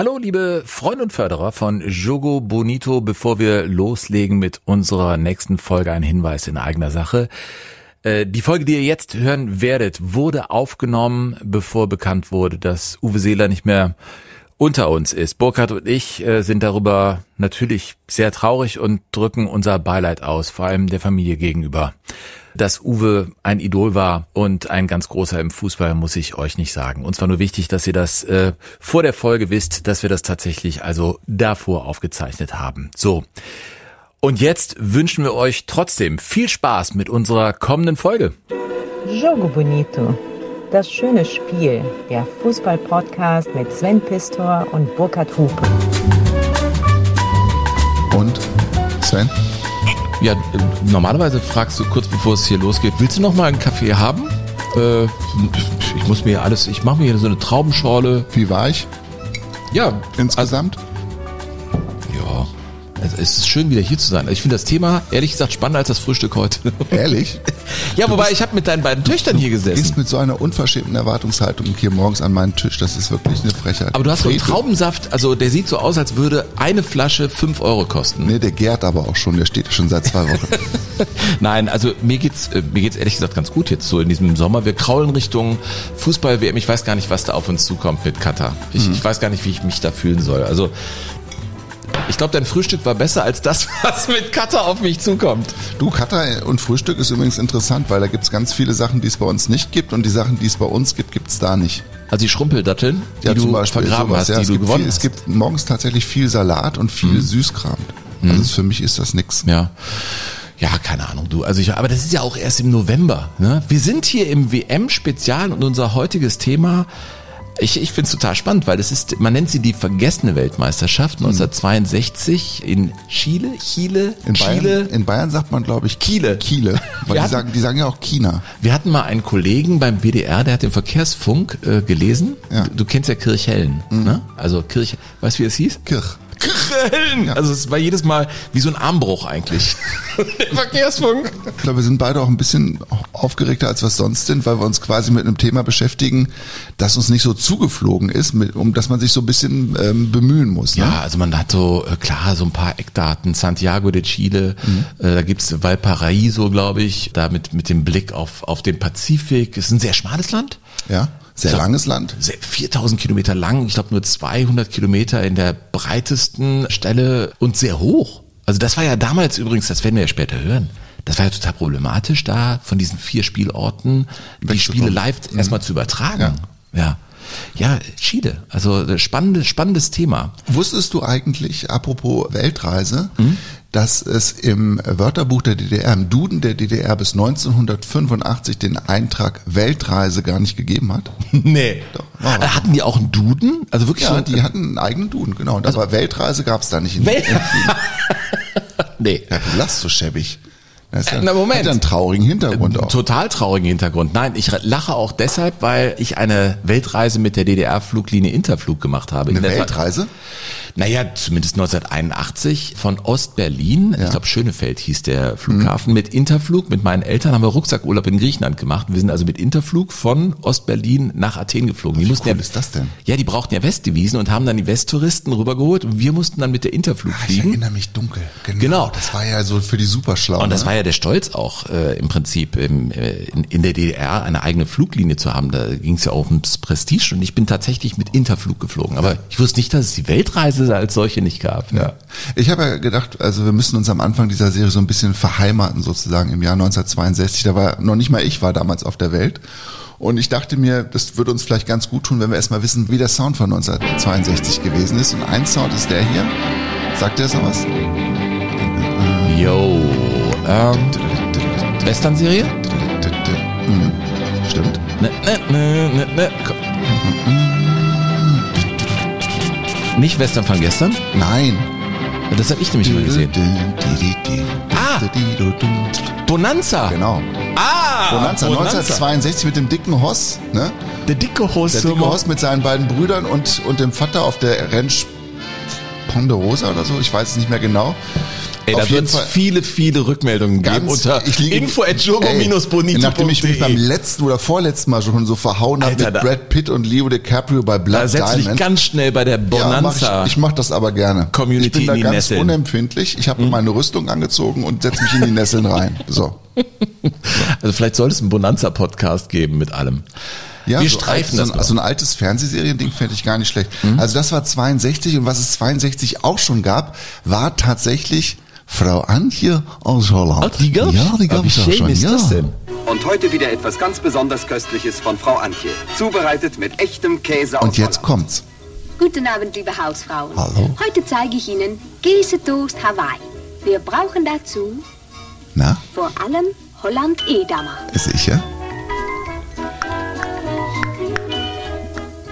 Hallo, liebe Freunde und Förderer von Jogo Bonito. Bevor wir loslegen mit unserer nächsten Folge, ein Hinweis in eigener Sache. Äh, die Folge, die ihr jetzt hören werdet, wurde aufgenommen, bevor bekannt wurde, dass Uwe Seeler nicht mehr unter uns ist. Burkhard und ich äh, sind darüber natürlich sehr traurig und drücken unser Beileid aus, vor allem der Familie gegenüber. Dass Uwe ein Idol war und ein ganz großer im Fußball, muss ich euch nicht sagen. Uns war nur wichtig, dass ihr das äh, vor der Folge wisst, dass wir das tatsächlich also davor aufgezeichnet haben. So. Und jetzt wünschen wir euch trotzdem viel Spaß mit unserer kommenden Folge. Jogo Bonito. Das schöne Spiel, der Fußball-Podcast mit Sven Pistor und Burkhard Hupe. Und Sven? Ja, normalerweise fragst du kurz bevor es hier losgeht, willst du noch mal einen Kaffee haben? Äh, ich muss mir alles, ich mache mir hier so eine Traubenschorle. Wie war ich? Ja, Insgesamt? ja. Also es ist schön wieder hier zu sein. Also Ich finde das Thema ehrlich gesagt spannender als das Frühstück heute. Ehrlich? ja, wobei ich habe mit deinen beiden Töchtern hier Gehst gesessen. mit so einer unverschämten Erwartungshaltung hier morgens an meinen Tisch. Das ist wirklich eine Frechheit. Aber du hast so einen. Traubensaft, also der sieht so aus, als würde eine Flasche fünf Euro kosten. Nee, der gärt aber auch schon. Der steht schon seit zwei Wochen. Nein, also mir geht's äh, mir geht's ehrlich gesagt ganz gut jetzt so in diesem Sommer. Wir kraulen Richtung Fußball WM. Ich weiß gar nicht, was da auf uns zukommt mit Katar. Ich, ich weiß gar nicht, wie ich mich da fühlen soll. Also ich glaube, dein Frühstück war besser als das, was mit Katar auf mich zukommt. Du, Katar und Frühstück ist übrigens interessant, weil da gibt's ganz viele Sachen, die es bei uns nicht gibt und die Sachen, die es bei uns gibt, gibt's da nicht. Also die Schrumpeldatteln, die Ja, du zum Beispiel vergraben sowas, hast, ja, die es du gibt gewonnen viel, hast. Es gibt morgens tatsächlich viel Salat und viel Süßkram. Also für mich ist das nix. Ja. Ja, keine Ahnung, du. Also ich, aber das ist ja auch erst im November. Ne? Wir sind hier im WM-Spezial und unser heutiges Thema, ich, ich finde es total spannend, weil das ist, man nennt sie die vergessene Weltmeisterschaft 1962 in Chile, Chile, In Chile. Bayern, in Bayern sagt man, glaube ich, Kiele. Kiele. Weil die hatten- sagen, die sagen ja auch China. Wir hatten mal einen Kollegen beim WDR, der hat den Verkehrsfunk äh, gelesen. Ja. Du, du kennst ja Kirchhellen, ne? Also Kirch, weißt du, wie es hieß? Kirch. Kirchhellen! Also es war jedes Mal wie so ein Armbruch eigentlich. Der Verkehrsfunk. Ich glaube, wir sind beide auch ein bisschen aufgeregter, als wir sonst sind, weil wir uns quasi mit einem Thema beschäftigen, das uns nicht so zugeflogen ist, mit, um das man sich so ein bisschen ähm, bemühen muss. Ne? Ja, also man hat so, äh, klar, so ein paar Eckdaten. Santiago de Chile, äh, da gibt's Valparaiso, glaube ich, da mit, mit dem Blick auf, auf den Pazifik. Es ist ein sehr schmales Land. ja? Sehr langes Land. Sehr- 4000 Kilometer lang, ich glaube nur 200 Kilometer in der breitesten Stelle und sehr hoch. Also das war ja damals übrigens, das werden wir ja später hören, das war ja total problematisch, da von diesen vier Spielorten die. Spiele live erstmal zu übertragen. Ja. ja. Ja, Chile. Also äh, spannendes, spannendes Thema. Wusstest du eigentlich, apropos Weltreise, dass es im Wörterbuch der DDR, im Duden der DDR bis 1985 den Eintrag Weltreise gar nicht gegeben hat? Nee. war Äh, Hatten die auch einen Duden? Also wirklich Ja, so die hatten einen eigenen Duden, genau. Und aber Weltreise gab es da nicht. In, Wel Nee. ja, du lachst so schäbig. Das ja, Na, Moment. Hat ja einen traurigen Hintergrund auch. Total traurigen Hintergrund. Nein, ich lache auch deshalb, weil ich eine Weltreise mit der DDR-Fluglinie Interflug gemacht habe. Eine In Weltreise? Naja, zumindest 1981 von Ostberlin, ich glaube Schönefeld hieß der Flughafen, mit Interflug. Mit meinen Eltern haben wir Rucksackurlaub in Griechenland gemacht. Wir sind also mit Interflug von Ostberlin nach Athen geflogen. Die mussten cool ja, ist das denn? Ja, die brauchten ja Westdevisen und haben dann die Westtouristen rübergeholt und wir mussten dann mit der Interflug Ah, Ich fliegen. erinnere mich dunkel. Genau. Genau. Das war ja so für die Superschlauen. Und das ne? war ja der Stolz auch äh, im Prinzip im, äh, in, in der DDR eine eigene Fluglinie zu haben. Da ging es ja auch ums Prestige und ich bin tatsächlich mit Interflug geflogen. Aber ich wusste nicht, dass es die Weltreise als solche nicht gab. Ja. Ich habe ja gedacht, also wir müssen uns am Anfang dieser Serie so ein bisschen verheimaten sozusagen im Jahr 1962. Da war noch nicht mal ich war damals auf der Welt. Und ich dachte mir, das würde uns vielleicht ganz gut tun, wenn wir erstmal wissen, wie der Sound von 1962 gewesen ist. Und ein Sound ist der hier. Sagt der so was? Yo. Ähm, Western-Serie? Mhm. Stimmt. Ne, ne, ne, ne, ne. Nicht Western von gestern? Nein. Das habe ich nämlich mal gesehen. Ah! Bonanza! Genau. Ah! Bonanza, 1962 mit dem dicken Hoss, ne? Der dicke Host. Der dicke Hoss mit seinen beiden Brüdern und, und dem Vater auf der Ranch Ponderosa oder so, ich weiß es nicht mehr genau. Ey, da wird es viele, viele Rückmeldungen geben unter info at bonito Nachdem ich mich beim letzten oder vorletzten Mal schon so verhauen habe mit Brad Pitt und Leo DiCaprio bei Blood Da setzt dich ganz schnell bei der Bonanza. Ja, mach ich, ich mach das aber gerne. Community ich bin da ganz Nesseln. unempfindlich. Ich habe hm? meine Rüstung angezogen und setze mich in die Nesseln rein. So. Also vielleicht sollte es einen Bonanza-Podcast geben mit allem. Ja, wir so streifen alt, das. So ein, so ein altes Fernsehseriending fände ich gar nicht schlecht. Mhm. Also das war 62 und was es 62 auch schon gab, war tatsächlich Frau Antje aus Holland. Ach, die gab's? Ja, die gab's Wie schön schon. ist ja. das denn? Und heute wieder etwas ganz besonders Köstliches von Frau Antje. Zubereitet mit echtem Käse aus Und jetzt Holland. kommt's. Guten Abend, liebe Hausfrauen. Hallo. Heute zeige ich Ihnen Käsetoast Hawaii. Wir brauchen dazu Na, vor allem Holland Edamer. sicher?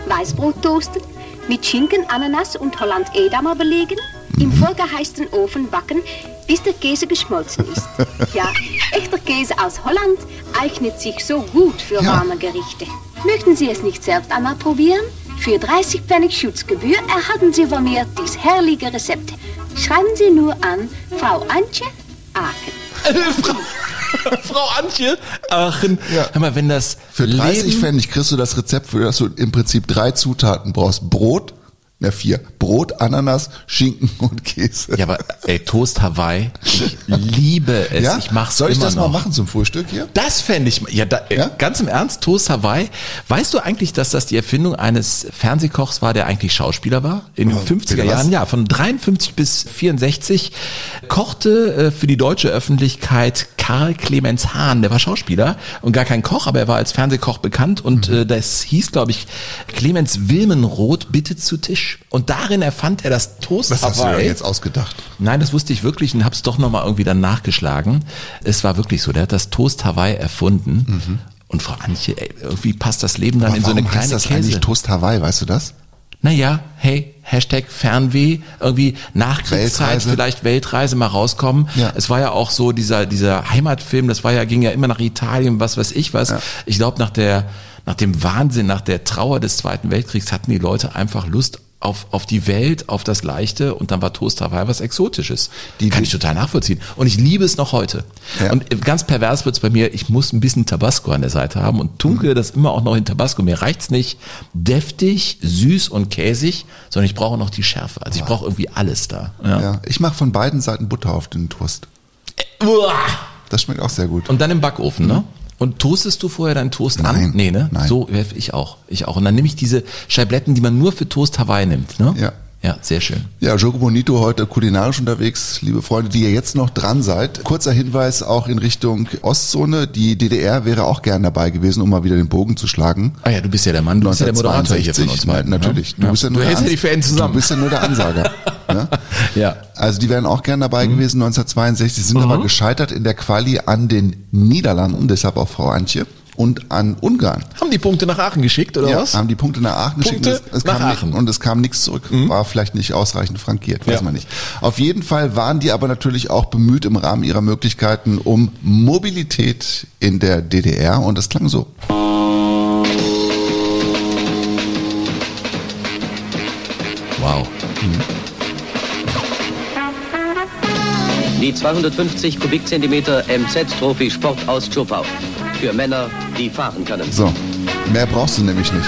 Weißbrot toasten, mit Schinken, Ananas und Holland Edamer belegen, im vorgeheizten Ofen backen, bis der Käse geschmolzen ist. Ja, echter Käse aus Holland eignet sich so gut für Ja. warme Gerichte. Möchten Sie es nicht selbst einmal probieren? Für 30 Pfennig Schutzgebühr erhalten Sie von mir dies herrliche Rezept. Schreiben Sie nur an Frau Antje Aachen. Frau, Frau Antje Aachen. Ja. Hör mal, wenn das Für 30 Leben, Pfennig kriegst du das Rezept, für das du im Prinzip drei Zutaten brauchst. Brot, na vier. Brot, Ananas, Schinken und Käse. Ja, aber ey, Toast Hawaii, ich liebe es. Ich mach's Soll ich das noch. mal machen zum Frühstück hier? Das fände ich, ja, da, Ja? Ganz im Ernst, Toast Hawaii. Weißt du eigentlich, dass das die Erfindung eines Fernsehkochs war, der eigentlich Schauspieler war? In den Oh, 50er bitte was? Jahren, ja, von 53 bis 64 kochte äh, für die deutsche Öffentlichkeit Karl Clemens Hahn, der war Schauspieler und gar kein Koch, aber er war als Fernsehkoch bekannt und Mhm. äh, das hieß, glaube ich, Clemens Wilmenroth, bitte zu Tisch. Und darin erfand er das Toast Was hast du dir Hawaii. jetzt ausgedacht? Nein, das wusste ich wirklich und hab's doch nochmal irgendwie dann nachgeschlagen. Es war wirklich so, der hat das Toast Hawaii erfunden. Und Frau Antje, ey, irgendwie passt das Leben dann Mhm. Aber in so eine kleine heißt das Käse. eigentlich Toast Hawaii, weißt du das? Naja, hey, Hashtag Fernweh, irgendwie Nachkriegszeit, Weltreise. vielleicht Weltreise mal rauskommen. Ja. Es war ja auch so dieser, dieser Heimatfilm, das war ja, ging ja immer nach Italien, was weiß ich was. Ja. Ich glaube, nach der, nach dem Wahnsinn, nach der Trauer des Zweiten Weltkriegs hatten die Leute einfach Lust auf, auf die Welt, auf das Leichte und dann war Toast Hawaii was Exotisches. Die- Kann ich total nachvollziehen. Und ich liebe es noch heute. Ja. Und ganz pervers wird's bei mir, ich muss ein bisschen Tabasco an der Seite haben und tunke das immer auch noch in Tabasco. Mir reicht's nicht deftig, süß und käsig, sondern ich brauche noch die Schärfe. Also ich brauche irgendwie alles da. Ja. Ja. Ich mache von beiden Seiten Butter auf den Toast. Uah. Das schmeckt auch sehr gut. Und dann im Backofen, ne? Und toastest du vorher deinen Toast Nein, an? Nee, ne? nein. So, ich auch. Ich auch. Und dann nehme ich diese Scheibletten, die man nur für Toast Hawaii nimmt, ne? Ja. Ja, sehr schön. Ja, Jogo Bonito heute kulinarisch unterwegs, liebe Freunde, die ihr jetzt noch dran seid. Kurzer Hinweis auch in Richtung Ostzone. Die DDR wäre auch gern dabei gewesen, um mal wieder den Bogen zu schlagen. Ah ja, du bist ja der Mann, du bist ja der Moderator hier von uns 1962, beiden. Natürlich. Ne? Du, bist ja nur du der ja die Fans zusammen. Du bist ja nur der Ansager. ne? Ja. Also die wären auch gern dabei gewesen 1962, sind aber gescheitert in der Quali an den Niederlanden, deshalb auch Frau Antje, und an Ungarn. Haben die Punkte nach Aachen geschickt, oder Ja, was? haben die Punkte nach Aachen Punkte geschickt. Es, es nach kam Aachen. Mhm. Und es kam nichts zurück. War vielleicht nicht ausreichend frankiert, weiß Ja. man nicht. Auf jeden Fall waren die aber natürlich auch bemüht im Rahmen ihrer Möglichkeiten um Mobilität in der DDR und das klang so. Wow. Die 250 Kubikzentimeter MZ-Trophy Sport aus Schopau. Für Männer, die fahren können. So. Mehr brauchst du nämlich nicht.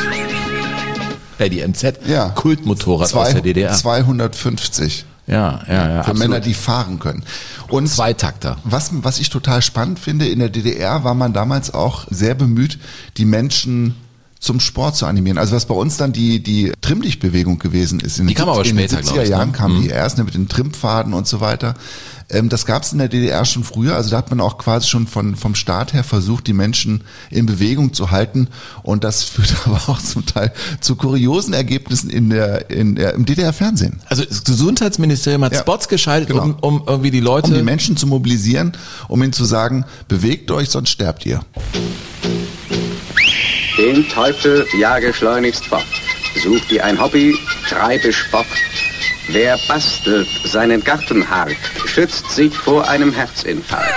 Ja, die MZ, Ja. Kultmotorrad Zwei- aus der DDR. 250 Ja, ja, ja. für absolut. Männer, die fahren können. Und Zweitakter. Was, was ich total spannend finde, in der DDR war man damals auch sehr bemüht, die Menschen zum Sport zu animieren. Also was bei uns dann die, die Trimmlichtbewegung gewesen ist. In Die kam aber 70 in den später, 70er glaub ich, ne? Jahren kam die erst ne, mit den Trimmpfaden und so weiter. Ähm, das gab es in der DDR schon früher. Also da hat man auch quasi schon von, vom Staat her versucht, die Menschen in Bewegung zu halten. Und das führt aber auch zum Teil zu kuriosen Ergebnissen in der, in der, im DDR-Fernsehen. Also das Gesundheitsministerium hat Ja, Spots geschaltet, genau. um, um irgendwie die Leute... Um die Menschen zu mobilisieren, um ihnen zu sagen, bewegt euch, sonst sterbt ihr. Den Teufel jage schleunigst fort. Such dir ein Hobby, treibe Sport. Wer bastelt seinen Garten hart, schützt sich vor einem Herzinfarkt.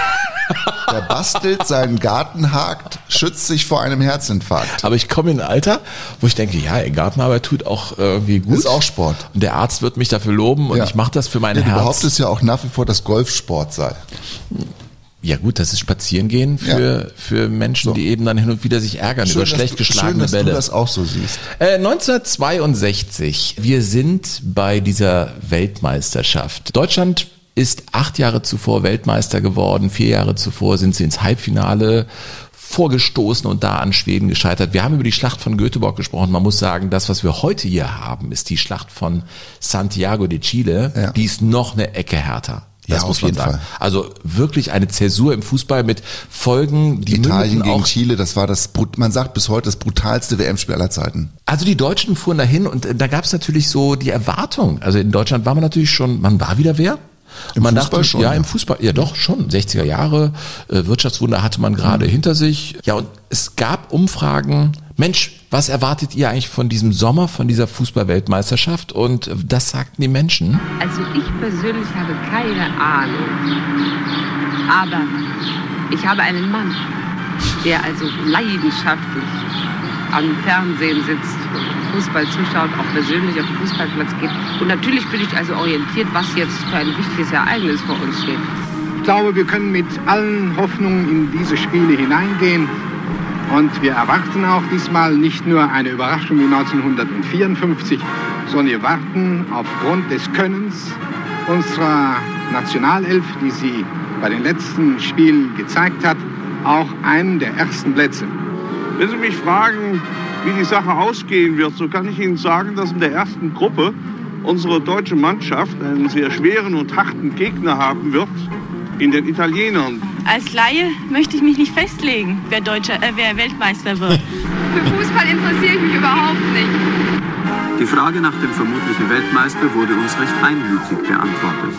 Der bastelt seinen Gartenhakt, schützt sich vor einem Herzinfarkt. Aber ich komme in ein Alter, wo ich denke, ja, Gartenarbeit tut auch irgendwie gut. Ist auch Sport. Und der Arzt wird mich dafür loben und Ja. ich mache das für mein Ja, du Herz. behauptest ja auch nach wie vor, dass Golfsport sei. Ja gut, das ist Spazierengehen für, für Menschen, So. die eben dann hin und wieder sich ärgern über dass schlecht du, schön, geschlagene dass Bälle. du das auch so siehst. Äh, 1962. Wir sind bei dieser Weltmeisterschaft. Deutschland ist acht Jahre zuvor Weltmeister geworden. Vier Jahre zuvor sind sie ins Halbfinale vorgestoßen und da an Schweden gescheitert. Wir haben über die Schlacht von Göteborg gesprochen. Man muss sagen, das, was wir heute hier haben, ist die Schlacht von Santiago de Chile. Ja. Die ist noch eine Ecke härter. Das Ja, muss auf man jeden sagen. Fall. Also wirklich eine Zäsur im Fußball mit Folgen, die Italien gegen auch Chile, das war das, man sagt bis heute das brutalste WM-Spiel aller Zeiten. Also die Deutschen fuhren dahin und äh, da gab es natürlich so die Erwartung. Also in Deutschland war man natürlich schon, man war wieder wer? Im man Fußball dachte, schon, ja, ja. im Fußball, ja doch schon. 60er Jahre, äh, Wirtschaftswunder hatte man gerade hinter sich. Ja, und es gab Umfragen. Mensch, was erwartet ihr eigentlich von diesem Sommer, von dieser Fußball-Weltmeisterschaft? Und äh, das sagten die Menschen. Also ich persönlich habe keine Ahnung. Aber ich habe einen Mann, der also leidenschaftlich am Fernsehen sitzt, Fußball zuschaut, auch persönlich auf den Fußballplatz geht. Und natürlich bin ich also orientiert, was jetzt für ein wichtiges Ereignis vor uns steht. Ich glaube, wir können mit allen Hoffnungen in diese Spiele hineingehen. Und wir erwarten auch diesmal nicht nur eine Überraschung wie 1954, sondern wir warten aufgrund des Könnens unserer Nationalelf, die sie bei den letzten Spielen gezeigt hat, auch einen der ersten Plätze. Wenn Sie mich fragen, wie die Sache ausgehen wird, so kann ich Ihnen sagen, dass in der ersten Gruppe unsere deutsche Mannschaft einen sehr schweren und harten Gegner haben wird in den Italienern. Als Laie möchte ich mich nicht festlegen, wer, Deutscher, äh, wer Weltmeister wird. Für Fußball interessiere ich mich überhaupt nicht. Die Frage nach dem vermutlichen Weltmeister wurde uns recht einmütig beantwortet.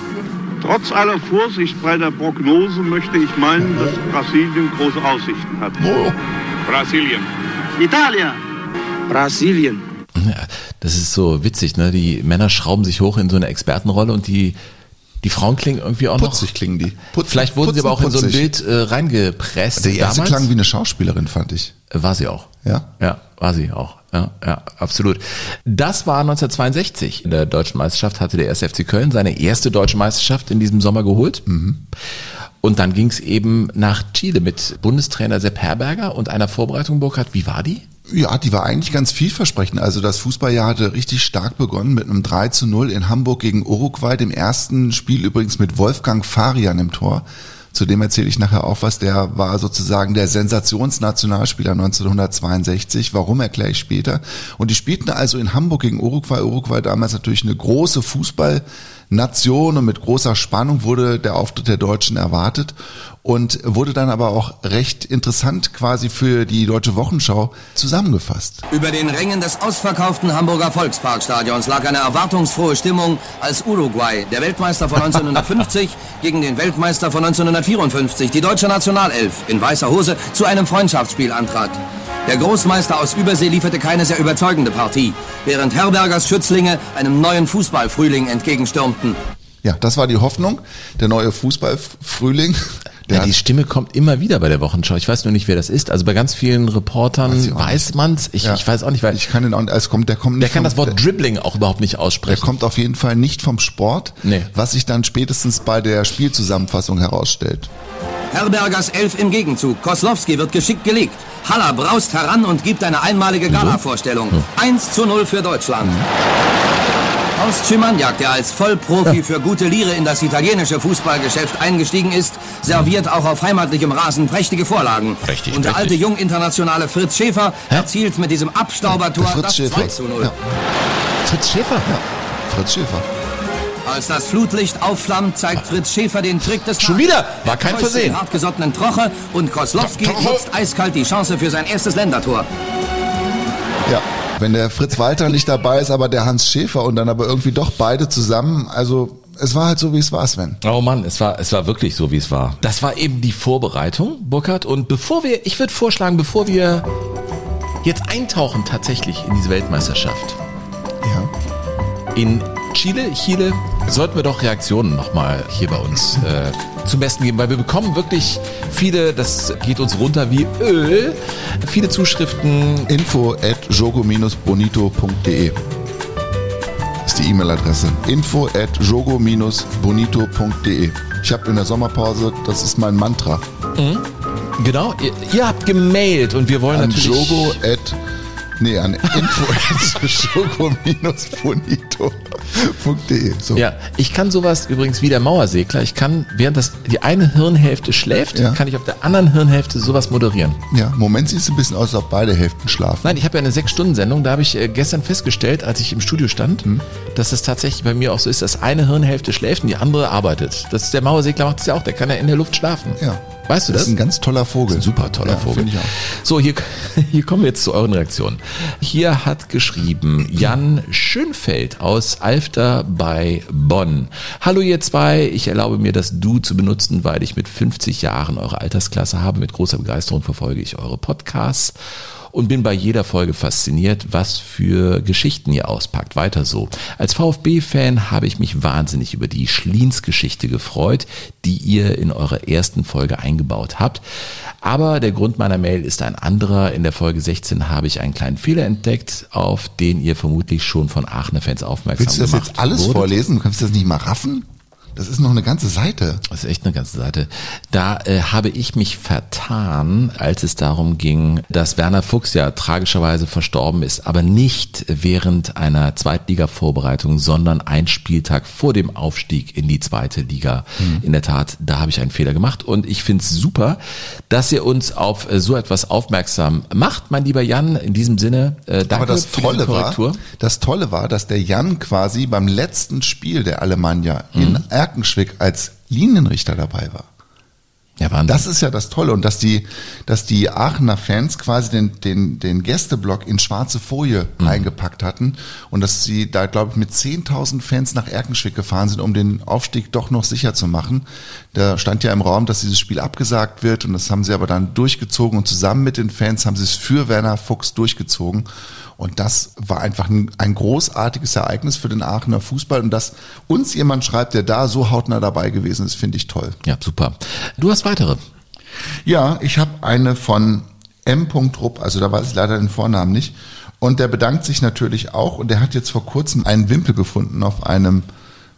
Trotz aller Vorsicht bei der Prognose möchte ich meinen, dass Brasilien große Aussichten hat. Brasilien. Italien! Brasilien. Ja, das ist so witzig, ne? Die Männer schrauben sich hoch in so eine Expertenrolle und die die Frauen klingen irgendwie auch Putzig noch. klingen die. Putzen- Vielleicht wurden sie aber auch in so ein putzig. Bild äh, reingepresst. Der erste damals. klang wie eine Schauspielerin, fand ich. War sie auch. Ja? Ja, war sie auch. Ja, ja, absolut. Das war 1962. In der deutschen Meisterschaft hatte der 1. FC Köln seine erste deutsche Meisterschaft in diesem Sommer geholt. Und dann ging es eben nach Chile mit Bundestrainer Sepp Herberger und einer Vorbereitung, Burkhard. Wie war die? Ja, die war eigentlich ganz vielversprechend. Also das Fußballjahr hatte richtig stark begonnen mit einem 3 zu 0 in Hamburg gegen Uruguay, dem ersten Spiel übrigens mit Wolfgang Farian im Tor. Zu dem erzähle ich nachher auch was. Der war sozusagen der Sensationsnationalspieler 1962. Warum erkläre ich später. Und die spielten also in Hamburg gegen Uruguay. Uruguay damals natürlich eine große Fußballnation und mit großer Spannung wurde der Auftritt der Deutschen erwartet und wurde dann aber auch recht interessant quasi für die Deutsche Wochenschau zusammengefasst. Über den Rängen des ausverkauften Hamburger Volksparkstadions lag eine erwartungsfrohe Stimmung, als Uruguay, der Weltmeister von 1950, gegen den Weltmeister von 1954, die deutsche Nationalelf, in weißer Hose zu einem Freundschaftsspiel antrat. Der Großmeister aus Übersee lieferte keine sehr überzeugende Partie, während Herbergers Schützlinge einem neuen Fußballfrühling entgegenstürmten. Ja, das war die Hoffnung. Der neue Fußballfrühling. Der Ja, die Stimme kommt immer wieder bei der Wochenschau. Ich weiß nur nicht, wer das ist. Also bei ganz vielen Reportern Weiß man's. Ich, Ja. ich weiß auch nicht, weil ich kann den auch, es kommt, der kommt nicht der kann vom- das Wort Dribbling auch überhaupt nicht Der aussprechen. kommt auf jeden Fall nicht vom Sport, Nee. was sich dann spätestens bei der Spielzusammenfassung herausstellt. Herbergers Elf im Gegenzug. Koslowski wird geschickt gelegt. Haller braust heran und gibt eine einmalige Gala-Vorstellung. 1 zu 0 für Deutschland. Horst Schimaniak, der als Vollprofi für gute Lire in das italienische Fußballgeschäft eingestiegen ist, serviert auch auf heimatlichem Rasen prächtige Vorlagen. Prächtig, und der prächtig. alte Jung-Internationale Fritz Schäfer erzielt mit diesem Abstaubertor Fritz das Schäfer. 2 zu 0. Ja. Fritz Schäfer? Fritz Schäfer. Als das Flutlicht aufflammt, zeigt Fritz Schäfer den Trick des Schon wieder? War kein Er Versehen. Hartgesottenen Troche und Koslowski nutzt eiskalt die Chance für sein erstes Ländertor. Ja. Wenn der Fritz Walter nicht dabei ist, aber der Hans Schäfer und dann aber irgendwie doch beide zusammen, also es war halt so, wie es war, Sven. Oh Mann, es war, es war wirklich so, wie es war. Das war eben die Vorbereitung, Burkhard. Und bevor wir, ich würde vorschlagen, bevor wir jetzt eintauchen tatsächlich in diese Weltmeisterschaft Ja. in Chile, Chile, sollten wir doch Reaktionen nochmal hier bei uns äh, zum Besten geben, weil wir bekommen wirklich viele, das geht uns runter wie Öl, viele Zuschriften. Info at jogo-bonito.de ist die E-Mail-Adresse. Info at jogo-bonito.de Ich habe in der Sommerpause, das ist mein Mantra. Mhm. Genau, ihr, ihr, habt gemailt und wir wollen an natürlich... Jogo at Nee, an info bonito.de. So. Ja, ich kann sowas übrigens wie der Mauersegler. Ich kann, während das die eine Hirnhälfte schläft, ja. kann ich auf der anderen Hirnhälfte sowas moderieren. Ja, im Moment sieht es ein bisschen aus, als ob beide Hälften schlafen. Nein, ich habe ja eine Sechs-Stunden-Sendung. Da habe ich äh, gestern festgestellt, als ich im Studio stand, hm. dass es tatsächlich bei mir auch so ist, dass eine Hirnhälfte schläft und die andere arbeitet. Das der Mauersegler macht es ja auch. Der kann ja in der Luft schlafen. Ja. Weißt du das? Das ist ein ganz toller Vogel. Ein super toller ja, Vogel. Ich auch. So, hier, hier kommen wir jetzt zu euren Reaktionen. Hier hat geschrieben Jan Schönfeld aus Alfter bei Bonn. Hallo ihr zwei, ich erlaube mir das Du zu benutzen, weil ich mit 50 Jahren eure Altersklasse habe. Mit großer Begeisterung verfolge ich eure Podcasts und bin bei jeder Folge fasziniert, was für Geschichten ihr auspackt. Weiter so. Als VfB-Fan habe ich mich wahnsinnig über die Schliens-Geschichte gefreut, die ihr in eurer ersten Folge eingebaut habt. Aber der Grund meiner Mail ist ein anderer. In der Folge 16 habe ich einen kleinen Fehler entdeckt, auf den ihr vermutlich schon von Aachener Fans aufmerksam gemacht Willst du das jetzt alles wurdet. vorlesen? Du kannst das nicht mal raffen? Das ist noch eine ganze Seite. Das ist echt eine ganze Seite. Da äh, habe ich mich vertan, als es darum ging, dass Werner Fuchs ja tragischerweise verstorben ist, aber nicht während einer Zweitliga-Vorbereitung, sondern ein Spieltag vor dem Aufstieg in die zweite Liga. Mhm. In der Tat, da habe ich einen Fehler gemacht und ich finde es super, dass ihr uns auf äh, so etwas aufmerksam macht, mein lieber Jan. In diesem Sinne, äh, danke aber das für Tolle Korrektur. War, das Tolle war, dass der Jan quasi beim letzten Spiel der Alemannia mhm. in Erkenschwick als Linienrichter dabei war. Ja, Wahnsinn. Das ist ja das Tolle und dass die, dass die Aachener Fans quasi den, den, den Gästeblock in schwarze Folie mhm. eingepackt hatten und dass sie da, glaube ich, mit 10.000 Fans nach Erkenschwick gefahren sind, um den Aufstieg doch noch sicher zu machen. Da stand ja im Raum, dass dieses Spiel abgesagt wird und das haben sie aber dann durchgezogen und zusammen mit den Fans haben sie es für Werner Fuchs durchgezogen. Und das war einfach ein, ein, großartiges Ereignis für den Aachener Fußball. Und dass uns jemand schreibt, der da so hautnah dabei gewesen ist, finde ich toll. Ja, super. Du hast weitere. Ja, ich habe eine von M. Rupp, also da weiß ich leider den Vornamen nicht. Und der bedankt sich natürlich auch und der hat jetzt vor kurzem einen Wimpel gefunden auf einem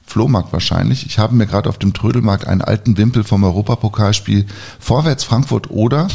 Flohmarkt wahrscheinlich. Ich habe mir gerade auf dem Trödelmarkt einen alten Wimpel vom Europapokalspiel Vorwärts Frankfurt oder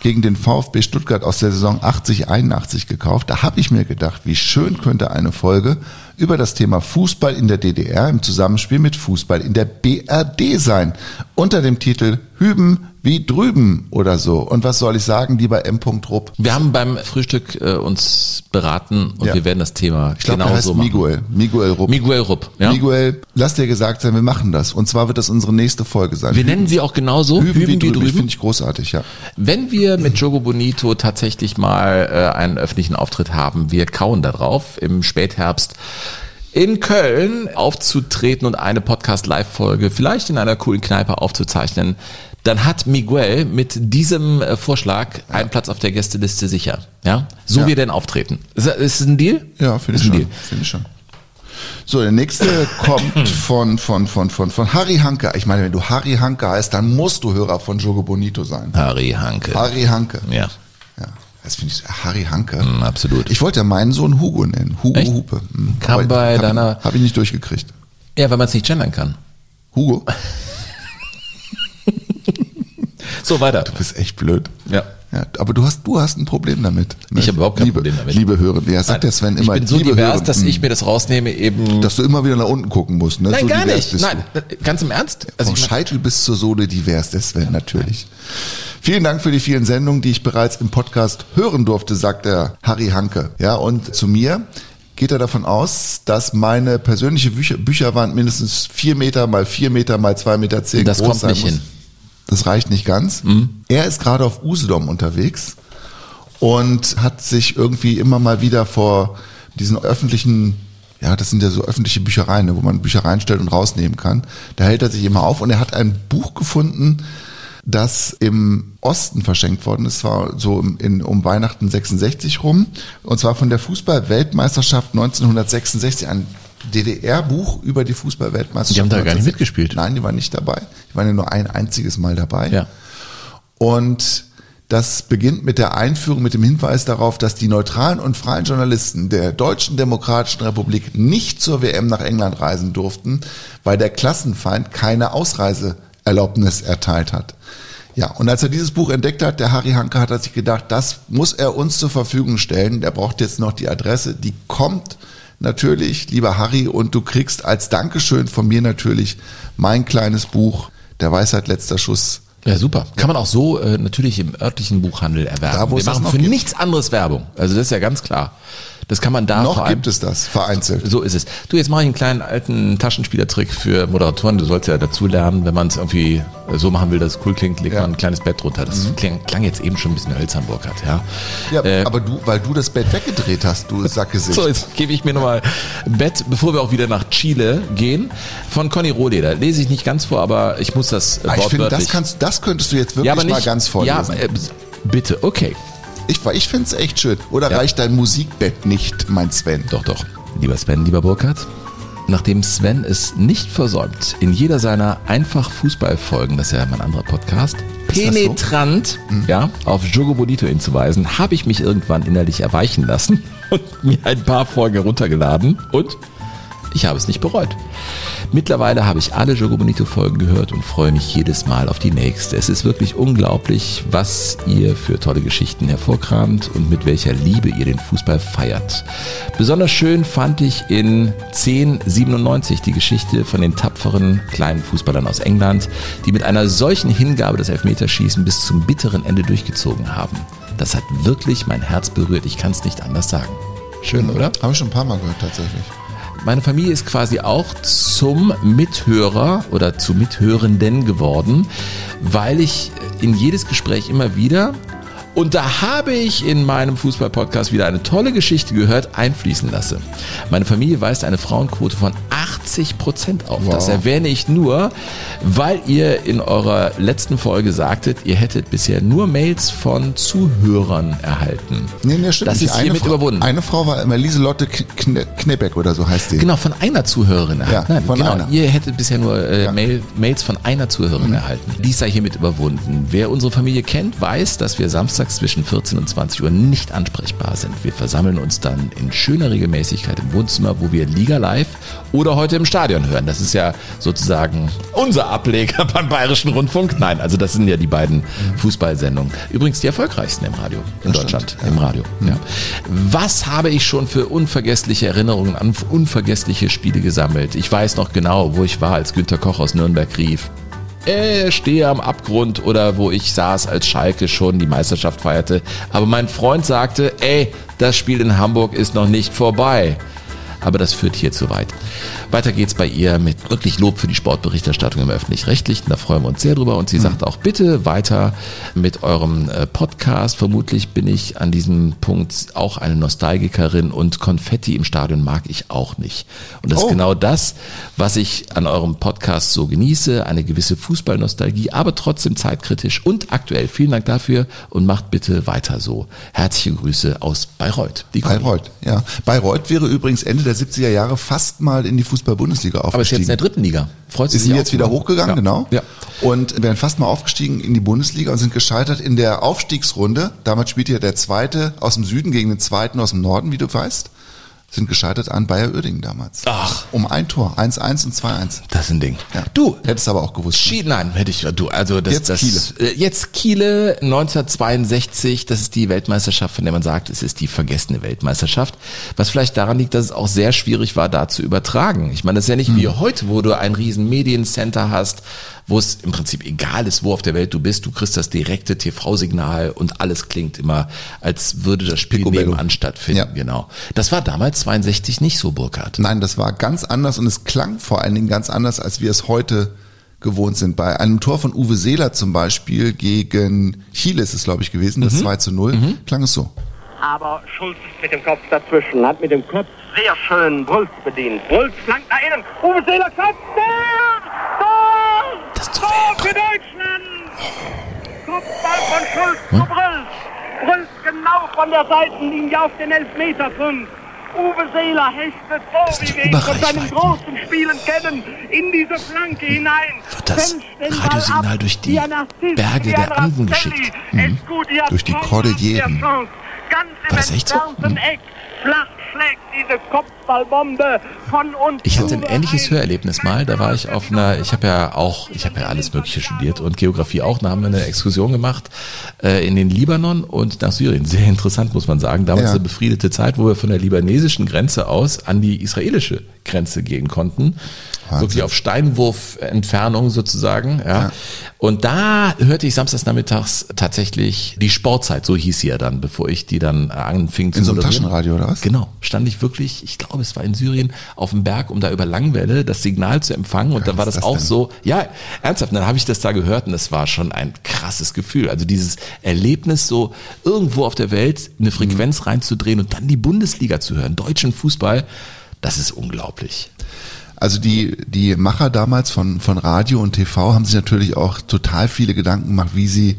gegen den VfB Stuttgart aus der Saison 80-81 gekauft. Da habe ich mir gedacht, wie schön könnte eine Folge über das Thema Fußball in der DDR im Zusammenspiel mit Fußball in der BRD sein. Unter dem Titel Hüben wie drüben oder so. Und was soll ich sagen, lieber M. Rupp? Wir haben beim Frühstück äh, uns beraten und ja. wir werden das Thema ich glaub, genau heißt so machen. Miguel. Miguel Rupp. Miguel Rupp. Ja? Miguel, lass dir gesagt sein, wir machen das. Und zwar wird das unsere nächste Folge sein. Wir Hüben, nennen sie auch genauso. Hüben, Hüben wie, wie drüben. Finde ich großartig, ja. Wenn wir mit Jogo Bonito tatsächlich mal äh, einen öffentlichen Auftritt haben, wir kauen da drauf im Spätherbst in Köln aufzutreten und eine Podcast-Live-Folge vielleicht in einer coolen Kneipe aufzuzeichnen, dann hat Miguel mit diesem äh, Vorschlag einen Platz auf der Gästeliste sicher. Ja, so ja. wir denn auftreten. Ist, ist es ein Deal? Ja, finde ich, schon. Find ich schon. So, der nächste kommt von, von, von, von, von Harry Hanke. Ich meine, wenn du Harry Hanke heißt, dann musst du Hörer von Jogo Bonito sein. Harry Hanke. Harry Hanke. Ja. Das finde ich Harry Hanke. Mm, absolut. Ich wollte ja meinen Sohn Hugo nennen. Hugo Echt? Hupe. Mm. Kam bei hab deiner. Habe ich nicht durchgekriegt. Ja, weil man es nicht gendern kann. Hugo. So weiter. Du bist echt blöd. Ja. Ja, aber du hast, du hast ein Problem damit. Ne? Ich habe überhaupt kein liebe, Problem damit. Liebe Hörer, ja, sagt der Sven immer. Ich bin so divers, Hörer, dass ich mir das rausnehme, eben. Dass du immer wieder nach unten gucken musst, ne? Nein, so gar nicht. Nein, du. ganz im Ernst. Also Vom Scheitel bis zur Sohle divers, der Sven, natürlich. Vielen Dank für die vielen Sendungen, die ich bereits im Podcast hören durfte, sagt der Harry Hanke. Ja, und zu mir geht er davon aus, dass meine persönliche Bücher, Bücherwand mindestens vier Meter mal vier Meter mal zwei Meter zehn das groß kommt sein nicht muss. hin. Das reicht nicht ganz. Mhm. Er ist gerade auf Usedom unterwegs und hat sich irgendwie immer mal wieder vor diesen öffentlichen, ja, das sind ja so öffentliche Büchereien, ne, wo man Bücher reinstellt und rausnehmen kann. Da hält er sich immer auf und er hat ein Buch gefunden, das im Osten verschenkt worden ist, war so in, um Weihnachten 66 rum, und zwar von der Fußball-Weltmeisterschaft 1966, ein DDR-Buch über die Fußballweltmeisterschaft. Die haben da gar nicht 1960. mitgespielt. Nein, die waren nicht dabei. Die waren ja nur ein einziges Mal dabei. Ja. Und das beginnt mit der Einführung, mit dem Hinweis darauf, dass die neutralen und freien Journalisten der Deutschen Demokratischen Republik nicht zur WM nach England reisen durften, weil der Klassenfeind keine Ausreiseerlaubnis erteilt hat. Ja, und als er dieses Buch entdeckt hat, der Harry Hanke, hat er sich gedacht, das muss er uns zur Verfügung stellen. Der braucht jetzt noch die Adresse, die kommt natürlich, lieber Harry, und du kriegst als Dankeschön von mir natürlich mein kleines Buch, Der Weisheit letzter Schuss, Ja, super. Kann man auch so äh, natürlich im örtlichen Buchhandel erwerben. Da, wo Wir machen für gibt. nichts anderes Werbung. Also das ist ja ganz klar. Das kann man da Noch gibt es das, vereinzelt. So ist es. Du, jetzt mache ich einen kleinen alten Taschenspielertrick für Moderatoren. Du sollst ja dazu lernen, wenn man es irgendwie so machen will, dass es cool klingt, legt Ja. man ein kleines Bett drunter. Das klang, klang jetzt eben schon ein bisschen hölzern, Burkhard, ja. Ja, Äh, aber du, weil du das Bett weggedreht hast, du Sackgesicht. So, jetzt gebe ich mir nochmal Bett, bevor wir auch wieder nach Chile gehen. Von Conny Rohleder. Lese ich nicht ganz vor, aber ich muss das äh, Ah, ich finde, das kannst, das könntest du jetzt wirklich ja, nicht, mal ganz vorlesen. Ja, äh, bitte, okay. Ich ich finde es echt schön. Oder Ja. reicht dein Musikbett nicht, mein Sven? Doch, doch. Lieber Sven, lieber Burkhard, nachdem Sven es nicht versäumt, in jeder seiner einfach Fußballfolgen, das ist ja mein anderer Podcast, das so? penetrant ja, auf Jogo Bonito hinzuweisen, habe ich mich irgendwann innerlich erweichen lassen und mir ein paar Folgen heruntergeladen und ich habe es nicht bereut. Mittlerweile habe ich alle Jogo Bonito Folgen gehört und freue mich jedes Mal auf die nächste. Es ist wirklich unglaublich, was ihr für tolle Geschichten hervorkramt und mit welcher Liebe ihr den Fußball feiert. Besonders schön fand ich in 1097 die Geschichte von den tapferen kleinen Fußballern aus England, die mit einer solchen Hingabe das Elfmeterschießen bis zum bitteren Ende durchgezogen haben. Das hat wirklich mein Herz berührt. Ich kann es nicht anders sagen. Schön, oder? Habe ich schon ein paar Mal gehört, tatsächlich. Meine Familie ist quasi auch zum Mithörer oder zu Mithörenden geworden, weil ich in jedes Gespräch immer wieder, und da habe ich in meinem Fußball-Podcast wieder eine tolle Geschichte gehört, einfließen lasse. Meine Familie weist eine Frauenquote von 80 Prozent auf. Wow. Das erwähne ich nur, weil ihr in eurer letzten Folge sagtet, ihr hättet bisher nur Mails von Zuhörern erhalten. Nee, nee, stimmt Das ist hiermit Frau, überwunden. Eine Frau war immer Lieselotte Kne Knebeck oder so heißt die. Genau, von einer Zuhörerin Ja. Nein, von genau. einer. Ihr hättet bisher nur äh, Ja. Mhm. Mail, Mails von einer Zuhörerin erhalten. Dies sei hiermit überwunden. Wer unsere Familie kennt, weiß, dass wir samstags zwischen 14 und 20 Uhr nicht ansprechbar sind. Wir versammeln uns dann in schöner Regelmäßigkeit im Wohnzimmer, wo wir Liga live oder heute im Stadion hören. Das ist ja sozusagen unser Ableger beim Bayerischen Rundfunk. Nein, also das sind ja die beiden Fußballsendungen. Übrigens die erfolgreichsten im Radio in Das Deutschland. stimmt, ja. Im Radio. Ja. Was habe ich schon für unvergessliche Erinnerungen an unvergessliche Spiele gesammelt? Ich weiß noch genau, wo ich war, als Günter Koch aus Nürnberg rief. Äh, stehe am Abgrund oder wo ich saß, als Schalke schon die Meisterschaft feierte. Aber mein Freund sagte, ey, das Spiel in Hamburg ist noch nicht vorbei. Aber das führt hier zu weit. Weiter geht's bei ihr mit wirklich Lob für die Sportberichterstattung im Öffentlich-Rechtlichen. Da freuen wir uns sehr drüber. Und sie sagt auch, bitte weiter mit eurem äh, Podcast. Vermutlich bin ich an diesem Punkt auch eine Nostalgikerin und Konfetti im Stadion mag ich auch nicht. Und das Oh. ist genau das, was ich an eurem Podcast so genieße. Eine gewisse Fußballnostalgie, aber trotzdem zeitkritisch und aktuell. Vielen Dank dafür und macht bitte weiter so. Herzliche Grüße aus Bayreuth. Bayreuth, ja. Bayreuth wäre übrigens Ende der 70er Jahre fast mal in die Fußball-Bundesliga Aber ist aufgestiegen. jetzt in der dritten Liga. Freut sich sind auch jetzt wieder hochgegangen, Ja. genau. Ja. Und wären fast mal aufgestiegen in die Bundesliga und sind gescheitert in der Aufstiegsrunde. Damals spielte ja der Zweite aus dem Süden gegen den Zweiten aus dem Norden, wie du weißt. Sind gescheitert an Bayer Oerdingen damals. Ach. Um ein Tor. 1-1 und 2-1. Das ist ein Ding. Ja. Du, Hättest aber auch gewusst. Schi nein, hätte ich, du, also das, Jetzt das, Kiele. Äh, jetzt Kiele 1962, das ist die Weltmeisterschaft, von der man sagt, es ist die vergessene Weltmeisterschaft. Was vielleicht daran liegt, dass es auch sehr schwierig war, da zu übertragen. Ich meine, das ist ja nicht wie Hm. heute, wo du ein riesen Mediencenter hast, wo es im Prinzip egal ist, wo auf der Welt du bist, du kriegst das direkte TV-Signal und alles klingt immer, als würde das Spiel Picobello. nebenan stattfinden. Ja. Genau. Das war damals 62 nicht so, Burkhard. Nein, das war ganz anders und es klang vor allen Dingen ganz anders, als wir es heute gewohnt sind. Bei einem Tor von Uwe Seeler zum Beispiel gegen Chile ist es, glaube ich, gewesen, das 2 zu 0, klang es so. Aber Schulz ist mit dem Kopf dazwischen, hat mit dem Kopf sehr schön Brülz bedient. Brülz flankt nach innen. Uwe Seeler kommt. Tor! Tor! Das Tor für Deutschland! Kopfball von Schulz zu Brülz. Brülz genau von der Seitenlinie auf den Elfmeterpunkt. Uwe Seeler hechtet so, wie wir ihn von seinen großen Spielen kennen, in diese Flanke hinein. Wird das Radiosignal durch die Berge der Anden geschickt? Mhm. Durch die Kordilleren. Ganz im War das echt so? Eck. Flach schlägt diese Kopfballbombe von uns. Ich hatte ein ähnliches Hörerlebnis mal. Da war ich auf einer, ich habe ja auch, ich habe ja alles Mögliche studiert und Geografie auch. Da haben wir eine Exkursion gemacht äh, in den Libanon und nach Syrien. Sehr interessant, muss man sagen. Damals Ja. eine befriedete Zeit, wo wir von der libanesischen Grenze aus an die israelische Grenze gehen konnten. Wirklich auf Steinwurf-Entfernung sozusagen. Ja. Und da hörte ich samstags nachmittags tatsächlich die Sportzeit, so hieß sie ja dann, bevor ich die dann äh, anfing zu In so einem. Taschenradio oder was? Genau, stand ich wirklich, ich glaube, es war in Syrien auf dem Berg, um da über Langwelle das Signal zu empfangen. Und dann war das ist auch das denn? so, ja, ernsthaft, dann habe ich das da gehört und es war schon ein krasses Gefühl. Also dieses Erlebnis, so irgendwo auf der Welt eine Frequenz reinzudrehen und dann die Bundesliga zu hören, deutschen Fußball, das ist unglaublich. Also die, die Macher damals von, von Radio und TV haben sich natürlich auch total viele Gedanken gemacht, wie sie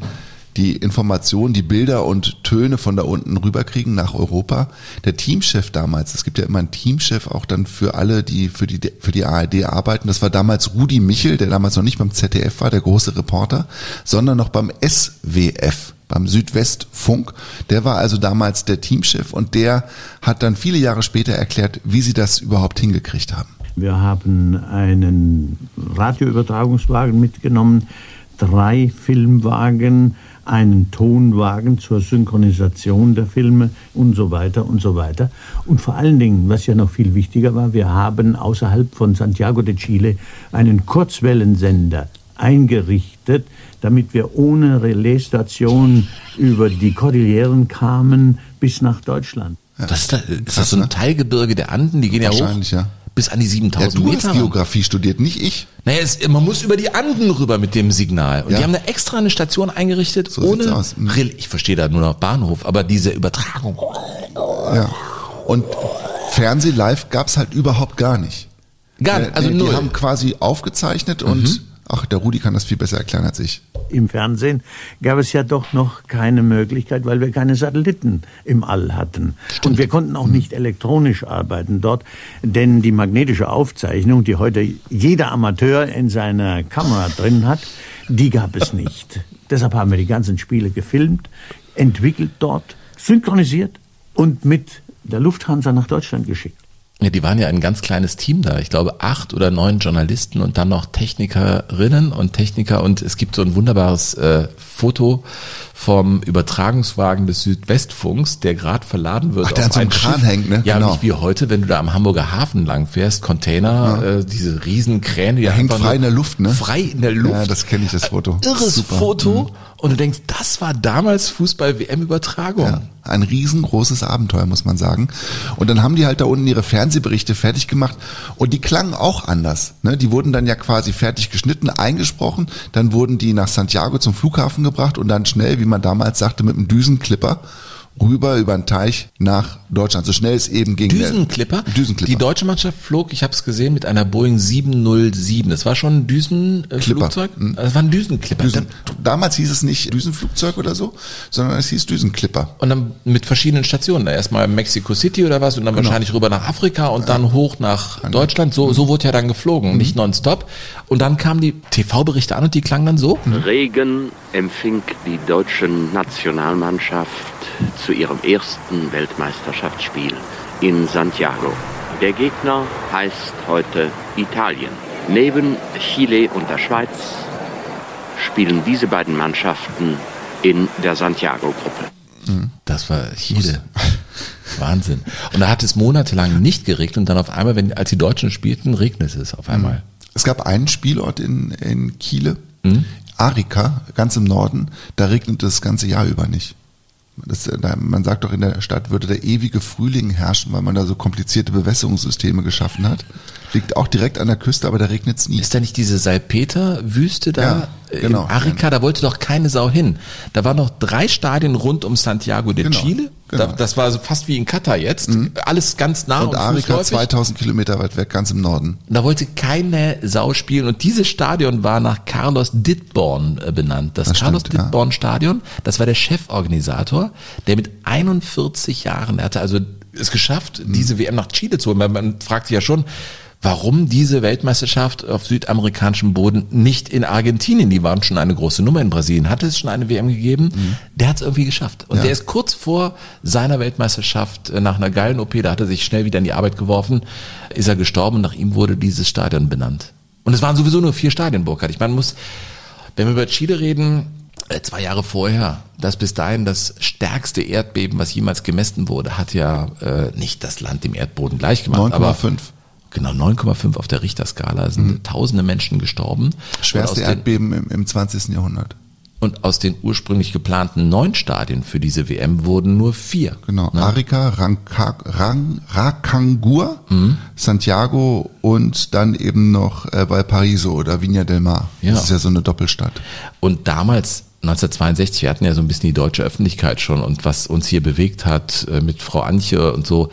die Informationen, die Bilder und Töne von da unten rüberkriegen nach Europa. Der Teamchef damals, es gibt ja immer einen Teamchef auch dann für alle, die für die, für die ARD arbeiten. Das war damals Rudi Michel, der damals noch nicht beim ZDF war, der große Reporter, sondern noch beim SWF beim Südwestfunk. Der war also damals der Teamchef und der hat dann viele Jahre später erklärt, wie sie das überhaupt hingekriegt haben. Wir haben einen Radioübertragungswagen mitgenommen, drei Filmwagen, einen Tonwagen zur Synchronisation der Filme und so weiter und so weiter. Und vor allen Dingen, was ja noch viel wichtiger war, wir haben außerhalb von Santiago de Chile einen Kurzwellensender eingerichtet, damit wir ohne Relaisstation über die Kordilleren kamen bis nach Deutschland. das ist, da, ist das so ein Teilgebirge der Anden, die gehen ja hoch? Wahrscheinlich, ja. Bis an die Ja, 7000 du Meter. hast Geografie studiert, nicht ich. Naja, es, man muss über die Anden rüber mit dem Signal. Und Ja. die haben da extra eine Station eingerichtet, So ohne aus. Mhm. Rel- Ich verstehe da nur noch Bahnhof, aber diese Übertragung. Ja. Und Fernseh live gab's halt überhaupt gar nicht. Gar Äh, nicht, also die, die haben quasi aufgezeichnet und ach, der Rudi kann das viel besser erklären als ich. Im Fernsehen gab es ja doch noch keine Möglichkeit, weil wir keine Satelliten im All hatten. Und wir konnten auch nicht elektronisch arbeiten dort, denn die magnetische Aufzeichnung, die heute jeder Amateur in seiner Kamera drin hat, die gab es nicht. Deshalb haben wir die ganzen Spiele gefilmt, entwickelt dort, synchronisiert und mit der Lufthansa nach Deutschland geschickt. Ja, die waren ja ein ganz kleines Team da. Ich glaube, acht oder neun Journalisten und dann noch Technikerinnen und Techniker. Und es gibt so ein wunderbares äh, Foto vom Übertragungswagen des Südwestfunks, der gerade verladen wird. Ach, der auf an so einem ein Kran Schiff. hängt, ne? Ja, Genau. nicht wie heute, wenn du da am Hamburger Hafen lang fährst, Container, äh, diese riesen Kräne, die Der hängt frei in der Luft, ne? Frei in der Luft. Ja, das kenne ich, das Foto. Irres Super. Foto. Mhm. Und du denkst, das war damals Fußball-WM-Übertragung. Ja, ein riesengroßes Abenteuer, muss man sagen. Und dann haben die halt da unten ihre Fernsehberichte fertig gemacht und die klangen auch anders. Ne? Die wurden dann ja quasi fertig geschnitten, eingesprochen, dann wurden die nach Santiago zum Flughafen gebracht und dann schnell, wie man damals sagte, mit einem Düsenklipper rüber über den Teich nach Deutschland, so schnell es eben ging. Düsenklipper. Düsenklipper. Die deutsche Mannschaft flog, ich habe es gesehen, mit einer Boeing 707. Das war schon ein Düsenflugzeug. Mhm. Das war ein Düsenklipper. Düsen, damals hieß es nicht Düsenflugzeug oder so, sondern es hieß Düsenklipper. Und dann mit verschiedenen Stationen. Da Erstmal Mexico City oder was und dann Genau. wahrscheinlich rüber nach Afrika und dann hoch nach Deutschland. So, so wurde ja dann Mhm. geflogen, nicht nonstop. Und dann kamen die TV-Berichte an und die klangen dann so. Regen empfing die deutsche Nationalmannschaft zu ihrem ersten Weltmeisterschaftsspiel in Santiago. Der Gegner heißt heute Italien. Neben Chile und der Schweiz spielen diese beiden Mannschaften in der Santiago-Gruppe. Das war Chile. Wahnsinn. Und da hat es monatelang nicht geregnet und dann auf einmal, wenn, als die Deutschen spielten, regnete es auf einmal. Es gab einen Spielort in, in Chile, Mhm. Arica, ganz im Norden, da regnete das ganze Jahr über nicht. Das, äh, man sagt doch, in der Stadt würde der ewige Frühling herrschen, weil man da so komplizierte Bewässerungssysteme geschaffen hat. Liegt auch direkt an der Küste, aber da regnet es nie. Ist da nicht diese Salpeter-Wüste da Ja, äh, genau. in Arica? Da wollte doch keine Sau hin. Da waren noch drei Stadien rund um Santiago de Genau, Chile. Da, das war so fast wie in Katar jetzt. Alles ganz nah und, Und Arica fußläufig. 2000 Kilometer weit weg, ganz im Norden. Da wollte keine Sau spielen und dieses Stadion war nach Carlos Dittborn äh, benannt. Das, Das Carlos stimmt, ja. Dittborn Stadion, das war der Cheforganisator, der mit 41 Jahren, der hatte also es geschafft, diese WM nach Chile zu holen. Man fragt sich ja schon, warum diese Weltmeisterschaft auf südamerikanischem Boden nicht in Argentinien, die waren schon eine große Nummer in Brasilien, hatte es schon eine WM gegeben, der hat es irgendwie geschafft. Und Ja. der ist kurz vor seiner Weltmeisterschaft äh, nach einer geilen OP, da hat er sich schnell wieder in die Arbeit geworfen, ist er gestorben und nach ihm wurde dieses Stadion benannt. Und es waren sowieso nur vier Stadien, Burkhard. Ich meine, muss, wenn wir über Chile reden, äh, zwei Jahre vorher, das bis dahin das stärkste Erdbeben, was jemals gemessen wurde, hat ja äh, nicht das Land dem Erdboden gleich gemacht. aber 9,5. Genau, 9,5 auf der Richterskala sind tausende Menschen gestorben. Schwerste Erdbeben im, im 20. Jahrhundert. und aus den ursprünglich geplanten neun Stadien für diese WM wurden nur vier. Genau. Arica, Ranca, Rang, Racangur, Santiago und dann eben noch äh, Valparaiso oder Viña del Mar. Ja. Das ist ja so eine Doppelstadt. Und damals, 1962, wir hatten ja so ein bisschen die deutsche Öffentlichkeit schon und was uns hier bewegt hat äh, mit Frau Antje und so.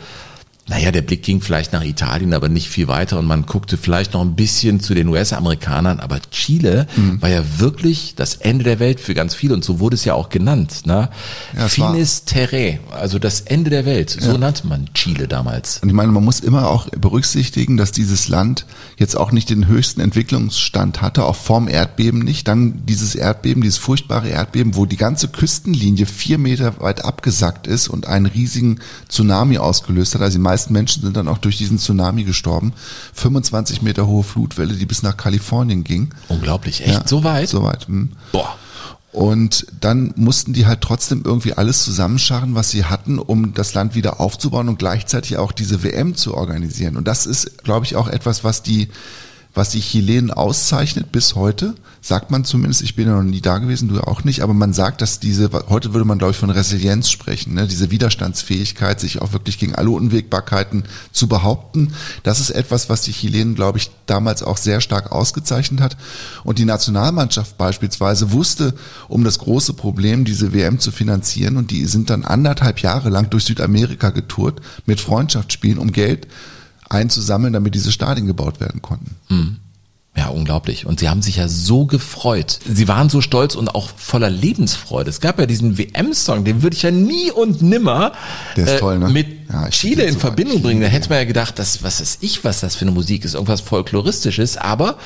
Naja, der Blick ging vielleicht nach Italien, aber nicht viel weiter und man guckte vielleicht noch ein bisschen zu den US-Amerikanern, aber Chile Mhm. war ja wirklich das Ende der Welt für ganz viele und so wurde es ja auch genannt. Ne? Ja, Finis Terre, also das Ende der Welt, so Ja. nannte man Chile damals. Und ich meine, man muss immer auch berücksichtigen, dass dieses Land jetzt auch nicht den höchsten Entwicklungsstand hatte, auch vorm Erdbeben nicht. Dann dieses Erdbeben, dieses furchtbare Erdbeben, wo die ganze Küstenlinie vier Meter weit abgesackt ist und einen riesigen Tsunami ausgelöst hat. Also die meisten Menschen sind dann auch durch diesen Tsunami gestorben. 25 Meter hohe Flutwelle, die bis nach Kalifornien ging. Unglaublich, echt so weit? So weit. hm. Boah. Und dann mussten die halt trotzdem irgendwie alles zusammenscharren, was sie hatten, um das Land wieder aufzubauen und gleichzeitig auch diese WM zu organisieren. Und das ist, glaube ich, auch etwas, was die, was die Chilenen auszeichnet bis heute. Sagt man zumindest, ich bin ja noch nie da gewesen, du auch nicht, aber man sagt, dass diese, heute würde man, glaube ich, von Resilienz sprechen, ne? diese Widerstandsfähigkeit, sich auch wirklich gegen alle Unwägbarkeiten zu behaupten. Das ist etwas, was die Chilenen, glaube ich, damals auch sehr stark ausgezeichnet hat. Und die Nationalmannschaft beispielsweise wusste um das große Problem, diese WM zu finanzieren. Und die sind dann anderthalb Jahre lang durch Südamerika getourt mit Freundschaftsspielen, um Geld einzusammeln, damit diese Stadien gebaut werden konnten. Hm. Ja, unglaublich. Und sie haben sich ja so gefreut. Sie waren so stolz und auch voller Lebensfreude. Es gab ja diesen WM-Song, den würde ich ja nie und nimmer äh, toll, ne? mit Ja, Chile in so Verbindung bringen. Da hätte man ja gedacht, das, was ist ich, was das für eine Musik ist, irgendwas Folkloristisches. Aber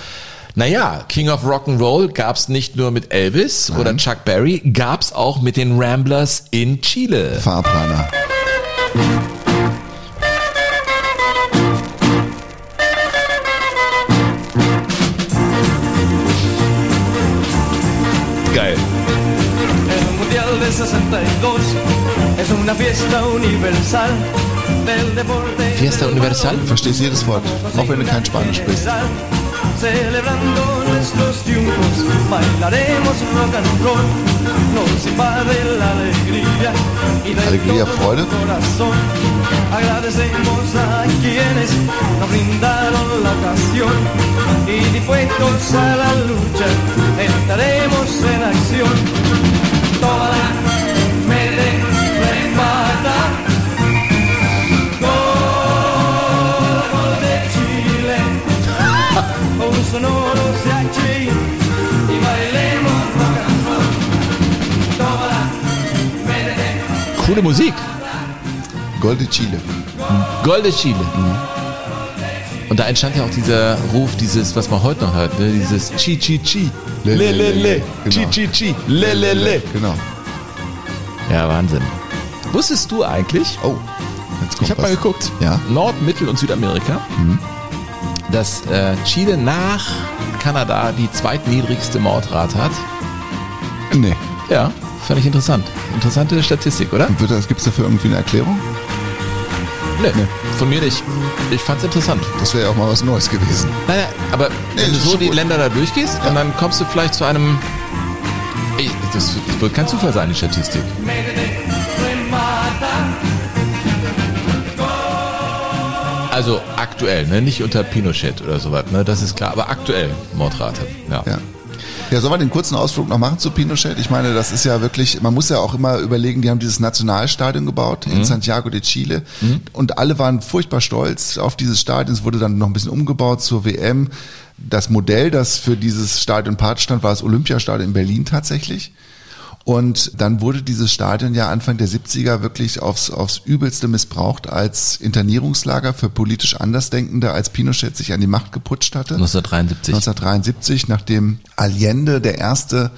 naja, King of Rock'n'Roll gab's nicht nur mit Elvis oder Chuck Berry, gab's auch mit den Ramblers in Chile. Fahrplaner. 62 es una fiesta universal del deporte. Fiesta Universal? Verstehst jedes Wort, auch wenn du kein Spanisch sprichst. Celebrando nuestros triunfos, bailaremos rock and roll, nos invade la alegría y de Alegría, todo Freude. corazón agradecemos a quienes nos brindaron la ocasión y dispuestos a la lucha entraremos en acción. Toda mete, un sonoro se aquí y bailemos rock and roll. Toda mete, Coole Musik. Gol de Chile. Gol de Chile. Und da entstand ja auch dieser Ruf, dieses, was man heute noch hört, ne? dieses Chi Chi Chi. Le Le Le. Chi Chi Chi. Le Le Le. Genau. Ja, Wahnsinn. Wusstest du eigentlich? Oh, jetzt kommt ich habe mal geguckt. Ja. Nord-, Mittel- und Südamerika. Dass äh, Chile nach Kanada die zweitniedrigste Mordrate hat. Nee. Ja, fand ich interessant. Interessante Statistik, oder? Gibt es dafür irgendwie eine Erklärung? Nee, von mir nicht. Ich fand's interessant. Das wäre ja auch mal was Neues gewesen. Naja, aber Nee, wenn du so die gut. Länder da durchgehst und dann kommst du vielleicht zu einem. Ey, das wird kein Zufall sein, die Statistik. Also aktuell, ne? nicht unter Pinochet oder sowas, ne? das ist klar, aber aktuell Mordrate. Ja. Ja. Ja, sollen wir den kurzen Ausflug noch machen zu Pinochet? Ich meine, das ist ja wirklich, man muss ja auch immer überlegen, die haben dieses Nationalstadion gebaut in Mhm. Santiago de Chile und alle waren furchtbar stolz auf dieses Stadion. Es wurde dann noch ein bisschen umgebaut zur WM. Das Modell, das für dieses Stadion Part stand, war das Olympiastadion in Berlin tatsächlich. Und dann wurde dieses Stadion ja Anfang der 70er wirklich aufs, aufs übelste missbraucht als Internierungslager für politisch Andersdenkende, als Pinochet sich an die Macht geputscht hatte. 1973. 1973, nachdem Allende der erste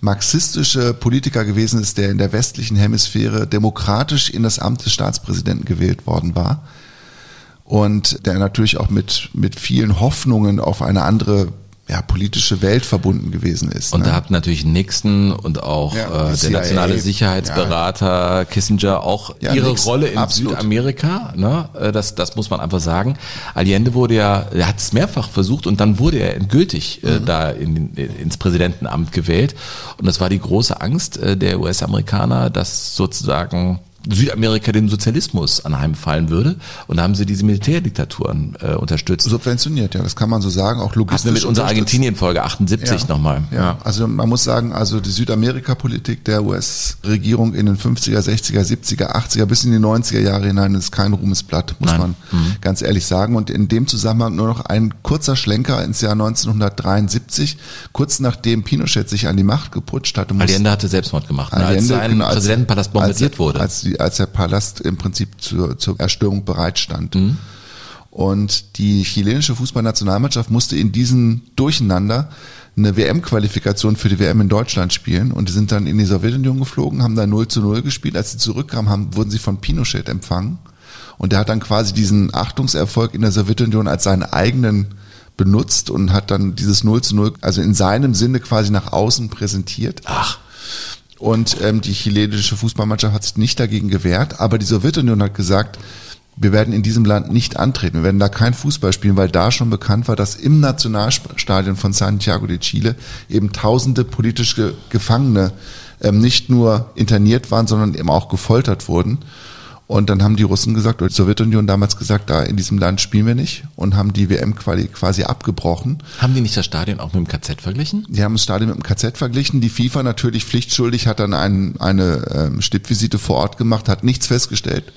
marxistische Politiker gewesen ist, der in der westlichen Hemisphäre demokratisch in das Amt des Staatspräsidenten gewählt worden war. Und der natürlich auch mit, mit vielen Hoffnungen auf eine andere ja, politische Welt verbunden gewesen ist. Und ne? da hat natürlich Nixon und auch Ja, äh, die der CIA, nationale Sicherheitsberater Kissinger auch Ja, ihre Nixon, Rolle in absolut. Südamerika. Ne? Äh, Das, das muss man einfach sagen. Allende wurde ja, er hat es mehrfach versucht und dann wurde er endgültig Mhm. äh, da in, in, ins Präsidentenamt gewählt. Und das war die große Angst äh, der US-Amerikaner, dass sozusagen Südamerika dem Sozialismus anheimfallen würde. Und da haben sie diese Militärdiktaturen äh, unterstützt. Subventioniert, ja, das kann man so sagen, auch Hatten logistisch. wir mit unserer. Argentinien-Folge 78 Ja. nochmal. Ja. also man muss sagen, also die Südamerika-Politik der US-Regierung in den 50er, 60er, 70er, 80er bis in die 90er Jahre hinein ist kein Ruhmesblatt, muss Nein. man Mhm. ganz ehrlich sagen. Und in dem Zusammenhang nur noch ein kurzer Schlenker ins Jahr 1973, kurz nachdem Pinochet sich an die Macht geputscht hatte. Allende hatte Selbstmord gemacht, ne, als Allende, sein genau, als- Präsidentenpalast bombardiert als, wurde. Als, die, als der Palast im Prinzip zur, zur Erstörung bereitstand. Mhm. Und die chilenische Fußballnationalmannschaft musste in diesem Durcheinander eine WM-Qualifikation für die WM in Deutschland spielen und die sind dann in die Sowjetunion geflogen, haben da 0 zu 0 gespielt. Als sie zurückkamen, haben, wurden sie von Pinochet empfangen und der hat dann quasi diesen Achtungserfolg in der Sowjetunion als seinen eigenen benutzt und hat dann dieses 0 zu 0, also in seinem Sinne quasi nach außen präsentiert. Ach. Und ähm, die chilenische Fußballmannschaft hat sich nicht dagegen gewehrt, aber die Sowjetunion hat gesagt, wir werden in diesem Land nicht antreten, wir werden da kein Fußball spielen, weil da schon bekannt war, dass im Nationalstadion von Santiago de Chile eben tausende politische Gefangene ähm, nicht nur interniert waren, sondern eben auch gefoltert wurden. Und dann haben die Russen gesagt, oder die Sowjetunion damals gesagt, da in diesem Land spielen wir nicht und haben die WM quasi, quasi abgebrochen. Haben die nicht das Stadion auch mit dem KZ verglichen? Die haben das Stadion mit dem KZ verglichen. Die FIFA natürlich pflichtschuldig hat dann ein, eine ähm, Stippvisite vor Ort gemacht, hat nichts festgestellt.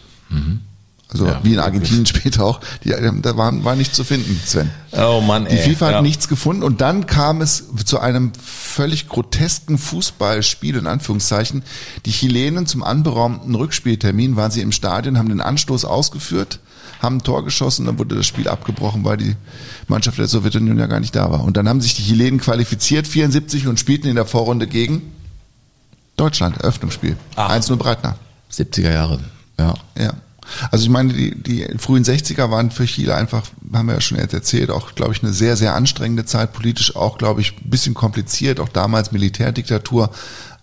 Also Ja, wie in Argentinien später auch. Die, ähm, da war, war nichts zu finden, Sven. Oh Mann, Die ey. FIFA hat Ja. nichts gefunden und dann kam es zu einem völlig grotesken Fußballspiel in Anführungszeichen. Die Chilenen zum anberaumten Rückspieltermin waren sie im Stadion, haben den Anstoß ausgeführt, haben ein Tor geschossen, dann wurde das Spiel abgebrochen, weil die Mannschaft der Sowjetunion ja gar nicht da war. Und dann haben sich die Chilenen qualifiziert, 74 und spielten in der Vorrunde gegen Deutschland, Eröffnungsspiel. 1-0 Breitner. 70er Jahre. Ja. Ja. Also ich meine, die, die frühen 60er waren für Chile einfach, haben wir ja schon erzählt, auch, glaube ich, eine sehr, sehr anstrengende Zeit, politisch auch, glaube ich, ein bisschen kompliziert, auch damals Militärdiktatur.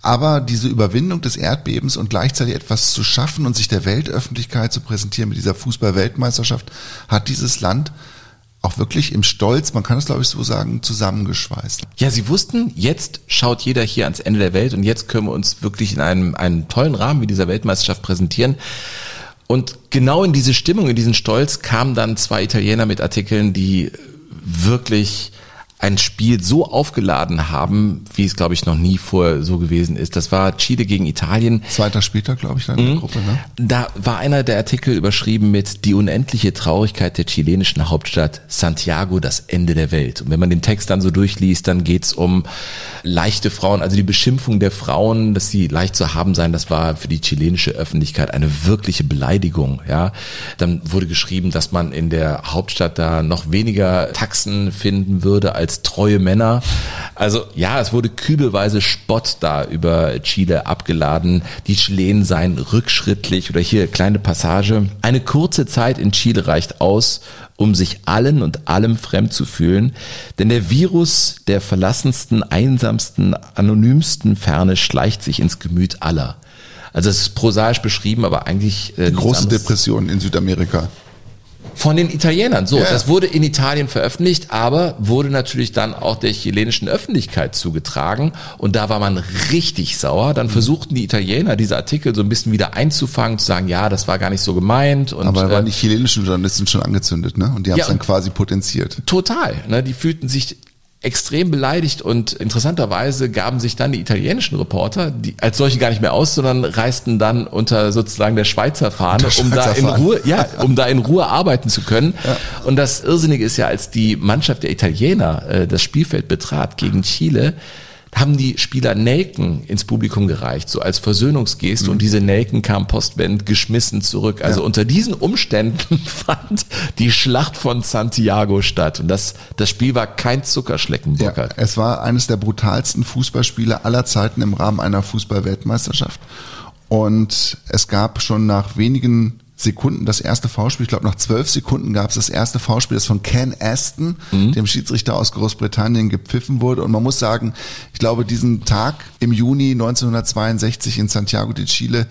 Aber diese Überwindung des Erdbebens und gleichzeitig etwas zu schaffen und sich der Weltöffentlichkeit zu präsentieren mit dieser Fußball-Weltmeisterschaft, hat dieses Land auch wirklich im Stolz, man kann es glaube ich so sagen, zusammengeschweißt. Ja, sie wussten, jetzt schaut jeder hier ans Ende der Welt und jetzt können wir uns wirklich in einem, einem tollen Rahmen wie dieser Weltmeisterschaft präsentieren. Und genau in diese Stimmung, in diesen Stolz kamen dann zwei Italiener mit Artikeln, die wirklich ein Spiel so aufgeladen haben, wie es, glaube ich, noch nie vorher so gewesen ist. Das war Chile gegen Italien. Zweiter Spieltag, glaube ich, in der Gruppe, ne? Da war einer der Artikel überschrieben mit die unendliche Traurigkeit der chilenischen Hauptstadt Santiago, das Ende der Welt. Und wenn man den Text dann so durchliest, dann geht's um leichte Frauen, also die Beschimpfung der Frauen, dass sie leicht zu haben seien, das war für die chilenische Öffentlichkeit eine wirkliche Beleidigung. Ja, Dann wurde geschrieben, dass man in der Hauptstadt da noch weniger Taxen finden würde als treue Männer. Also ja, es wurde kübelweise Spott da über Chile abgeladen. Die Chilenen seien rückschrittlich oder hier kleine Passage. Eine kurze Zeit in Chile reicht aus, um sich allen und allem fremd zu fühlen, denn der Virus der verlassensten, einsamsten, anonymsten Ferne schleicht sich ins Gemüt aller. Also es ist prosaisch beschrieben, aber eigentlich äh, Die große anderes. Depression in Südamerika. Von den Italienern. So, Ja. das wurde in Italien veröffentlicht, aber wurde natürlich dann auch der chilenischen Öffentlichkeit zugetragen. Und da war man richtig sauer. Mhm. Dann versuchten die Italiener, diese Artikel so ein bisschen wieder einzufangen, zu sagen, ja, das war gar nicht so gemeint. Und, Aber da waren äh, die chilenischen Journalisten schon angezündet, ne? Und die haben Ja, es dann und- quasi potenziert. Total. Ne? Die fühlten sich extrem beleidigt und interessanterweise gaben sich dann die italienischen Reporter, die als solche gar nicht mehr aus, sondern reisten dann unter sozusagen der Schweizer Fahne, Der um da Schweizer in Fahne. Ruhe, ja, um da in Ruhe arbeiten zu können. Und das Irrsinnige ist ja, als die Mannschaft der Italiener äh, das Spielfeld betrat gegen Chile, haben die Spieler Nelken ins Publikum gereicht, so als Versöhnungsgeste. Mhm. Und diese Nelken kamen postwendend geschmissen zurück. Also Ja. unter diesen Umständen fand die Schlacht von Santiago statt. Und das, das Spiel war kein Zuckerschlecken, Ja, es war eines der brutalsten Fußballspiele aller Zeiten im Rahmen einer Fußball-Weltmeisterschaft. Und es gab schon nach wenigen Sekunden das erste Foulspiel. Ich glaube, nach zwölf Sekunden gab es das erste Foulspiel, das von Ken Aston, dem Schiedsrichter aus Großbritannien, gepfiffen wurde. Und man muss sagen, ich glaube, diesen Tag im Juni 1962 in Santiago de Chile,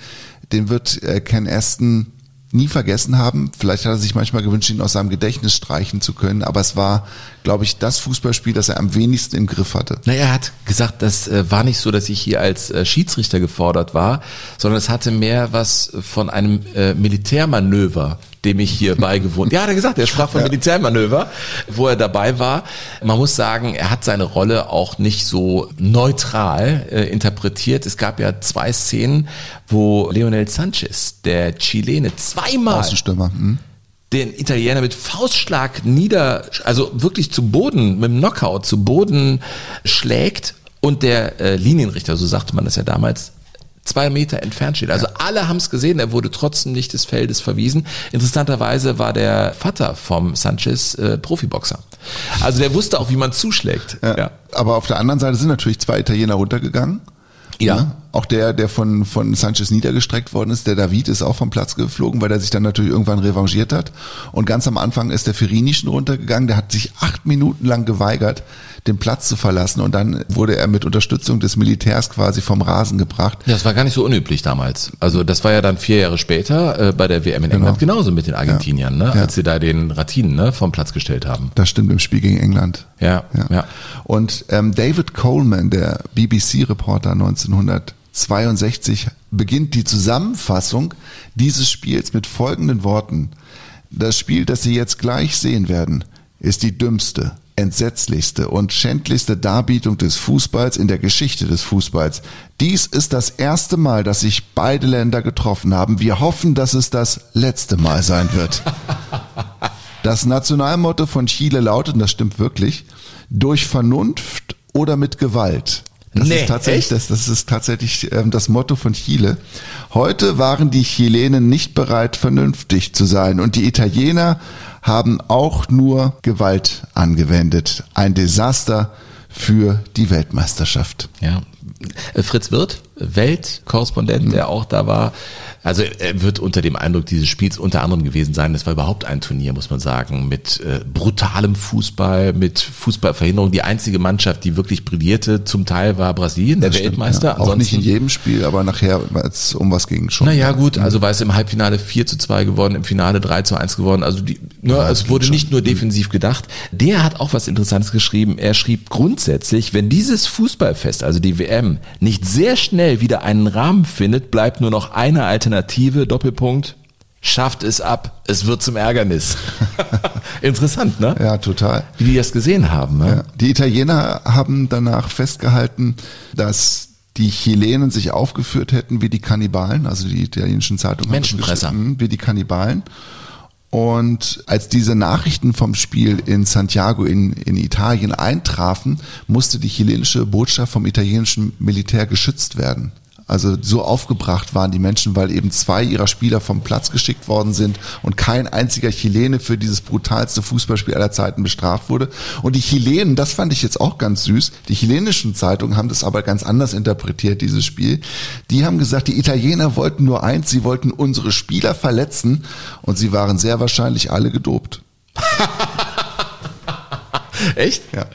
den wird äh, Ken Aston nie vergessen haben. Vielleicht hat er sich manchmal gewünscht, ihn aus seinem Gedächtnis streichen zu können, aber es war, glaube ich, das Fußballspiel, das er am wenigsten im Griff hatte. Na, er hat gesagt, das äh, war nicht so, dass ich hier als äh, Schiedsrichter gefordert war, sondern es hatte mehr was von einem äh, Militärmanöver, dem ich hier beigewohnt. Ja, hat er gesagt, er sprach von Militärmanöver, wo er dabei war. Man muss sagen, er hat seine Rolle auch nicht so neutral äh, interpretiert. Es gab ja zwei Szenen, wo Leonel Sanchez, der Chilene, zweimal Außenstürmer. Hm? den Italiener mit Faustschlag nieder, also wirklich zu Boden, mit dem Knockout zu Boden schlägt und der äh, Linienrichter, so sagte man das ja damals, zwei Meter entfernt steht. Also alle haben es gesehen, er wurde trotzdem nicht des Feldes verwiesen. Interessanterweise war der Vater vom Sanchez äh, Profiboxer. Also der wusste auch, wie man zuschlägt. Ja. Aber auf der anderen Seite sind natürlich zwei Italiener runtergegangen. Ja. Ne? Auch der, der von, von Sanchez niedergestreckt worden ist, der David ist auch vom Platz geflogen, weil er sich dann natürlich irgendwann revanchiert hat. Und ganz am Anfang ist der Ferini schon runtergegangen, der hat sich acht Minuten lang geweigert, den Platz zu verlassen und dann wurde er mit Unterstützung des Militärs quasi vom Rasen gebracht. Ja, das war gar nicht so unüblich damals. Also das war ja dann vier Jahre später äh, bei der WM in England genauso mit den Argentiniern, ne? Ja. als sie da den Ratinen ne, vom Platz gestellt haben. Das stimmt im Spiel gegen England. Ja, ja. Und ähm, David Coleman, der BBC-Reporter 1962, beginnt die Zusammenfassung dieses Spiels mit folgenden Worten. Das Spiel, das Sie jetzt gleich sehen werden, ist die dümmste, entsetzlichste und schändlichste Darbietung des Fußballs in der Geschichte des Fußballs. Dies ist das erste Mal, dass sich beide Länder getroffen haben. Wir hoffen, dass es das letzte Mal sein wird. Das Nationalmotto von Chile lautet, und das stimmt wirklich, durch Vernunft oder mit Gewalt. Das Nee, ist tatsächlich, echt? das, das ist tatsächlich ähm, das Motto von Chile. Heute waren die Chilenen nicht bereit, vernünftig zu sein und die Italiener haben auch nur Gewalt angewendet. Ein Desaster für die Weltmeisterschaft. Ja. Äh, Fritz Wirth, Weltkorrespondent, der auch da war. Also er wird unter dem Eindruck dieses Spiels unter anderem gewesen sein. Das war überhaupt ein Turnier, muss man sagen, mit äh, brutalem Fußball, mit Fußballverhinderung. Die einzige Mannschaft, die wirklich brillierte, zum Teil war Brasilien, der Weltmeister. ja. Auch nicht in jedem Spiel, aber nachher, als es um was ging schon. Naja, gut, also war es im Halbfinale 4 zu 2 geworden, im Finale 3 zu 1 geworden. Also die, ne, es wurde nicht nur defensiv gedacht. Der hat auch was Interessantes geschrieben. Er schrieb grundsätzlich, wenn dieses Fußballfest, also die WM, nicht sehr schnell wieder einen Rahmen findet, bleibt nur noch eine Alternative, Doppelpunkt, schafft es ab, es wird zum Ärgernis. Interessant, ne? Ja, total. Wie die das gesehen haben. Ne? Ja. Die Italiener haben danach festgehalten, dass die Chilenen sich aufgeführt hätten wie die Kannibalen, also die italienischen Zeitungen. Menschenfresser. Wie die Kannibalen. Und als diese Nachrichten vom Spiel in Santiago in, in Italien eintrafen, musste die chilenische Botschaft vom italienischen Militär geschützt werden. Also so aufgebracht waren die Menschen, weil eben zwei ihrer Spieler vom Platz geschickt worden sind und kein einziger Chilene für dieses brutalste Fußballspiel aller Zeiten bestraft wurde. Und die Chilenen, das fand ich jetzt auch ganz süß, die chilenischen Zeitungen haben das aber ganz anders interpretiert, dieses Spiel. Die haben gesagt, die Italiener wollten nur eins, sie wollten unsere Spieler verletzen und sie waren sehr wahrscheinlich alle gedopt. Echt? Ja.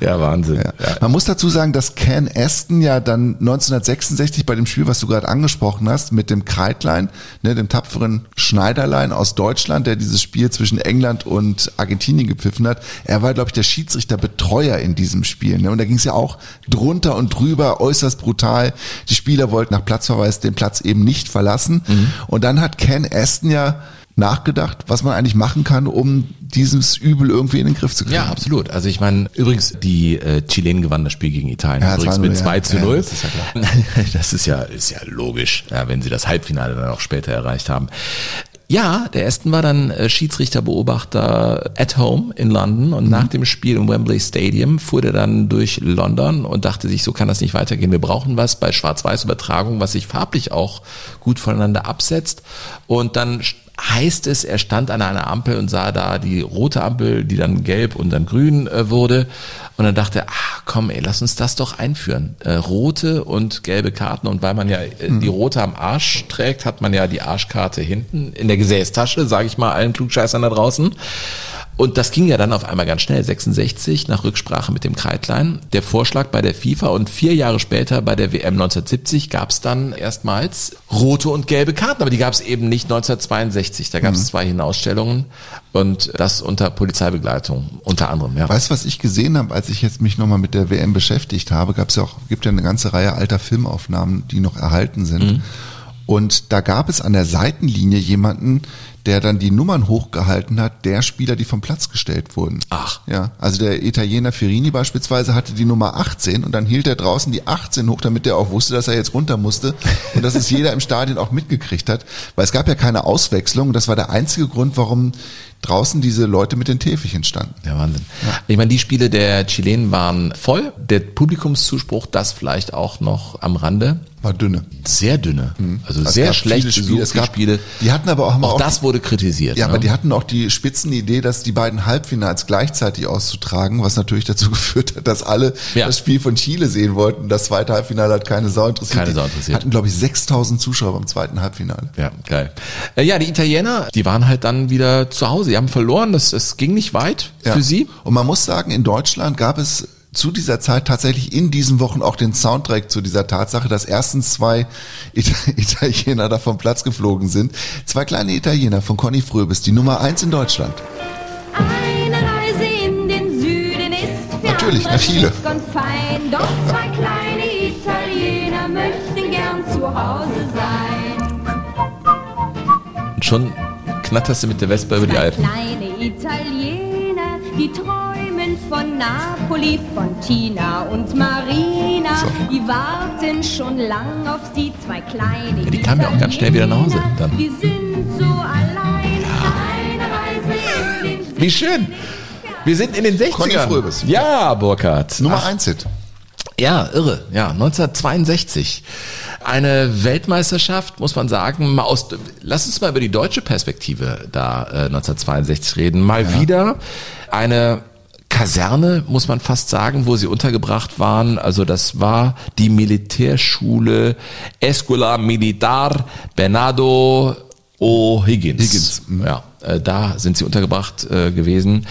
Ja, Wahnsinn. Ja. Man muss dazu sagen, dass Ken Aston ja dann 1966 bei dem Spiel, was du gerade angesprochen hast, mit dem Kreitlein, ne, dem tapferen Schneiderlein aus Deutschland, der dieses Spiel zwischen England und Argentinien gepfiffen hat, er war, glaube ich, der Schiedsrichterbetreuer in diesem Spiel. Ne? Und da ging es ja auch drunter und drüber, äußerst brutal. Die Spieler wollten nach Platzverweis den Platz eben nicht verlassen. Und dann hat Ken Aston ja nachgedacht, was man eigentlich machen kann, um dieses Übel irgendwie in den Griff zu kriegen. Ja, absolut. Also ich meine, übrigens, die äh, Chilenen gewannen das Spiel gegen Italien. Ja, übrigens 2-0, mit ja. 2 zu Ja, 0. das ist ja das ist ja, ist ja logisch, ja, wenn sie das Halbfinale dann auch später erreicht haben. ja, der Aston war dann äh, Schiedsrichterbeobachter at home in London und nach dem Spiel im Wembley Stadium fuhr er dann durch London und dachte sich, so kann das nicht weitergehen. Wir brauchen was bei Schwarz-Weiß-Übertragung, was sich farblich auch gut voneinander absetzt. Und dann heißt es, er stand an einer Ampel und sah da die rote Ampel, die dann gelb und dann grün äh, wurde. Und dann dachte er, ach komm, ey, lass uns das doch einführen. Äh, rote und gelbe Karten. Und weil man ja äh, die rote am Arsch trägt, hat man ja die Arschkarte hinten in der Gesäßtasche, sage ich mal allen Klugscheißern da draußen. Und das ging ja dann auf einmal ganz schnell, 66 nach Rücksprache mit dem Kreitlein. Der Vorschlag bei der FIFA und vier Jahre später bei der WM 1970 gab es dann erstmals rote und gelbe Karten, aber die gab es eben nicht 1962. Da gab es Mhm. zwei Hinausstellungen und das unter Polizeibegleitung unter anderem. Ja. Weißt du, was ich gesehen habe, als ich jetzt mich nochmal mit der WM beschäftigt habe, gab es ja auch, gibt ja eine ganze Reihe alter Filmaufnahmen, die noch erhalten sind. Mhm. Und da gab es an der Seitenlinie jemanden, der dann die Nummern hochgehalten hat, der Spieler, die vom Platz gestellt wurden. Ach. Ja, also der Italiener Ferini beispielsweise hatte die Nummer 18 und dann hielt er draußen die 18 hoch, damit er auch wusste, dass er jetzt runter musste und dass es jeder im Stadion auch mitgekriegt hat, weil es gab ja keine Auswechslung. Das war der einzige Grund, warum draußen diese Leute mit den Täfelchen standen. Ja, Wahnsinn. Ich meine, die Spiele der Chilenen waren voll. Der Publikumszuspruch, das vielleicht auch noch am Rande. War dünne. Sehr dünne. Also Es sehr schlecht viele Spiele. besuchte Es gab- Spiele. Die hatten aber auch, mal Auch auch das wurde kritisiert. Ja, ne? aber die hatten auch die Spitzenidee, dass die beiden Halbfinals gleichzeitig auszutragen, was natürlich dazu geführt hat, dass alle Ja. das Spiel von Chile sehen wollten. Das zweite Halbfinale hat keine Sau interessiert. Keine Die Sau interessiert. Hatten, glaube ich, 6000 Zuschauer beim zweiten Halbfinale. Ja, geil. Äh, ja, die Italiener, die waren halt dann wieder zu Hause. Die haben verloren. Das, es ging nicht weit Ja. für sie. Und man muss sagen, in Deutschland gab es zu dieser Zeit tatsächlich in diesen Wochen auch den Soundtrack zu dieser Tatsache, dass erstens zwei Ita Italiener da vom Platz geflogen sind. Zwei kleine Italiener von Conny Fröbis, die Nummer eins in Deutschland. Eine Reise in den Süden ist für Natürlich, nach Chile. und fein. Doch zwei kleine Italiener möchten gern zu Hause sein. Und schon knatterst du mit der Vespa über die Alpen. Kleine Italiener, die träumen von Napoli, von Tina und Marina. Die warten schon lang auf sie, zwei kleine Ja, die kamen ja auch ganz schnell wieder nach Hause dann. Die sind so allein. Eine Reise in den Wie schön. Wir sind in den 60ern. Conny Fröbis. Ja, Burkhard. Nummer Ach, eins Hit. Ja, irre. Ja, 1962. Eine Weltmeisterschaft, muss man sagen, mal aus, lass uns mal über die deutsche Perspektive da äh, 1962 reden. Mal wieder eine Kaserne, muss man fast sagen, wo sie untergebracht waren. Also das war die Militärschule Escola Militar Bernardo O'Higgins. Higgins, Ja, äh, da sind sie untergebracht äh, gewesen.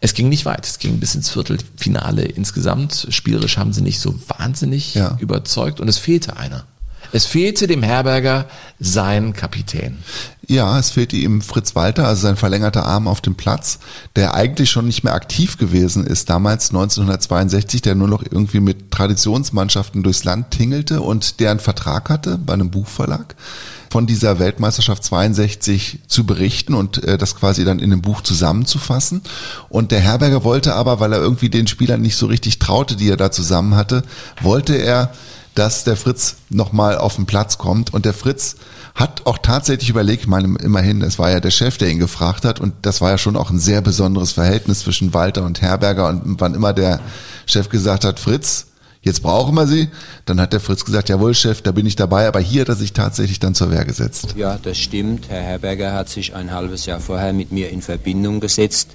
Es ging nicht weit. Es ging bis ins Viertelfinale insgesamt. Spielerisch haben sie nicht so wahnsinnig Ja. überzeugt und es fehlte einer. Es fehlte dem Herberger sein Kapitän. Ja, es fehlte ihm Fritz Walter, also sein verlängerter Arm auf dem Platz, der eigentlich schon nicht mehr aktiv gewesen ist, damals 1962, der nur noch irgendwie mit Traditionsmannschaften durchs Land tingelte und der einen Vertrag hatte bei einem Buchverlag von dieser Weltmeisterschaft 62 zu berichten und äh, das quasi dann in einem Buch zusammenzufassen. Und der Herberger wollte aber, weil er irgendwie den Spielern nicht so richtig traute, die er da zusammen hatte, wollte er dass der Fritz nochmal auf den Platz kommt. Und der Fritz hat auch tatsächlich überlegt, ich meine, immerhin, es war ja der Chef, der ihn gefragt hat. Und das war ja schon auch ein sehr besonderes Verhältnis zwischen Walter und Herberger. Und wann immer der Chef gesagt hat, Fritz, jetzt brauchen wir sie, dann hat der Fritz gesagt, jawohl, Chef, da bin ich dabei. Aber hier hat er sich tatsächlich dann zur Wehr gesetzt. Ja, das stimmt. Herr Herberger hat sich ein halbes Jahr vorher mit mir in Verbindung gesetzt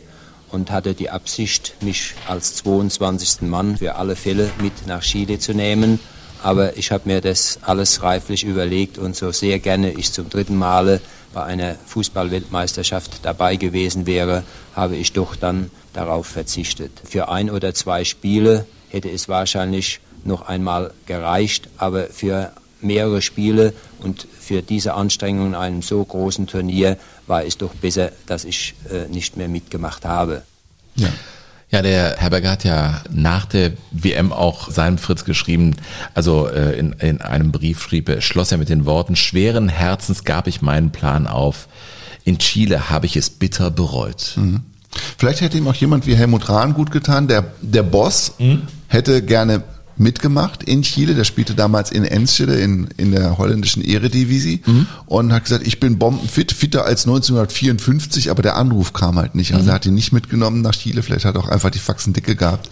und hatte die Absicht, mich als 22. Mann für alle Fälle mit nach Chile zu nehmen. Aber ich habe mir das alles reiflich überlegt und so sehr gerne ich zum dritten Male bei einer Fußballweltmeisterschaft dabei gewesen wäre, habe ich doch dann darauf verzichtet. Für ein oder zwei Spiele hätte es wahrscheinlich noch einmal gereicht, aber für mehrere Spiele und für diese Anstrengungen in einem so großen Turnier war es doch besser, dass ich äh, nicht mehr mitgemacht habe. Ja. Ja, der Herberger hat ja nach der WM auch seinem Fritz geschrieben, also äh, in, in einem Brief schrieb er, schloss er mit den Worten, schweren Herzens gab ich meinen Plan auf. In Chile habe ich es bitter bereut. Mhm. Vielleicht hätte ihm auch jemand wie Helmut Rahn gut getan. Der, der Boss hätte gerne mitgemacht in Chile. Der spielte damals in Enschede in, in der holländischen Eredivisie Mhm. und hat gesagt, ich bin bombenfit, fitter als 1954, aber der Anruf kam halt nicht. Also Mhm. er hat ihn nicht mitgenommen nach Chile. Vielleicht hat er auch einfach die Faxen dicke gehabt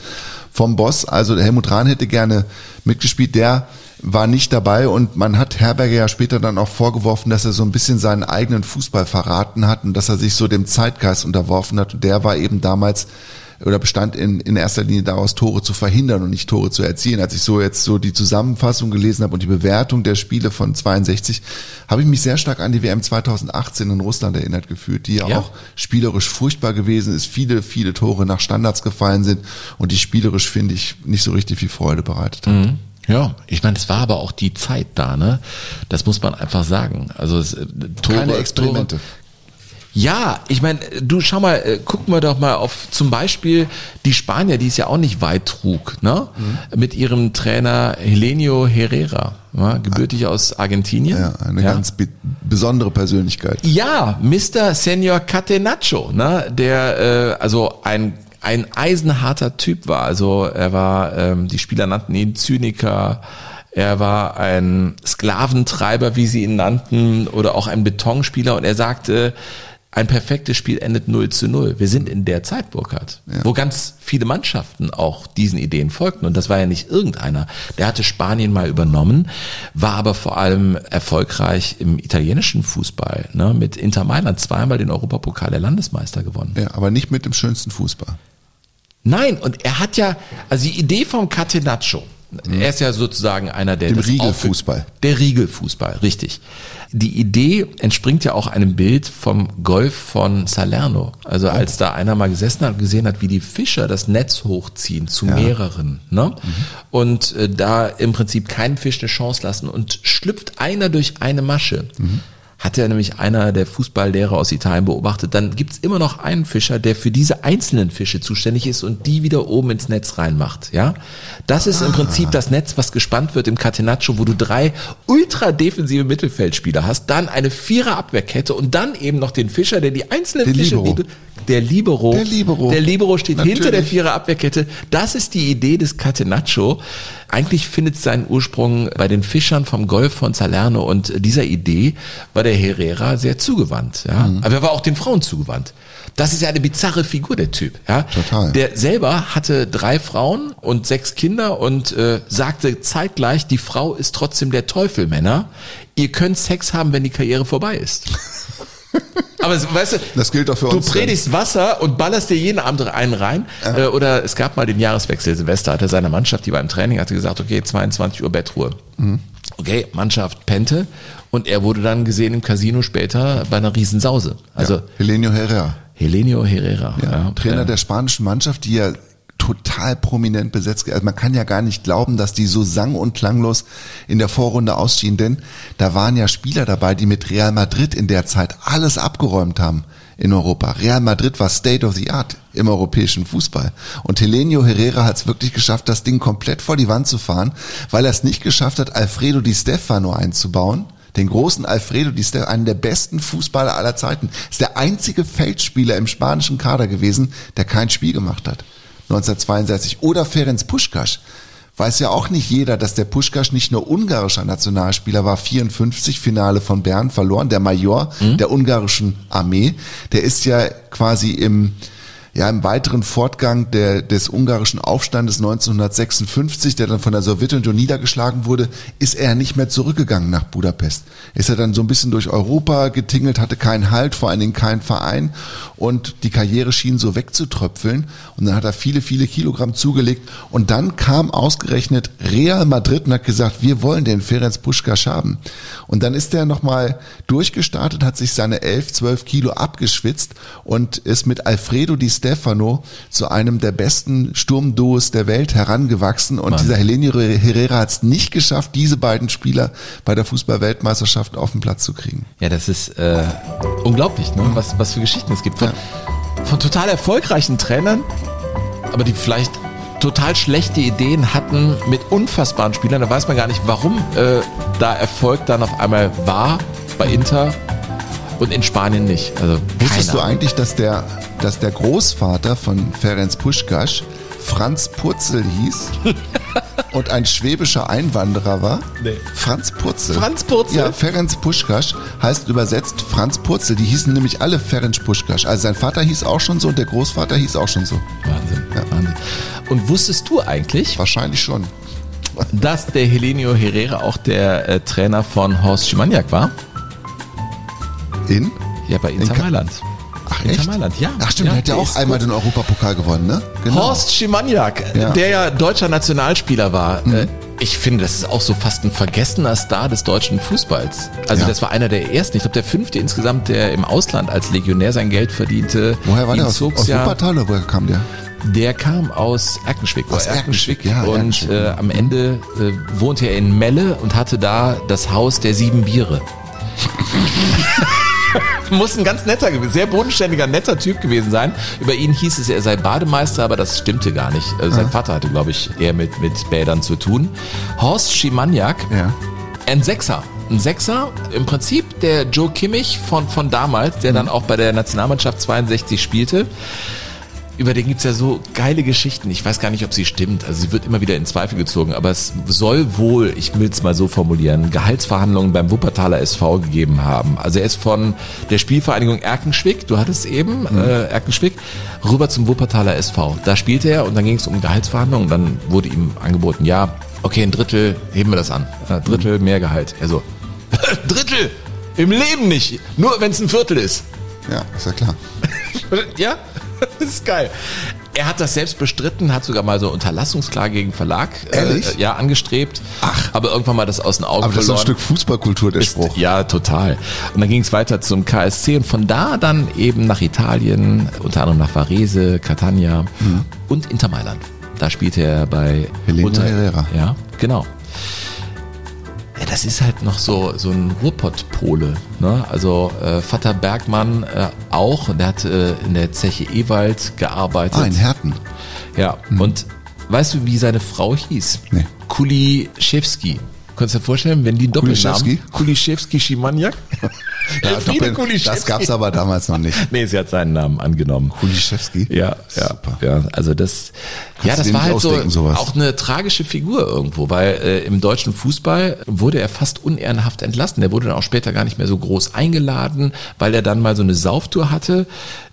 vom Boss. Also der Helmut Rahn hätte gerne mitgespielt. Der war nicht dabei und man hat Herberger ja später dann auch vorgeworfen, dass er so ein bisschen seinen eigenen Fußball verraten hat und dass er sich so dem Zeitgeist unterworfen hat. Und der war eben damals oder bestand in, in erster Linie daraus, Tore zu verhindern und nicht Tore zu erzielen. Als ich so jetzt so die Zusammenfassung gelesen habe und die Bewertung der Spiele von 62, habe ich mich sehr stark an die WM 2018 in Russland erinnert gefühlt, die ja, Ja. auch spielerisch furchtbar gewesen ist, viele, viele Tore nach Standards gefallen sind und die spielerisch, finde ich, nicht so richtig viel Freude bereitet hat. Mhm. Ja, ich meine, es war aber auch die Zeit da, ne? Das muss man einfach sagen. Also es, äh, Tore, Keine Experimente. Tore, ja, ich meine, du schau mal, äh, gucken wir doch mal auf zum Beispiel die Spanier, die es ja auch nicht weit trug, ne? Mhm. Mit ihrem Trainer Helenio Herrera, ja, gebürtig aus Argentinien. Ja, eine ganz be besondere Persönlichkeit. Ja, Mr. Senor Catenaccio, ne, der äh, also ein ein eisenharter Typ war. Also er war, ähm, die Spieler nannten ihn Zyniker. Er war ein Sklaventreiber, wie sie ihn nannten, oder auch ein Betonspieler. Und er sagte, ein perfektes Spiel endet 0 zu 0. Wir sind in der Zeit, Burkhardt, wo ganz viele Mannschaften auch diesen Ideen folgten. Und das war ja nicht irgendeiner. Der hatte Spanien mal übernommen, war aber vor allem erfolgreich im italienischen Fußball. Ne? Mit Inter Mailand zweimal den Europapokal der Landesmeister gewonnen. Ja, aber nicht mit dem schönsten Fußball. Nein, und er hat ja, also die Idee vom Catenaccio, er ist ja sozusagen einer der Dem Riegelfußball. Der Riegelfußball, richtig. Die Idee entspringt ja auch einem Bild vom Golf von Salerno. Also als da einer mal gesessen hat und gesehen hat, wie die Fischer das Netz hochziehen zu mehreren. Ne? Und äh, da im Prinzip keinen Fisch eine Chance lassen und schlüpft einer durch eine Masche. Hat ja nämlich einer der Fußballlehrer aus Italien beobachtet, dann gibt's immer noch einen Fischer, der für diese einzelnen Fische zuständig ist und die wieder oben ins Netz reinmacht. Ja, Das ist im Prinzip das Netz, was gespannt wird im Catenaccio, wo du drei ultra defensive Mittelfeldspieler hast, dann eine vierer Abwehrkette und dann eben noch den Fischer, der die einzelnen Der Fische... Libero. die Der Libero. Der Libero. Der Libero steht hinter der Natürlich. vierer Abwehrkette. Das ist die Idee des Catenaccio. Eigentlich findet es seinen Ursprung bei den Fischern vom Golf von Salerno und dieser Idee war der Herrera sehr zugewandt. Ja? Mhm. Aber er war auch den Frauen zugewandt. Das ist ja eine bizarre Figur, der Typ. Ja? Total. Der selber hatte drei Frauen und sechs Kinder und äh, sagte zeitgleich, die Frau ist trotzdem der Teufel, Männer. Ihr könnt Sex haben, wenn die Karriere vorbei ist. Aber weißt du, Das gilt auch für du uns. predigst Wasser und ballerst dir jeden Abend einen rein. Äh, oder es gab mal den Jahreswechsel. Silvester hatte seine Mannschaft, die war im Training, hatte gesagt, okay, 22 Uhr Bettruhe. Mhm. Okay, Mannschaft pennte und er wurde dann gesehen im Casino später bei einer Riesensause. Also ja, Helenio Herrera. Helenio Herrera. Ja, Trainer äh, der spanischen Mannschaft, die ja total prominent besetzt. Also man kann ja gar nicht glauben, dass die so sang- und klanglos in der Vorrunde ausschieden, denn da waren ja Spieler dabei, die mit Real Madrid in der Zeit alles abgeräumt haben in Europa. Real Madrid war State of the Art im europäischen Fußball. Und Helenio Herrera hat es wirklich geschafft, das Ding komplett vor die Wand zu fahren, weil er es nicht geschafft hat, Alfredo Di Stefano einzubauen. Den großen Alfredo Di Stefano, einen der besten Fußballer aller Zeiten. Ist der einzige Feldspieler im spanischen Kader gewesen, der kein Spiel gemacht hat. 1962. Oder Ferenc Puschkasch. Weiß ja auch nicht jeder, dass der Puschkasch nicht nur ungarischer Nationalspieler war, 54 Finale von Bern verloren, der Major der ungarischen Armee. Der ist ja quasi im ja, im weiteren Fortgang der, des ungarischen Aufstandes 1956, der dann von der Sowjetunion niedergeschlagen wurde, ist er nicht mehr zurückgegangen nach Budapest. Ist er dann so ein bisschen durch Europa getingelt, hatte keinen Halt, vor allen Dingen keinen Verein und die Karriere schien so wegzutröpfeln und dann hat er viele, viele Kilogramm zugelegt und dann kam ausgerechnet Real Madrid und hat gesagt, wir wollen den Ferenc Puschkasch haben. Und dann ist er nochmal durchgestartet, hat sich seine 11, 12 Kilo abgeschwitzt und ist mit Alfredo Di Stefano zu einem der besten Sturmduos der Welt herangewachsen. Und Mann. dieser Helenio Herrera hat es nicht geschafft, diese beiden Spieler bei der Fußball-Weltmeisterschaft auf den Platz zu kriegen. Ja, das ist äh, unglaublich, ne? was, was für Geschichten es gibt. Von, von total erfolgreichen Trainern, aber die vielleicht total schlechte Ideen hatten mit unfassbaren Spielern. Da weiß man gar nicht, warum äh, da Erfolg dann auf einmal war bei Inter und in Spanien nicht. Also Wusstest du eigentlich, dass der, dass der Großvater von Ferenc Puschkasch Franz Purzel hieß? und ein schwäbischer Einwanderer war? Nee. Franz Purzel. Franz Purzel? Ja, Ferenc Puschkasch heißt übersetzt Franz Purzel. Die hießen nämlich alle Ferenc Puschkasch. Also sein Vater hieß auch schon so und der Großvater hieß auch schon so. Wahnsinn, Wahnsinn. Und wusstest du eigentlich, Wahrscheinlich schon. dass der Helenio Herrera auch der äh, Trainer von Horst Schimaniak war? In? Ja, bei Inter Ka- Mailand. Ach, Inter echt? Mailand, ja. Ach stimmt, ja, der hat ja auch einmal gut. den Europapokal gewonnen, ne? Horst Schimaniak, Ja. der ja deutscher Nationalspieler war. Äh, Ich finde, das ist auch so fast ein vergessener Star des deutschen Fußballs. Also Ja. das war einer der ersten, ich glaube der fünfte insgesamt, der im Ausland als Legionär sein Geld verdiente. Woher war Ihn der? Aus, aus ja- Wuppertal oder woher kam der? Der kam aus Erkenschwick. Aus Erkenschwick, ja, Und Erkenschwick. äh, am Ende äh, wohnte er in Melle und hatte da das Haus der sieben Biere. Muss ein ganz netter, sehr bodenständiger, netter Typ gewesen sein. Über ihn hieß es, er sei Bademeister, aber das stimmte gar nicht. Äh, sein Vater hatte, glaube ich, eher mit, mit Bädern zu tun. Horst Schimaniak, Ja. ein Sechser. Ein Sechser, im Prinzip der Joe Kimmich von, von damals, der dann auch bei der Nationalmannschaft 62 spielte. Über den gibt's ja so geile Geschichten. Ich weiß gar nicht, ob sie stimmt. Also sie wird immer wieder in Zweifel gezogen. Aber es soll wohl, ich will es mal so formulieren, Gehaltsverhandlungen beim Wuppertaler SV gegeben haben. Also er ist von der Spielvereinigung Erkenschwick, du hattest eben äh, Erkenschwick, rüber zum Wuppertaler SV. Da spielte er und dann ging es um Gehaltsverhandlungen. Und dann wurde ihm angeboten, ja, okay, ein Drittel, heben wir das an. Ein Drittel mehr Gehalt. Also, Drittel! Im Leben nicht. Nur wenn es ein Viertel ist. Ja, ist ja klar. Ja, das ist geil. Er hat das selbst bestritten, hat sogar mal so Unterlassungsklage gegen Verlag Ehrlich? Äh, ja, angestrebt. Ach. Aber irgendwann mal das aus den Augen Aber das ist ein verloren. Stück Fußballkultur, der Ist- Spruch. Ja, total. Und dann ging es weiter zum KSC und von da dann eben nach Italien, unter anderem nach Varese, Catania und Inter Mailand. Da spielte er bei Helena Herrera. Ja, genau. Ja, das ist halt noch so, so ein Ruhrpott-Pole. Ne? Also äh, Vater Bergmann äh, auch, der hat äh, in der Zeche Ewald gearbeitet. Ah, in Herten. Ja, und weißt du, wie seine Frau hieß? Nee. Kuliszewski. Kannst du dir vorstellen, wenn die Doppelnamen? Kuliszewski? Schimaniak? Ja, Doppel, das gab's aber damals noch nicht. Nee, sie hat seinen Namen angenommen. Kuliszewski? Ja, ja, Super. ja. Also das, Kannst ja, das war halt so sowas. auch eine tragische Figur irgendwo, weil äh, im deutschen Fußball wurde er fast unehrenhaft entlassen. Der wurde dann auch später gar nicht mehr so groß eingeladen, weil er dann mal so eine Sauftour hatte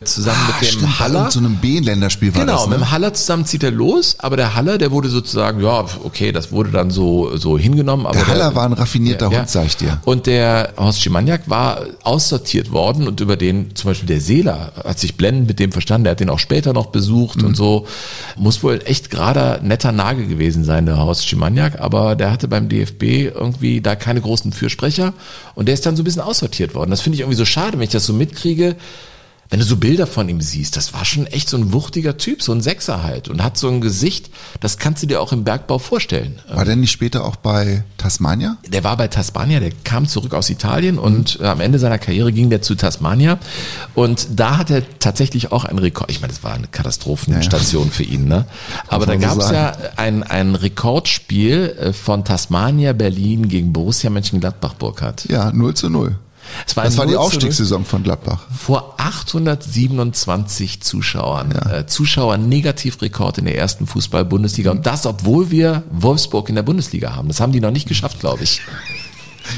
zusammen Ah, mit dem stimmt, Haller. so einem B-Länderspiel war Genau, das, mit ne? dem Haller zusammen zieht er los, aber der Haller, der wurde sozusagen, ja, okay, das wurde dann so, so hingenommen. Aber Der Haller war ein raffinierter Hund, sag ich dir. Und der Horst Schimaniak war aussortiert worden und über den, zum Beispiel der Seeler, hat sich blendend mit dem verstanden, der hat den auch später noch besucht Mhm. und so. Muss wohl echt gerader, netter Nagel gewesen sein, der Horst Schimaniak, aber der hatte beim DFB irgendwie da keine großen Fürsprecher und der ist dann so ein bisschen aussortiert worden. Das finde ich irgendwie so schade, wenn ich das so mitkriege. Wenn du so Bilder von ihm siehst, das war schon echt so ein wuchtiger Typ, so ein Sechser halt und hat so ein Gesicht, das kannst du dir auch im Bergbau vorstellen. War der nicht später auch bei Tasmania? Der war bei Tasmania, der kam zurück aus Italien und äh, am Ende seiner Karriere ging der zu Tasmania und da hat er tatsächlich auch einen Rekord. Ich meine, das war eine Katastrophenstation für ihn, ne? Aber da gab es ja ein, ein Rekordspiel äh, von Tasmania Berlin gegen Borussia Mönchengladbach Burkhardt. Ja, 0 zu 0. Es war, Das war die 0 zu 0 Aufstiegssaison von Gladbach. vor 827 Zuschauern. Äh, Zuschauer Negativrekord in der ersten Fußball-Bundesliga. Und das, obwohl wir Wolfsburg in der Bundesliga haben. Das haben die noch nicht geschafft, glaube ich.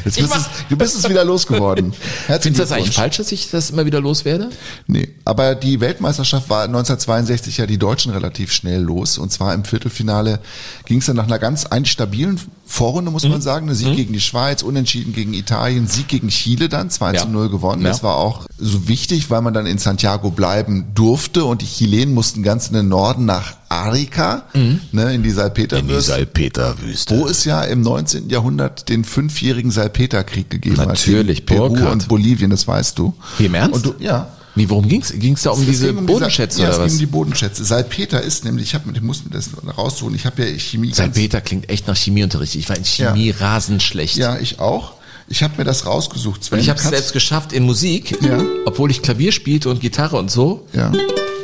Jetzt bist es, du bist es wieder losgeworden. Findest du das eigentlich falsch, dass ich das immer wieder loswerde? Nee, aber die Weltmeisterschaft war 1962 ja die Deutschen relativ schnell los. Und zwar im Viertelfinale ging es dann nach einer ganz eigentlich stabilen Vorrunde, muss Mhm. man sagen. Eine Sieg gegen die Schweiz, Unentschieden gegen Italien, Sieg gegen Chile dann, 2 Ja. zu 0 gewonnen. Ja. Das war auch so wichtig, weil man dann in Santiago bleiben durfte und die Chilenen mussten ganz in den Norden nach Arica, ne, in die Salpeterwüste. Salpeterwüste. Wo es ja im 19. Jahrhundert den fünfjährigen Salpeterkrieg gegeben Natürlich, hat. gegen Peru und Bolivien, das weißt du. Wie im Ernst? Du, ja. Wie, worum ging's? Ging's da um Es diese ging Bodenschätze ja, oder es ging was? um die Bodenschätze. Salpeter ist nämlich, ich, hab, ich muss mir das raussuchen, ich habe ja Chemie. Salpeter klingt echt nach Chemieunterricht. Ich war in Chemie rasend schlecht. Ja, ich auch. Ich habe mir das rausgesucht, Sven. Und ich habe es selbst geschafft in Musik, Ja. obwohl ich Klavier spielte und Gitarre und so. Ja.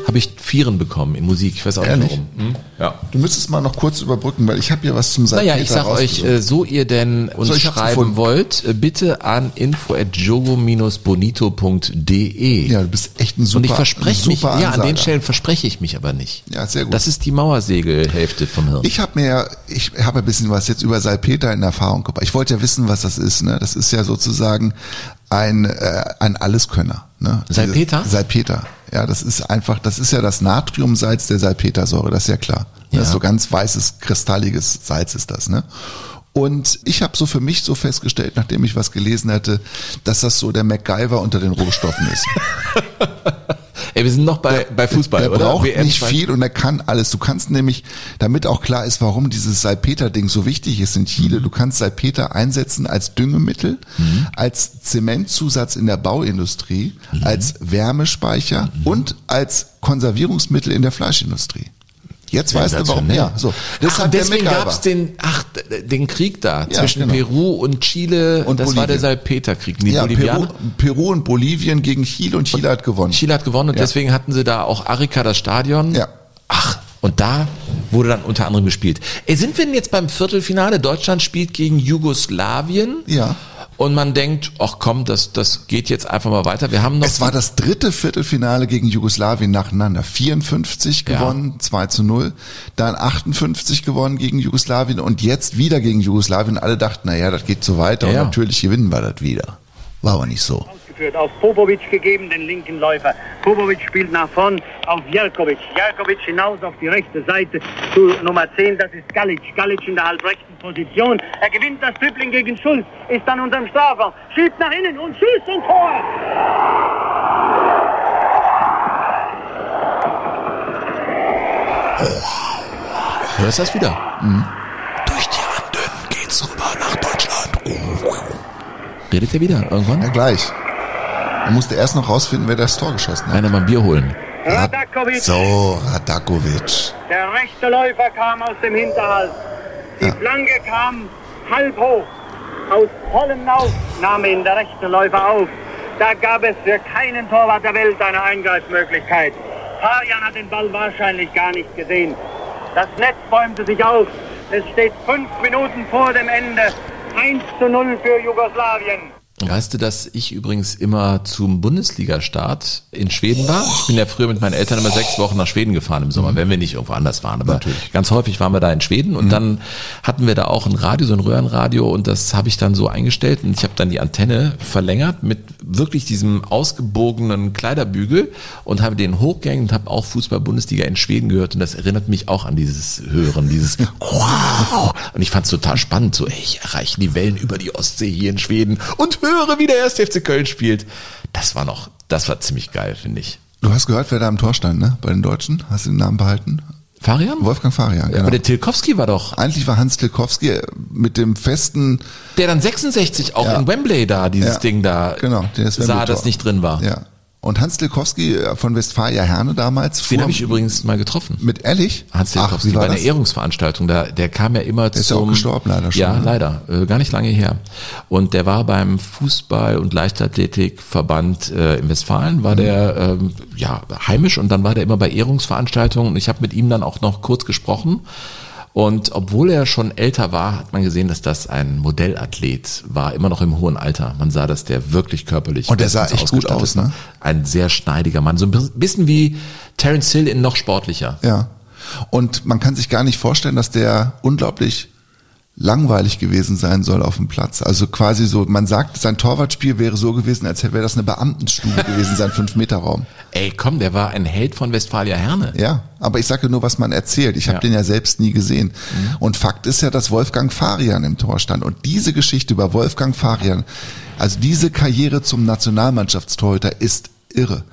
Habe ich Vieren bekommen in Musik. Ich weiß auch Ehrlich? nicht warum. Hm? Ja. Du müsstest mal noch kurz überbrücken, weil ich habe hier was zum Naja, Salpeter ich sag euch, äh, so ihr denn uns So, schreiben wollt, äh, bitte an info@jogo-bonito.de. Ja, du bist echt ein super Und ich verspreche mich, super ja, an den Ansager. Stellen verspreche ich mich aber nicht. Ja, sehr gut. Das ist die Mauersegelhälfte vom Hirn. Ich habe mir, ja- ich habe ein bisschen was jetzt über Salpeter in Erfahrung gebracht. Ich wollte ja wissen, was das ist. Ne? Das ist ja sozusagen ein äh, ein Alleskönner. Ne? Salpeter? Diese- Salpeter. Ja, das ist einfach, das ist ja das Natriumsalz der Salpetersäure. Das ist ja klar. Ja. Das ist so ganz weißes, kristalliges Salz ist das. Ne? Und ich habe so für mich so festgestellt, nachdem ich was gelesen hatte, dass das so der MacGyver unter den Rohstoffen ist. Ey, wir sind noch bei, bei Fußball, der oder? braucht WM nicht viel und er kann alles. Du kannst nämlich, damit auch klar ist, warum dieses Salpeter-Ding so wichtig ist in Chile, du kannst Salpeter einsetzen als Düngemittel, als Zementzusatz in der Bauindustrie, als Wärmespeicher und als Konservierungsmittel in der Fleischindustrie. Jetzt weißt du warum. Ja, so. Das ach, deswegen MacGyver. gab's den, ach, den Krieg da Ja, zwischen genau. Peru und Chile. Und das war der Bolivien. Salpeterkrieg. Die ja. Peru, Peru und Bolivien gegen Chile und Chile hat gewonnen. Chile hat gewonnen und Ja. deswegen hatten sie da auch Arica das Stadion. Ja. Ach, und da wurde dann unter anderem gespielt. Ey, sind wir denn jetzt beim Viertelfinale? Deutschland spielt gegen Jugoslawien. Ja. Und man denkt, ach komm, das, das geht jetzt einfach mal weiter. Wir haben noch. Es war das dritte Viertelfinale gegen Jugoslawien nacheinander. 54 Ja. gewonnen, 2 zu 0. Dann 58 gewonnen gegen Jugoslawien und jetzt wieder gegen Jugoslawien. Alle dachten, naja, das geht so weiter Ja, ja. und natürlich gewinnen wir das wieder. War aber nicht so. Ausgeführt, auf Popovic gegeben, den linken Läufer. Popovic spielt nach vorn auf Jerkovic. Jerkovic hinaus auf die rechte Seite zu Nummer 10, das ist Galic. Galic in der halbrechten Position. Er gewinnt das Dribbling gegen Schulz, ist dann unterm Strafraum, schiebt nach innen und schießt und Tor! Hörst du das wieder? Durch die Anden geht's rüber nach Deutschland. Redet ihr wieder irgendwann? Ja, gleich. Er musste erst noch rausfinden, wer das Tor geschossen hat. Einer mal ein Bier holen. Radakovic, So, Radakovic. der rechte Läufer kam aus dem Hinterhalt. Die Flanke kam halb hoch. Aus vollem Lauf nahm ihn der rechte Läufer auf. Da gab es für keinen Torwart der Welt eine Eingreifmöglichkeit. Fabian hat den Ball wahrscheinlich gar nicht gesehen. Das Netz bäumte sich auf. Es steht fünf Minuten vor dem Ende. 1 zu 0 für Jugoslawien. Weißt du, dass ich übrigens immer zum Bundesliga-Start in Schweden war? Ich bin ja früher mit meinen Eltern immer sechs Wochen nach Schweden gefahren im Sommer, wenn wir nicht irgendwo anders waren. Aber ganz häufig waren wir da in Schweden und dann hatten wir da auch ein Radio, so ein Röhrenradio und das habe ich dann so eingestellt und ich habe dann die Antenne verlängert mit wirklich diesem ausgebogenen Kleiderbügel und habe den hochgehängt und habe auch Fußball-Bundesliga in Schweden gehört und das erinnert mich auch an dieses Hören, dieses Wow. Und ich fand es total spannend, so ey, ich erreiche die Wellen über die Ostsee hier in Schweden und höre, wie der erste FC Köln spielt. Das war noch, das war ziemlich geil, finde ich. Du hast gehört, wer da am Tor stand, ne? Bei den Deutschen? Hast du den Namen behalten? Farian? Wolfgang Farian, genau. Aber der Tilkowski war doch, Eigentlich war Hans Tilkowski mit dem festen, der dann 66 auch Ja. in Wembley da, dieses Ja, Ding da, genau, der ist sah, Wembley-Tor. das nicht drin war. ja. Und Hans Tilkowski äh, von Westfalia Herne damals. Den habe ich übrigens mal getroffen. Mit Ehrlich? Hans Ach, war bei einer das? Ehrungsveranstaltung, da, der kam ja immer Der ist ja auch gestorben leider schon, Ja, ne? leider, äh, gar nicht lange her. Und der war beim Fußball- und Leichtathletikverband äh, in Westfalen, Mhm. war der ähm, ja heimisch und dann war der immer bei Ehrungsveranstaltungen und ich habe mit ihm dann auch noch kurz gesprochen. Und obwohl er schon älter war, hat man gesehen, dass das ein Modellathlet war, immer noch im hohen Alter. Man sah, dass der wirklich körperlich Und der sah echt gut aus, ne? Ein sehr schneidiger Mann, so ein bisschen wie Terence Hill in noch sportlicher. Ja. Und man kann sich gar nicht vorstellen, dass der unglaublich langweilig gewesen sein soll auf dem Platz. Also quasi so, man sagt, sein Torwartspiel wäre so gewesen, als wäre das eine Beamtenstube gewesen, sein Fünf-Meter-Raum. Ey, komm, der war ein Held von Westfalia Herne. Ja, aber ich sage nur, was man erzählt. Ich habe Ja. den ja selbst nie gesehen. Und Fakt ist ja, dass Wolfgang Farian im Tor stand. Und diese Geschichte über Wolfgang Farian, also diese Karriere zum Nationalmannschaftstorhüter ist irre.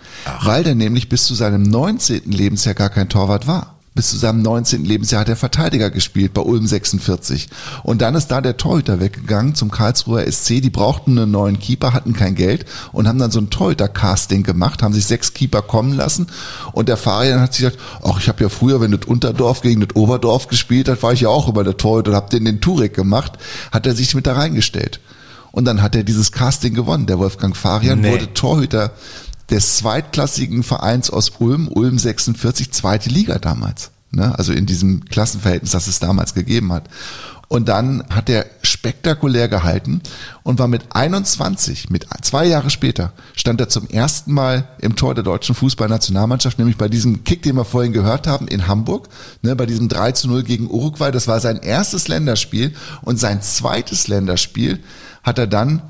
Weil der nämlich bis zu seinem 19. Lebensjahr gar kein Torwart war. Bis zu seinem 19. Lebensjahr hat er Verteidiger gespielt bei Ulm 46. Und dann ist da der Torhüter weggegangen zum Karlsruher SC. Die brauchten einen neuen Keeper, hatten kein Geld und haben dann so ein Torhüter-Casting gemacht, haben sich sechs Keeper kommen lassen. Und der Farian hat sich gesagt, ach, ich habe ja früher, wenn das Unterdorf gegen das Oberdorf gespielt hat, war ich ja auch über der Torhüter und hab den den Turek gemacht, hat er sich mit da reingestellt. Und dann hat er dieses Casting gewonnen. Der Wolfgang Farian Nee. wurde Torhüter des zweitklassigen Vereins aus Ulm, Ulm 46, zweite Liga damals. Ne? Also in diesem Klassenverhältnis, das es damals gegeben hat. Und dann hat er spektakulär gehalten und war mit 21, mit zwei Jahre später, stand er zum ersten Mal im Tor der deutschen Fußballnationalmannschaft, nämlich bei diesem Kick, den wir vorhin gehört haben, in Hamburg, ne, bei diesem 3 zu 0 gegen Uruguay. Das war sein erstes Länderspiel und sein zweites Länderspiel hat er dann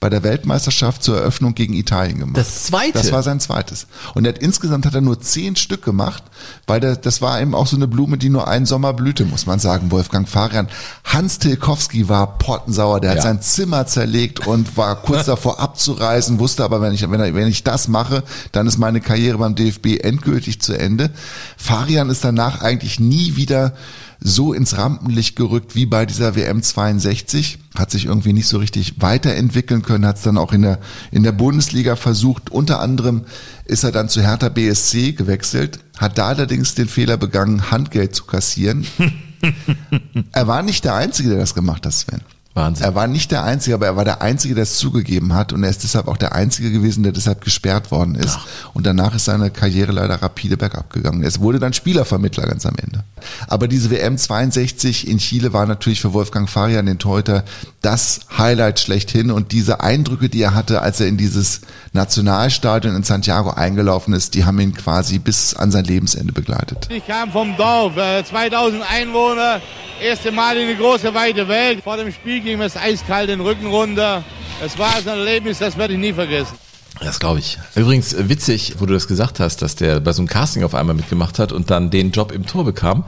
bei der Weltmeisterschaft zur Eröffnung gegen Italien gemacht. Das zweite? Das war sein zweites. Und er hat, insgesamt hat er nur zehn Stück gemacht, weil der, das war eben auch so eine Blume, die nur einen Sommer blühte, muss man sagen, Wolfgang Farian. Hans Tilkowski war pottensauer, der hat Ja. sein Zimmer zerlegt und war kurz davor abzureisen, wusste aber, wenn ich, wenn, er- wenn ich das mache, dann ist meine Karriere beim DFB endgültig zu Ende. Farian ist danach eigentlich nie wieder so ins Rampenlicht gerückt wie bei dieser WM 62, hat sich irgendwie nicht so richtig weiterentwickeln können, hat es dann auch in der, in der Bundesliga versucht. Unter anderem ist er dann zu Hertha BSC gewechselt, hat da allerdings den Fehler begangen, Handgeld zu kassieren. er war nicht der Einzige, der das gemacht hat, Sven. Wahnsinn. Er war nicht der Einzige, aber er war der Einzige, der es zugegeben hat und er ist deshalb auch der Einzige gewesen, der deshalb gesperrt worden ist. Und danach ist seine Karriere leider rapide bergab gegangen. Es wurde dann Spielervermittler ganz am Ende. Aber diese WM 62 in Chile war natürlich für Wolfgang Farian, den Torhüter, das Highlight schlechthin und diese Eindrücke, die er hatte, als er in dieses Nationalstadion in Santiago eingelaufen ist, die haben ihn quasi bis an sein Lebensende begleitet. Ich kam vom Dorf, äh, 2000 Einwohner, erste Mal in die große weite Welt. Vor dem Spiel ging das eiskalt den Rücken runter. Es war ein Erlebnis, das werde ich nie vergessen. Das glaube ich. Übrigens äh, witzig, wo du das gesagt hast, dass der bei so einem Casting auf einmal mitgemacht hat und dann den Job im Tor bekam.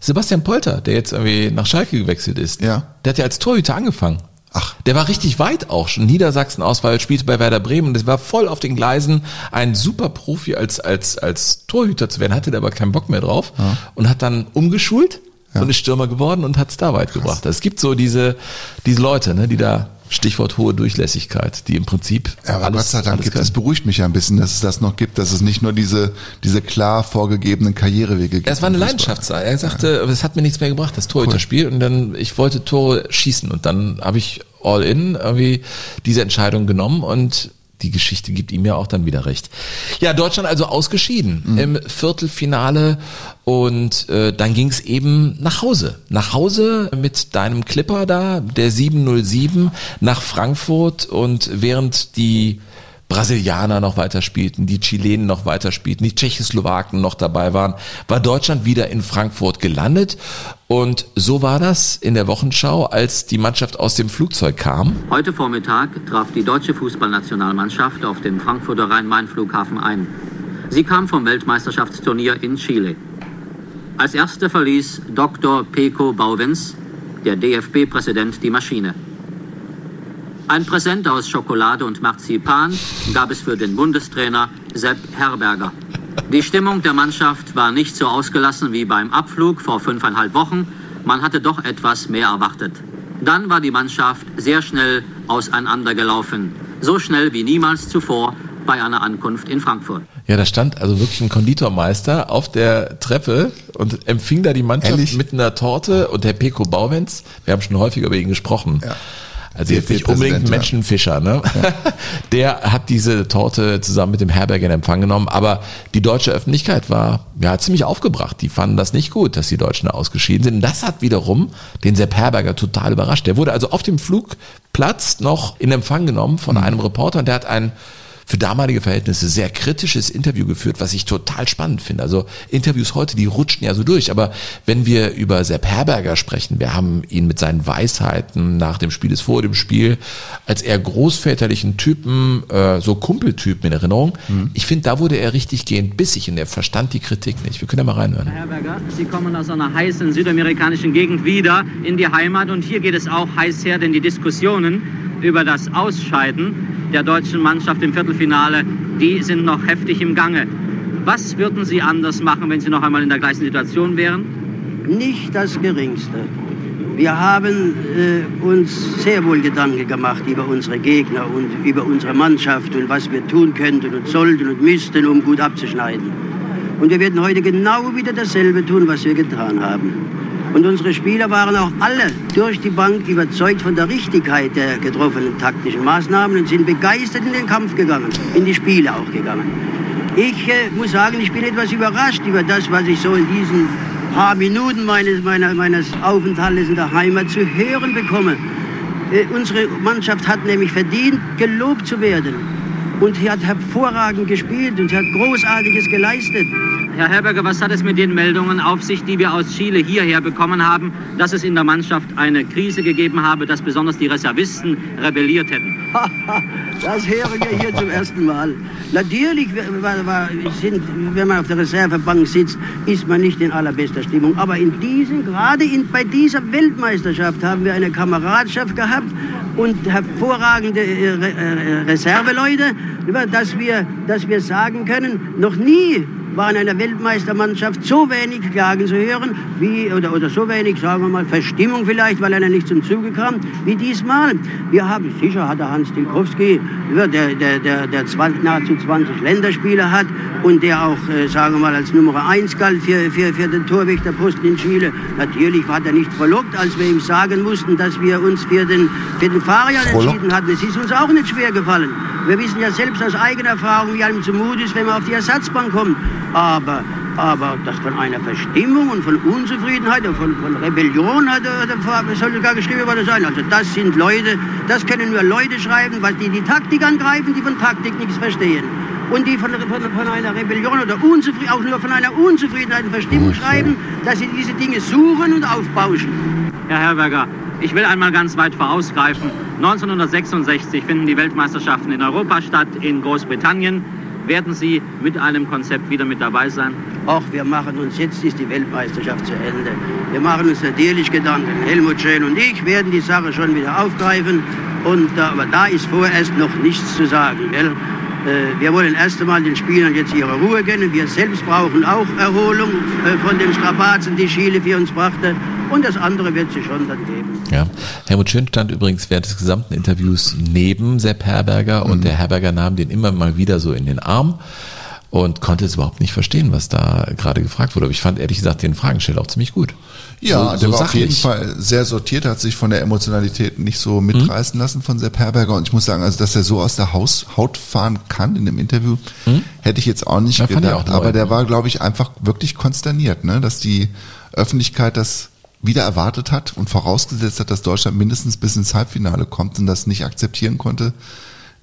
Sebastian Polter, der jetzt irgendwie nach Schalke gewechselt ist, Ja. der hat ja als Torhüter angefangen. Ach. Der war richtig weit auch schon. Niedersachsen-Auswahl, spielte bei Werder Bremen und das war voll auf den Gleisen, ein super Profi als, als, als Torhüter zu werden, hatte der aber keinen Bock mehr drauf und hat dann umgeschult und ist Stürmer geworden und hat es da weit gebracht. Es gibt so diese, diese Leute, ne, die da, Stichwort hohe Durchlässigkeit, die im Prinzip Ja, aber alles, Gott sei Dank gibt es, beruhigt mich ja ein bisschen, dass es das noch gibt, dass es nicht nur diese, diese klar vorgegebenen Karrierewege gibt. Ja, es war eine. Leidenschaftssache. Er sagte, es hat mir nichts mehr gebracht, das Torhüterspiel. Und dann, ich wollte Tore schießen. Und dann habe ich all in irgendwie diese Entscheidung genommen und die Geschichte gibt ihm ja auch dann wieder recht. Ja, Deutschland also ausgeschieden im Viertelfinale und äh, dann ging es eben nach Hause. Nach Hause mit deinem Clipper da, der 707 nach Frankfurt und während die Brasilianer noch weiter spielten, die Chilenen noch weiter spielten, die Tschechoslowaken noch dabei waren, war Deutschland wieder in Frankfurt gelandet. Und so war das in der Wochenschau, als die Mannschaft aus dem Flugzeug kam. Heute Vormittag traf die deutsche Fußballnationalmannschaft auf dem Frankfurter Rhein-Main-Flughafen ein. Sie kam vom Weltmeisterschaftsturnier in Chile. Als erster verließ Dr. Peko Bauwens, der DFB-Präsident, die Maschine. Ein Präsent aus Schokolade und Marzipan gab es für den Bundestrainer Sepp Herberger. Die Stimmung der Mannschaft war nicht so ausgelassen wie beim Abflug vor fünfeinhalb Wochen. Man hatte doch etwas mehr erwartet. Dann war die Mannschaft sehr schnell auseinandergelaufen. So schnell wie niemals zuvor bei einer Ankunft in Frankfurt. Ja, da stand also wirklich ein Konditormeister auf der Treppe und empfing da die Mannschaft mit einer Torte und der Peko Bauwens, wir haben schon häufiger über ihn gesprochen. Also jetzt nicht unbedingt ein ja. Menschenfischer, ne? Der hat diese Torte zusammen mit dem Herberger in Empfang genommen, aber die deutsche Öffentlichkeit war ja ziemlich aufgebracht. Die fanden das nicht gut, dass die Deutschen da ausgeschieden sind. Und das hat wiederum den Sepp Herberger total überrascht. Der wurde also auf dem Flugplatz noch in Empfang genommen von einem Reporter und der hat ein für damalige Verhältnisse sehr kritisches Interview geführt, was ich total spannend finde. Also Interviews heute, die rutschen ja so durch. Aber wenn wir über Sepp Herberger sprechen, wir haben ihn mit seinen Weisheiten nach dem Spiel, des vor dem Spiel, als eher großväterlichen Typen, äh, so Kumpeltypen in Erinnerung. Ich finde, da wurde er richtig gehend bissig und er verstand die Kritik nicht. Wir können ja mal reinhören. Herr Herberger, Sie kommen aus einer heißen südamerikanischen Gegend wieder in die Heimat und hier geht es auch heiß her, denn die Diskussionen über das Ausscheiden der deutschen Mannschaft im Viertelfinale, die sind noch heftig im Gange. Was würden Sie anders machen, wenn Sie noch einmal in der gleichen Situation wären? Nicht das Geringste. Wir haben äh, uns sehr wohl Gedanken gemacht über unsere Gegner und über unsere Mannschaft und was wir tun könnten und sollten und müssten, um gut abzuschneiden. Und wir werden heute genau wieder dasselbe tun, was wir getan haben. Und unsere Spieler waren auch alle durch die Bank überzeugt von der Richtigkeit der getroffenen taktischen Maßnahmen und sind begeistert in den Kampf gegangen, in die Spiele auch gegangen. Ich äh, muss sagen, ich bin etwas überrascht über das, was ich so in diesen paar Minuten meines, meiner, meines Aufenthaltes in der Heimat zu hören bekomme. Äh, unsere Mannschaft hat nämlich verdient, gelobt zu werden. Und sie hat hervorragend gespielt und sie hat Großartiges geleistet. Herr Herberger, was hat es mit den Meldungen auf sich, die wir aus Chile hierher bekommen haben, dass es in der Mannschaft eine Krise gegeben habe, dass besonders die Reservisten rebelliert hätten? das hören wir hier zum ersten Mal. Natürlich, wenn man auf der Reservebank sitzt, ist man nicht in allerbester Stimmung. Aber in diesen, gerade in, bei dieser Weltmeisterschaft haben wir eine Kameradschaft gehabt und hervorragende äh, äh, Reserveleute, dass wir, dass wir sagen können, noch nie war in einer Weltmeistermannschaft so wenig Klagen zu hören, wie, oder, oder so wenig, sagen wir mal, Verstimmung vielleicht, weil einer nicht zum Zuge kam, wie diesmal. Wir haben, sicher hat der Hans Tilkowski, der, der, der, der 20, nahezu 20 Länderspiele hat und der auch, äh, sagen wir mal, als Nummer 1 galt für, für, für den Torwächterposten in Chile. Natürlich hat er nicht verlockt, als wir ihm sagen mussten, dass wir uns für den, für den Fahrrad entschieden hatten. Es ist uns auch nicht schwer gefallen. Wir wissen ja selbst aus eigener Erfahrung, wie einem zumut ist, wenn man auf die Ersatzbank kommt. Aber, aber das von einer Verstimmung und von Unzufriedenheit und von, von Rebellion hat er, soll gar geschrieben worden sein. Also das sind Leute, das können nur Leute schreiben, weil die die Taktik angreifen, die von Taktik nichts verstehen. Und die von, von, von einer Rebellion oder Unzufrieden, auch nur von einer Unzufriedenheit und Verstimmung okay. schreiben, dass sie diese Dinge suchen und aufbauschen. Herr Herberger, ich will einmal ganz weit vorausgreifen. 1966 finden die Weltmeisterschaften in Europa statt, in Großbritannien. Werden Sie mit einem Konzept wieder mit dabei sein? Ach, wir machen uns, jetzt ist die Weltmeisterschaft zu Ende. Wir machen uns natürlich Gedanken. Helmut Schön und ich werden die Sache schon wieder aufgreifen. Und, aber da ist vorerst noch nichts zu sagen. Gell? Äh, wir wollen erst einmal den Spielern jetzt ihre Ruhe gönnen. Wir selbst brauchen auch Erholung äh, von den Strapazen, die Chile für uns brachte. Und das andere wird sich schon dann geben. Ja. Helmut Schön stand übrigens während des gesamten Interviews neben Sepp Herberger mhm. und der Herberger nahm den immer mal wieder so in den Arm und konnte es überhaupt nicht verstehen, was da gerade gefragt wurde. Aber ich fand ehrlich gesagt den Fragensteller auch ziemlich gut. Ja, so, der war auf jeden Fall sehr sortiert, hat sich von der Emotionalität nicht so mitreißen mhm. lassen von Sepp Herberger. Und ich muss sagen, also dass er so aus der Haus, Haut fahren kann in dem Interview, mhm. hätte ich jetzt auch nicht ja, gedacht. Auch aber der war, glaube ich, einfach wirklich konsterniert, ne? dass die Öffentlichkeit das wieder erwartet hat und vorausgesetzt hat, dass Deutschland mindestens bis ins Halbfinale kommt und das nicht akzeptieren konnte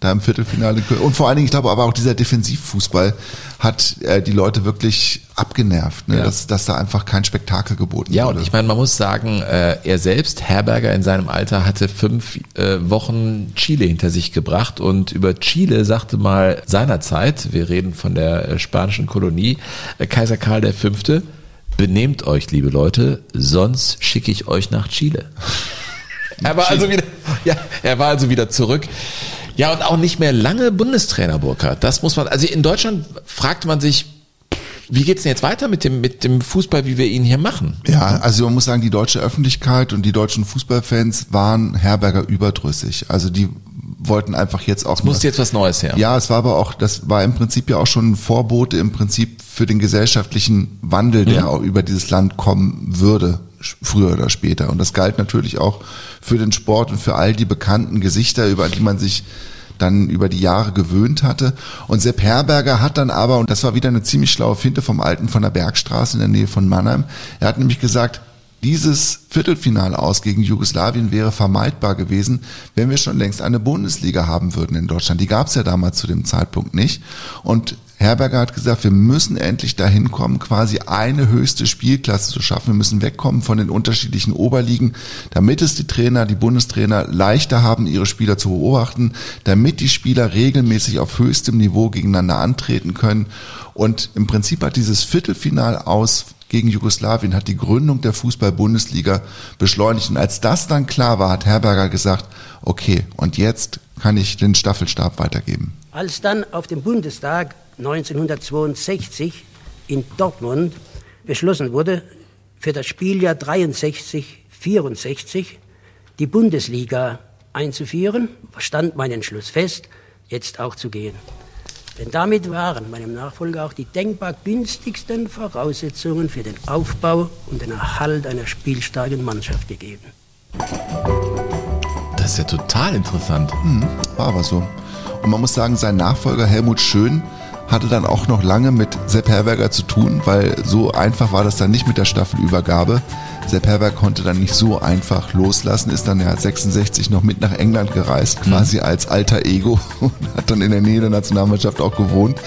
da im Viertelfinale. Und vor allen Dingen, ich glaube, aber auch dieser Defensivfußball hat äh, die Leute wirklich abgenervt, ne? Ja. dass, dass da einfach kein Spektakel geboten ja, wurde. Ja, und ich meine, man muss sagen, äh, er selbst, Herberger in seinem Alter, hatte fünf äh, Wochen Chile hinter sich gebracht und über Chile sagte mal seinerzeit, wir reden von der äh, spanischen Kolonie, äh, Kaiser Karl V., benehmt euch, liebe Leute, sonst schicke ich euch nach Chile. er war also wieder, ja, er war also wieder zurück. Ja, und auch nicht mehr lange Bundestrainer Burkhardt. Das muss man, also in Deutschland fragt man sich, wie geht's denn jetzt weiter mit dem, mit dem Fußball, wie wir ihn hier machen? Ja, also man muss sagen, die deutsche Öffentlichkeit und die deutschen Fußballfans waren Herberger überdrüssig. Also die wollten einfach jetzt auch. Es musste jetzt was Neues her. Ja, es war aber auch, das war im Prinzip ja auch schon ein Vorbote im Prinzip für den gesellschaftlichen Wandel, der mhm. auch über dieses Land kommen würde, früher oder später. Und das galt natürlich auch für den Sport und für all die bekannten Gesichter, über die man sich dann über die Jahre gewöhnt hatte. Und Sepp Herberger hat dann aber, und das war wieder eine ziemlich schlaue Finte vom Alten von der Bergstraße in der Nähe von Mannheim, er hat nämlich gesagt, dieses Viertelfinale aus gegen Jugoslawien wäre vermeidbar gewesen, wenn wir schon längst eine Bundesliga haben würden in Deutschland. Die gab es ja damals zu dem Zeitpunkt nicht. Und Herberger hat gesagt, wir müssen endlich dahin kommen, quasi eine höchste Spielklasse zu schaffen. Wir müssen wegkommen von den unterschiedlichen Oberligen, damit es die Trainer, die Bundestrainer leichter haben, ihre Spieler zu beobachten, damit die Spieler regelmäßig auf höchstem Niveau gegeneinander antreten können. Und im Prinzip hat dieses Viertelfinal aus gegen Jugoslawien hat die Gründung der Fußball-Bundesliga beschleunigt. Und als das dann klar war, hat Herberger gesagt, okay, und jetzt kann ich den Staffelstab weitergeben. Als dann auf dem Bundestag 1962 in Dortmund beschlossen wurde, für das Spieljahr 63, 64 die Bundesliga einzuführen, stand mein Entschluss fest, jetzt auch zu gehen. Denn damit waren meinem Nachfolger auch die denkbar günstigsten Voraussetzungen für den Aufbau und den Erhalt einer spielstarken Mannschaft gegeben. Das ist ja total interessant. Hm, war aber so. Und man muss sagen, sein Nachfolger Helmut Schön hatte dann auch noch lange mit Sepp Herberger zu tun, weil so einfach war das dann nicht mit der Staffelübergabe. Sepp Herberger konnte dann nicht so einfach loslassen, ist dann ja 66 noch mit nach England gereist, quasi mhm. als alter Ego und hat dann in der Nähe der Nationalmannschaft auch gewohnt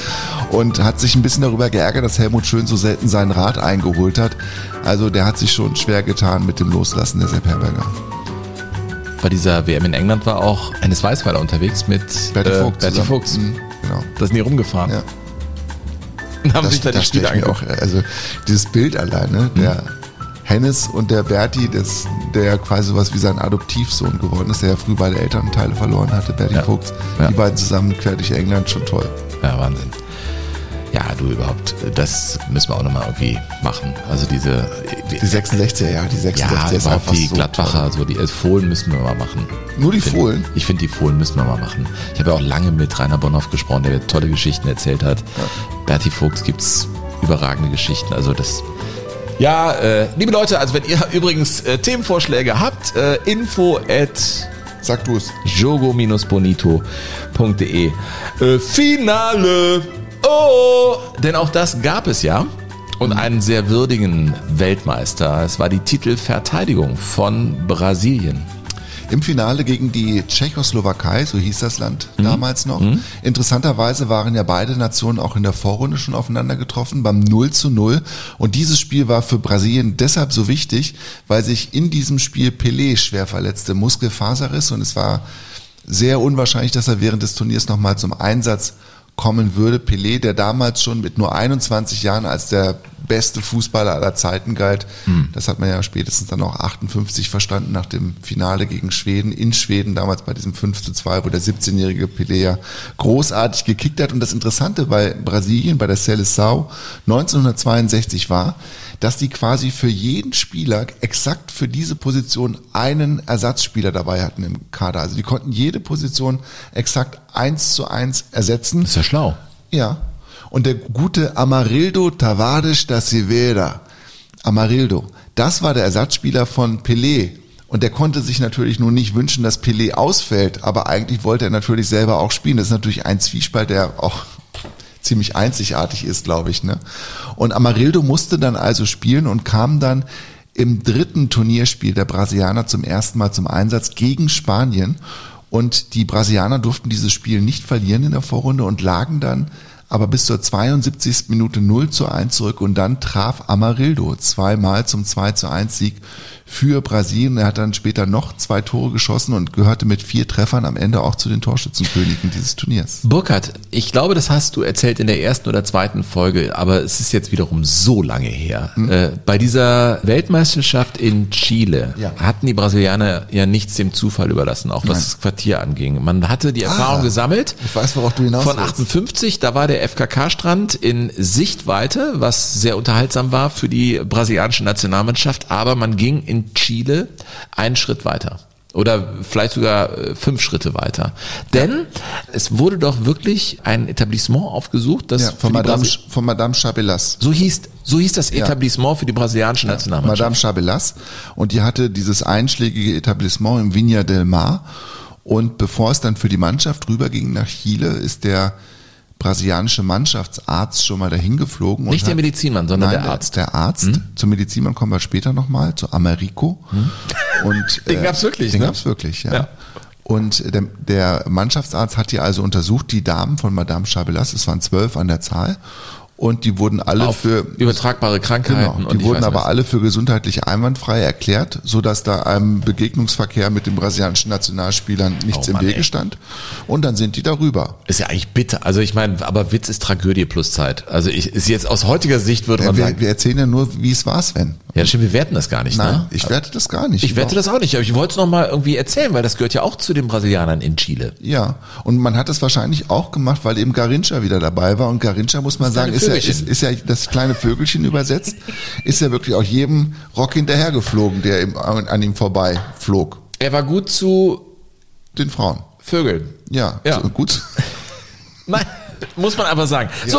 und hat sich ein bisschen darüber geärgert, dass Helmut Schön so selten seinen Rat eingeholt hat. Also der hat sich schon schwer getan mit dem Loslassen der Sepp Herberger bei dieser WM in England war auch Hennes Weißweiler unterwegs mit Berti äh, Vogt. Berti Vogt. Mhm, genau. Da sind die rumgefahren. Ja. Und haben das, sich da die Spiele auch, Also dieses Bild alleine, mhm. der Hennes und der Berti, das, der quasi sowas wie sein Adoptivsohn geworden ist, der ja früh beide Elternteile verloren hatte, Berti ja. Vogt. Ja. Die beiden zusammen quer durch England, schon toll. Ja, Wahnsinn. Ja, du überhaupt, das müssen wir auch nochmal irgendwie machen. Also diese. Die 66er, ja, die 66er. Ja, ist überhaupt die so Gladbacher, so die Fohlen müssen wir mal machen. Nur die find, Fohlen? Ich finde, die Fohlen müssen wir mal machen. Ich habe ja auch lange mit Rainer Bonhoff gesprochen, der tolle Geschichten erzählt hat. Ja. Berti Vogts gibt's überragende Geschichten. Also das. Ja, äh, liebe Leute, also wenn ihr übrigens äh, Themenvorschläge habt, äh, info at Sag du es. jogo-bonito.de äh, Finale! Oh, denn auch das gab es ja. Und einen sehr würdigen Weltmeister. Es war die Titelverteidigung von Brasilien. Im Finale gegen die Tschechoslowakei, so hieß das Land mhm. damals noch. Mhm. Interessanterweise waren ja beide Nationen auch in der Vorrunde schon aufeinander getroffen beim 0 zu 0. Und dieses Spiel war für Brasilien deshalb so wichtig, weil sich in diesem Spiel Pelé schwer verletzte, Muskelfaserriss und es war sehr unwahrscheinlich, dass er während des Turniers nochmal zum Einsatz kommen würde. Pelé, der damals schon mit nur 21 Jahren als der beste Fußballer aller Zeiten galt. Mhm. Das hat man ja spätestens dann auch 58 verstanden nach dem Finale gegen Schweden, in Schweden, damals bei diesem 5 zu 2, wo der 17-jährige Pelé ja großartig gekickt hat. Und das Interessante bei Brasilien, bei der Seleção 1962 war, dass die quasi für jeden Spieler exakt für diese Position einen Ersatzspieler dabei hatten im Kader. Also die konnten jede Position exakt eins zu eins ersetzen. Das ist ja schlau. Ja. Und der gute Amarildo Tavares da Silveira, Amarildo, das war der Ersatzspieler von Pelé. Und der konnte sich natürlich nur nicht wünschen, dass Pelé ausfällt, aber eigentlich wollte er natürlich selber auch spielen. Das ist natürlich ein Zwiespalt, der auch ziemlich einzigartig ist, glaube ich. Ne? Und Amarildo musste dann also spielen und kam dann im dritten Turnierspiel der Brasilianer zum ersten Mal zum Einsatz gegen Spanien. Und die Brasilianer durften dieses Spiel nicht verlieren in der Vorrunde und lagen dann aber bis zur 72. Minute 0 zu 1 zurück und dann traf Amarildo zweimal zum 2 zu 1 Sieg für Brasilien. Er hat dann später noch zwei Tore geschossen und gehörte mit vier Treffern am Ende auch zu den Torschützenkönigen dieses Turniers. Burkhard, ich glaube, das hast du erzählt in der ersten oder zweiten Folge, aber es ist jetzt wiederum so lange her. Hm? Äh, bei dieser Weltmeisterschaft in Chile ja. hatten die Brasilianer ja nichts dem Zufall überlassen, auch was Nein. das Quartier anging. Man hatte die Erfahrung ah, gesammelt. Ich weiß, worauf du hinaus Von 58, da war der FKK-Strand in Sichtweite, was sehr unterhaltsam war für die brasilianische Nationalmannschaft, aber man ging in Chile einen Schritt weiter. Oder vielleicht sogar äh, fünf Schritte weiter. Denn es wurde doch wirklich ein Etablissement aufgesucht, das ja, von, Madame, von Madame Chabelas. So hieß, so hieß das Etablissement ja. für die brasilianische Nationalmannschaft. Madame Chabelas. Und die hatte dieses einschlägige Etablissement im Viña del Mar. Und bevor es dann für die Mannschaft rüberging nach Chile, ist der brasilianische Mannschaftsarzt schon mal dahin geflogen. Nicht der Medizinmann, sondern nein, der Arzt. Der, Arzt. Hm? Zum Medizinmann kommen wir später nochmal, zu Americo. Hm? Und, den äh, gab's wirklich, Den ne? gab's wirklich, ja. ja. Und der, der Mannschaftsarzt hat die also untersucht, die Damen von Madame Chabelas, es waren zwölf an der Zahl, und die wurden alle Auf für übertragbare Krankheiten. Genau, die wurden aber was. alle für gesundheitlich einwandfrei erklärt, so dass da einem Begegnungsverkehr mit den brasilianischen Nationalspielern nichts oh Mann, im Wege ey. stand. Und dann sind die darüber. Ist ja eigentlich bitter. Also ich meine, aber Witz ist Tragödie plus Zeit. Also ich, ist jetzt aus heutiger Sicht würde man wir, sagen. Wir erzählen ja nur, wie es war, Sven. Ja, stimmt, wir werten das gar nicht. Nein, ne? ich werte das gar nicht. Ich werte das auch nicht, aber ich wollte es nochmal irgendwie erzählen, weil das gehört ja auch zu den Brasilianern in Chile. Ja, und man hat es wahrscheinlich auch gemacht, weil eben Garincha wieder dabei war. Und Garincha, muss man sagen, ist ja, ist, ist ja das kleine Vögelchen übersetzt, ist ja wirklich auch jedem Rock hinterhergeflogen, der im, an ihm vorbei flog. Er war gut zu den Frauen. Vögeln. Ja, ja. Gut. Nein. Muss man einfach sagen. So,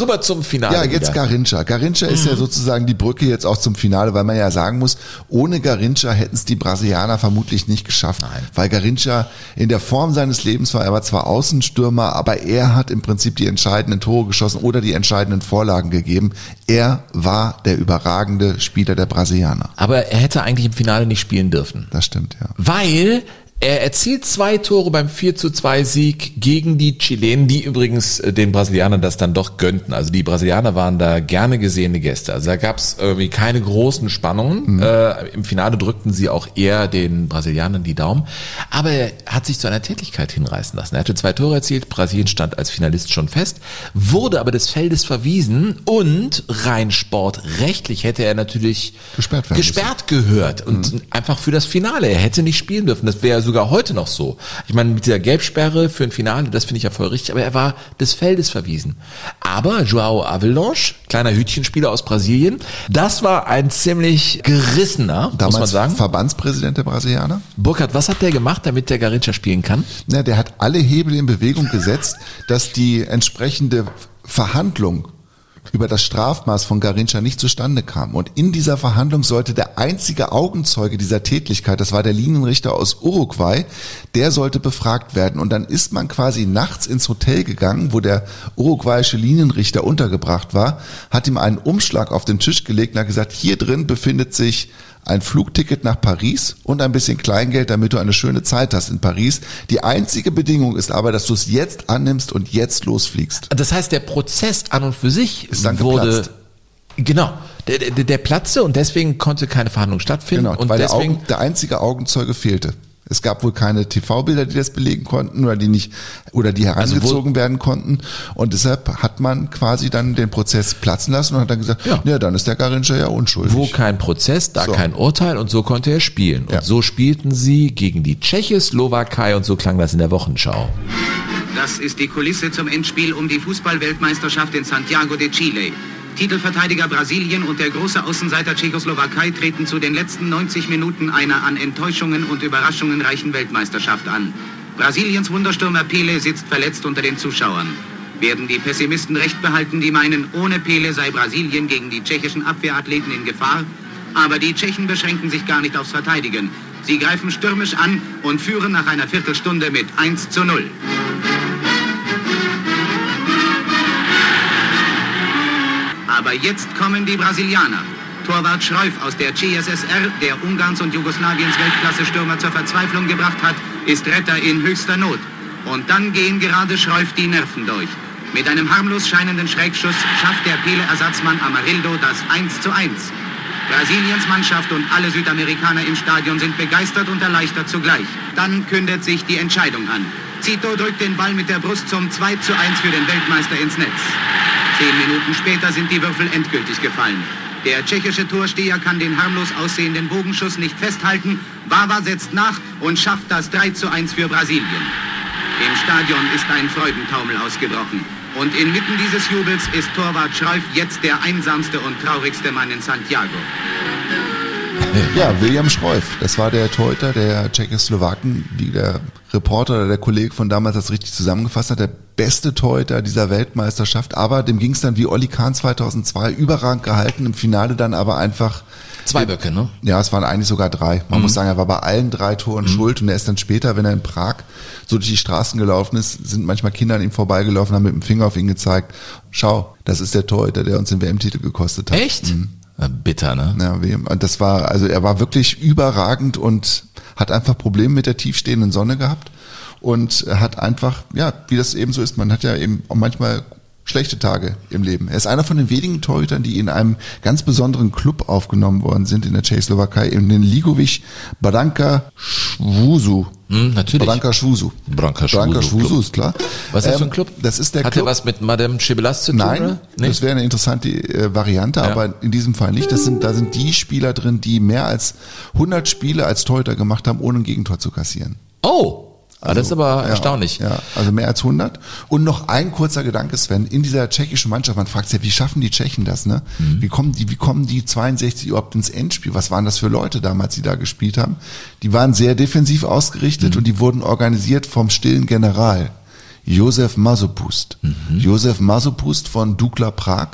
rüber zum Finale. Ja, jetzt wieder. Garincha. Garincha ist ja Mhm. sozusagen die Brücke jetzt auch zum Finale, weil man ja sagen muss, ohne Garincha hätten es die Brasilianer vermutlich nicht geschafft. Weil Garincha in der Form seines Lebens war, er war zwar Außenstürmer, aber er hat im Prinzip die entscheidenden Tore geschossen oder die entscheidenden Vorlagen gegeben. Er war der überragende Spieler der Brasilianer. Aber er hätte eigentlich im Finale nicht spielen dürfen. Das stimmt, ja. Weil er erzielt zwei Tore beim 4 zu 2 Sieg gegen die Chilenen, die übrigens äh, den Brasilianern das dann doch gönnten. Also die Brasilianer waren da gerne gesehene Gäste. Also da gab es irgendwie keine großen Spannungen. Äh, Im Finale drückten sie auch eher den Brasilianern die Daumen. Aber er hat sich zu einer Tätigkeit hinreißen lassen. Er hatte zwei Tore erzielt, Brasilien stand als Finalist schon fest, wurde aber des Feldes verwiesen und rein sportrechtlich hätte er natürlich gesperrt, gesperrt gehört und einfach für das Finale. Er hätte nicht spielen dürfen. Das wäre sogar heute noch so. Ich meine, mit dieser Gelbsperre für ein Finale, das finde ich ja voll richtig, aber er war des Feldes verwiesen. Aber Joao Avalanche, kleiner Hütchenspieler aus Brasilien, das war ein ziemlich gerissener, muss man Damals sagen. Verbandspräsident der Brasilianer. Burkhard, was hat der gemacht, damit der Garincha spielen kann? Na, der hat alle Hebel in Bewegung gesetzt, dass die entsprechende Verhandlung über das Strafmaß von Garincha nicht zustande kam. Und in dieser Verhandlung sollte der einzige Augenzeuge dieser Tätlichkeit, das war der Linienrichter aus Uruguay, der sollte befragt werden. Und dann ist man quasi nachts ins Hotel gegangen, wo der uruguayische Linienrichter untergebracht war, hat ihm einen Umschlag auf den Tisch gelegt und hat gesagt, hier drin befindet sich ein Flugticket nach Paris und ein bisschen Kleingeld, damit du eine schöne Zeit hast in Paris. Die einzige Bedingung ist aber, dass du es jetzt annimmst und jetzt losfliegst. Das heißt, der Prozess an und für sich Ist dann wurde geplatzt. genau der, der, der platzte und deswegen konnte keine Verhandlung stattfinden Genau, und weil der, deswegen Augen, der einzige Augenzeuge fehlte. Es gab wohl keine TV-Bilder, die das belegen konnten oder die nicht oder die herangezogen werden konnten. Und deshalb hat man quasi dann den Prozess platzen lassen und hat dann gesagt, ja, dann ist der Garincha ja unschuldig. Wo kein Prozess, da So. kein Urteil und so konnte er spielen. Und so spielten sie gegen die Tschechoslowakei und so klang das in der Wochenschau. Das ist die Kulisse zum Endspiel um die Fußball-Weltmeisterschaft in Santiago de Chile. Titelverteidiger Brasilien und der große Außenseiter Tschechoslowakei treten zu den letzten 90 Minuten einer an Enttäuschungen und Überraschungen reichen Weltmeisterschaft an. Brasiliens Wunderstürmer Pele sitzt verletzt unter den Zuschauern. Werden die Pessimisten recht behalten, die meinen, ohne Pele sei Brasilien gegen die tschechischen Abwehrathleten in Gefahr? Aber die Tschechen beschränken sich gar nicht aufs Verteidigen. Sie greifen stürmisch an und führen nach einer Viertelstunde mit 1 zu 0. Aber jetzt kommen die Brasilianer. Torwart Schreuf aus der CSSR, der Ungarns und Jugoslawiens Weltklasse-Stürmer zur Verzweiflung gebracht hat, ist Retter in höchster Not. Und dann gehen gerade Schreuf die Nerven durch. Mit einem harmlos scheinenden Schrägschuss schafft der Pele-Ersatzmann Amarildo das 1 zu 1. Brasiliens Mannschaft und alle Südamerikaner im Stadion sind begeistert und erleichtert zugleich. Dann kündet sich die Entscheidung an. Zito drückt den Ball mit der Brust zum 2 zu 1 für den Weltmeister ins Netz. Zehn Minuten später sind die Würfel endgültig gefallen. Der tschechische Torsteher kann den harmlos aussehenden Bogenschuss nicht festhalten. Wawa setzt nach und schafft das 3 zu 1 für Brasilien. Im Stadion ist ein Freudentaumel ausgebrochen. Und inmitten dieses Jubels ist Torwart Schreuf jetzt der einsamste und traurigste Mann in Santiago. Ja, William Schreuf, das war der Torhüter der Tschechoslowaken, wie der Reporter oder der Kollege von damals das richtig zusammengefasst hat, der beste Torhüter dieser Weltmeisterschaft, aber dem ging es dann wie Olli Kahn 2002 überragend gehalten, im Finale dann aber einfach Zwei Böcke, ne? Ja, es waren eigentlich sogar drei. Man Mhm. muss sagen, er war bei allen drei Toren schuld und er ist dann später, wenn er in Prag so durch die Straßen gelaufen ist, sind manchmal Kinder an ihm vorbeigelaufen, haben mit dem Finger auf ihn gezeigt. Schau, das ist der Torhüter, der uns den WM-Titel gekostet hat. Echt? Mhm. Bitter, ne? Ja, das war, also er war wirklich überragend und hat einfach Probleme mit der tiefstehenden Sonne gehabt und hat einfach, ja, wie das eben so ist, man hat ja eben auch manchmal schlechte Tage im Leben. Er ist einer von den wenigen Torhütern, die in einem ganz besonderen Club aufgenommen worden sind in der Tschechoslowakei, in den Ligovic Branka Schwusu. Hm, natürlich. Branka Schwusu. Branka Branka Schwusu Schwusu ist klar. Was ist das für Ähm, ein Club? Das ist der Hat Club. er was mit Madame Chebelas zu tun? Nein, oder? das wäre eine interessante äh, Variante, Ja. aber in diesem Fall nicht. Das sind, da sind die Spieler drin, die mehr als 100 Spiele als Torhüter gemacht haben, ohne ein Gegentor zu kassieren. Oh, ah, das ist aber ja, erstaunlich. Ja, also mehr als 100. Und noch ein kurzer Gedanke, Sven, in dieser tschechischen Mannschaft, man fragt sich ja, wie schaffen die Tschechen das, ne? Mhm. Wie kommen die, wie kommen die 62 überhaupt ins Endspiel? Was waren das für Leute damals, die da gespielt haben? Die waren sehr defensiv ausgerichtet Mhm. und die wurden organisiert vom stillen General. Josef Masopust. Josef Masopust von Dukla Prag.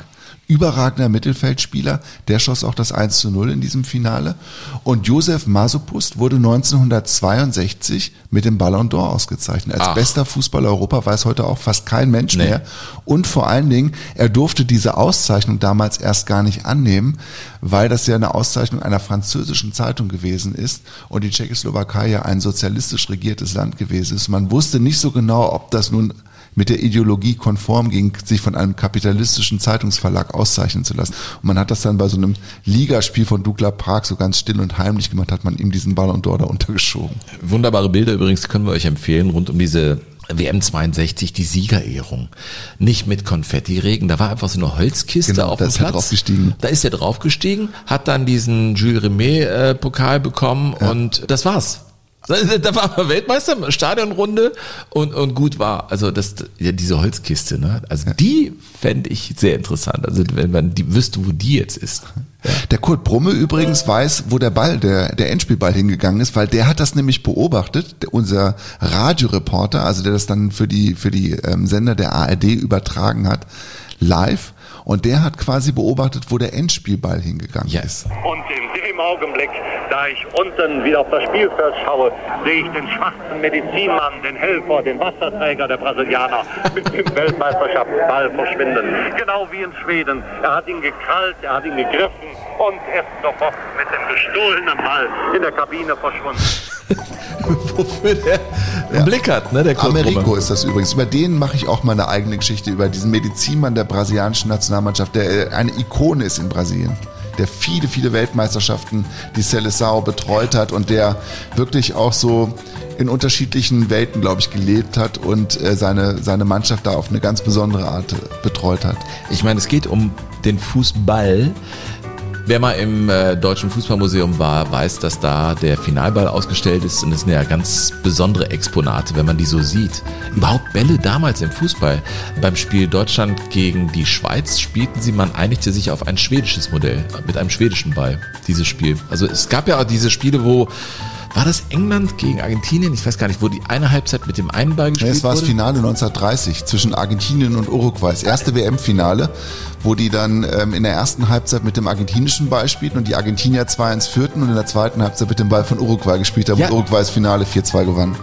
Überragender Mittelfeldspieler, der schoss auch das 1 zu 0 in diesem Finale. Und Josef Masopust wurde 1962 mit dem Ballon d'Or ausgezeichnet. Als Ach. bester Fußballer Europa weiß heute auch fast kein Mensch Nee. mehr. Und vor allen Dingen, er durfte diese Auszeichnung damals erst gar nicht annehmen, weil das ja eine Auszeichnung einer französischen Zeitung gewesen ist und die Tschechoslowakei ja ein sozialistisch regiertes Land gewesen ist. Man wusste nicht so genau, ob das nun mit der Ideologie konform ging, sich von einem kapitalistischen Zeitungsverlag auszeichnen zu lassen. Und man hat das dann bei so einem Ligaspiel von Dukla Prag so ganz still und heimlich gemacht, hat man ihm diesen Ballon d'Or da untergeschoben. Wunderbare Bilder übrigens können wir euch empfehlen rund um diese WM 62, die Siegerehrung. Nicht mit Konfettiregen, da war einfach so eine Holzkiste Genau, auf da dem ist er Platz. draufgestiegen. Da ist er draufgestiegen, hat dann diesen Jules Rimet äh, Pokal bekommen und das war's. Da, da war er Weltmeister, Stadionrunde und, und gut war. Also das, ja, diese Holzkiste, ne? Also die fände ich sehr interessant. Also wenn man die wüsste, wo die jetzt ist. Der Kurt Brumme übrigens weiß, wo der Ball, der, der Endspielball hingegangen ist, weil der hat das nämlich beobachtet, der, unser Radioreporter, also der das dann für die, für die ähm, Sender der ARD übertragen hat, live. Und der hat quasi beobachtet, wo der Endspielball hingegangen ist. Und in dem Augenblick, da ich unten wieder auf das Spielfeld schaue, sehe ich den schwarzen Medizinmann, den Helfer, den Wasserträger der Brasilianer mit dem Weltmeisterschaftsball verschwinden. Genau wie in Schweden. Er hat ihn gekrallt, er hat ihn gegriffen und er ist sofort mit dem gestohlenen Ball in der Kabine verschwunden. Wofür der einen Blick hat, ne? Der Kurt Americo ist das übrigens. Über den mache ich auch mal eine eigene Geschichte, über diesen Medizinmann der brasilianischen Nationalmannschaft, der äh, eine Ikone ist in Brasilien. Der viele, viele Weltmeisterschaften die Seleção betreut hat und der wirklich auch so in unterschiedlichen Welten, glaube ich, gelebt hat und äh, seine, seine Mannschaft da auf eine ganz besondere Art äh, betreut hat. Ich meine, es geht um den Fußball. Wer mal im äh, Deutschen Fußballmuseum war, weiß, dass da der Finalball ausgestellt ist und das sind ja ganz besondere Exponate, wenn man die so sieht. Überhaupt Bälle damals im Fußball. Beim Spiel Deutschland gegen die Schweiz spielten sie, man einigte sich auf ein schwedisches Modell, mit einem schwedischen Ball, dieses Spiel. Also es gab ja auch diese Spiele, wo war das England gegen Argentinien? Ich weiß gar nicht, wo die eine Halbzeit mit dem einen Ball gespielt es war das wurde. Finale 1930 zwischen Argentinien und Uruguay. Das erste WM-Finale, wo die dann ähm, in der ersten Halbzeit mit dem argentinischen Ball spielten und die Argentinier 2-1 führten und in der zweiten Halbzeit mit dem Ball von Uruguay gespielt haben Ja. und Uruguay das Finale 4-2 gewann.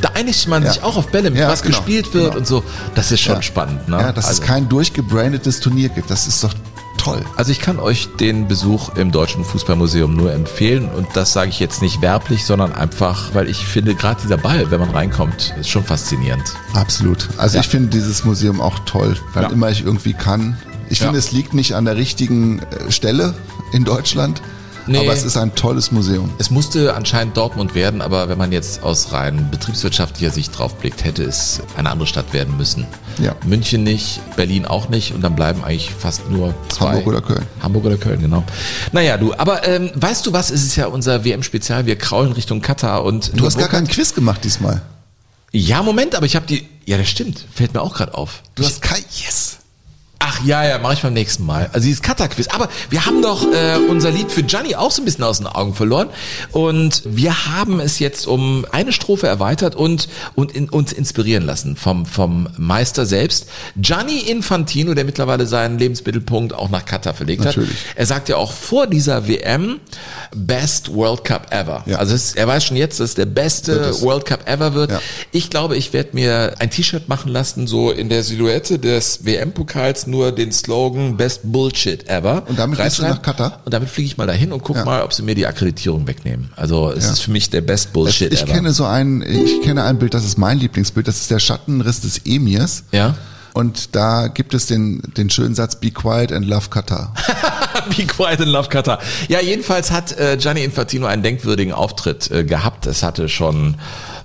Da einigt man Ja. sich auch auf Bälle, mit Ja, was genau, gespielt wird genau. und so. Das ist schon Ja. spannend. Ne? Ja, dass also, es kein durchgebrandetes Turnier gibt, das ist doch toll. also ich kann euch den Besuch im Deutschen Fußballmuseum nur empfehlen und das sage ich jetzt nicht werblich, sondern einfach, weil ich finde, gerade dieser Ball, wenn man reinkommt, ist schon faszinierend. Absolut. Also Ja. ich finde dieses Museum auch toll, weil Ja. immer ich irgendwie kann. Ich Ja. finde, es liegt nicht an der richtigen äh, Stelle in Deutschland, Nee. aber es ist ein tolles Museum. Es musste anscheinend Dortmund werden, aber wenn man jetzt aus rein betriebswirtschaftlicher Sicht drauf blickt, hätte es eine andere Stadt werden müssen. Ja. München nicht, Berlin auch nicht und dann bleiben eigentlich fast nur zwei. Hamburg oder Köln. Hamburg oder Köln, genau. Naja, du, aber ähm, weißt du was, es ist ja unser WM-Spezial, wir kraulen Richtung Katar und... Du hast gar keinen Quiz gemacht diesmal. Ja, Moment, aber ich habe die... Ja, das stimmt, fällt mir auch gerade auf. Du hast kein Yes. Ach ja, ja, mache ich beim nächsten Mal. Also dieses Katar-Quiz. Aber wir haben doch äh, unser Lied für Gianni auch so ein bisschen aus den Augen verloren. Und wir haben es jetzt um eine Strophe erweitert und, und in, uns inspirieren lassen vom, vom Meister selbst. Gianni Infantino, der mittlerweile seinen Lebensmittelpunkt auch nach Katar verlegt Natürlich. hat. Er sagt ja auch vor dieser WM, Best World Cup ever. Ja. Also es, er weiß schon jetzt, dass es der beste. World Cup ever wird. Ja. Ich glaube, ich werde mir ein T-Shirt machen lassen, so in der Silhouette des WM-Pokals, nur den Slogan Best Bullshit ever. Und damit gehst du nach Katar? Und damit fliege ich mal dahin und guck Ja. mal, ob sie mir die Akkreditierung wegnehmen. Also es Ja. ist für mich der Best Bullshit ich ever. kenne so ein, ich kenne ein Bild, das ist mein Lieblingsbild, das ist der Schattenriss des Emirs. ja. Und da gibt es den, den schönen Satz, be quiet and love Qatar. Be quiet and love Qatar. Ja, jedenfalls hat äh, Gianni Infantino einen denkwürdigen Auftritt äh, gehabt. Es hatte schon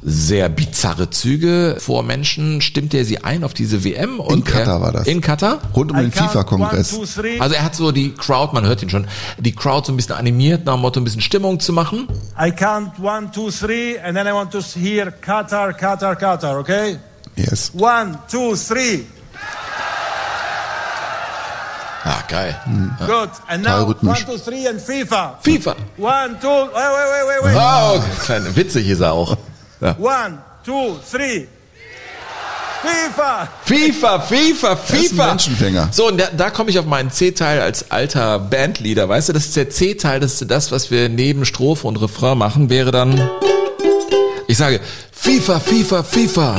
sehr bizarre Züge vor Menschen. Stimmt er sie ein auf diese WM? Und Katar er, war das. In Katar? Rund um den FIFA-Kongress. Also er hat so die Crowd, man hört ihn schon, die Crowd so ein bisschen animiert, nach dem Motto ein bisschen Stimmung zu machen. I count one, two, three, and then I want to hear Qatar, Qatar, Qatar, okay? Yes. One, two, three. Ah, geil. Ja. Good. And now one, two, three, and FIFA. FIFA. One, two, wait, wait, wait, wait, wait. Oh, kleine, witzig ist er auch. Ja. One, two, three. FIFA! FIFA, FIFA, ist ein FIFA. Menschenfänger. So, und da, da komme ich auf meinen C-Teil als alter Bandleader. Weißt du, das ist der C-Teil, das ist das, was wir neben Strophe und Refrain machen, wäre dann, ich sage, FIFA, FIFA, FIFA.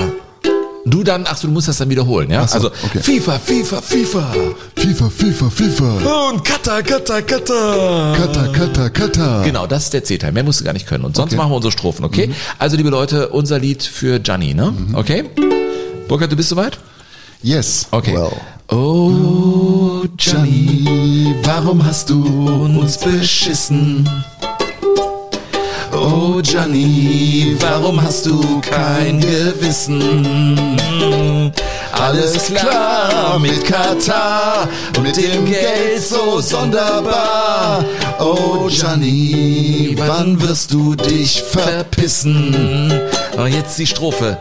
Du dann, ach so, du musst das dann wiederholen, ja? so, also, okay. FIFA, FIFA, FIFA. FIFA, FIFA, FIFA. Und Kata, Kata, Kata. Kata, Kata, Kata. Genau, das ist der C-Teil. Mehr musst du gar nicht können. Und sonst Okay. machen wir unsere Strophen, okay? Mhm. Also, liebe Leute, unser Lied für Gianni, ne? Okay? Burkhard, du bist soweit? Yes. Okay. Well. Oh, Gianni, warum hast du uns beschissen? Oh, Gianni, warum hast du kein Gewissen? Alles klar mit Katar, mit dem Geld so sonderbar. Oh, Gianni, wann wirst du dich verpissen? Und jetzt die Strophe.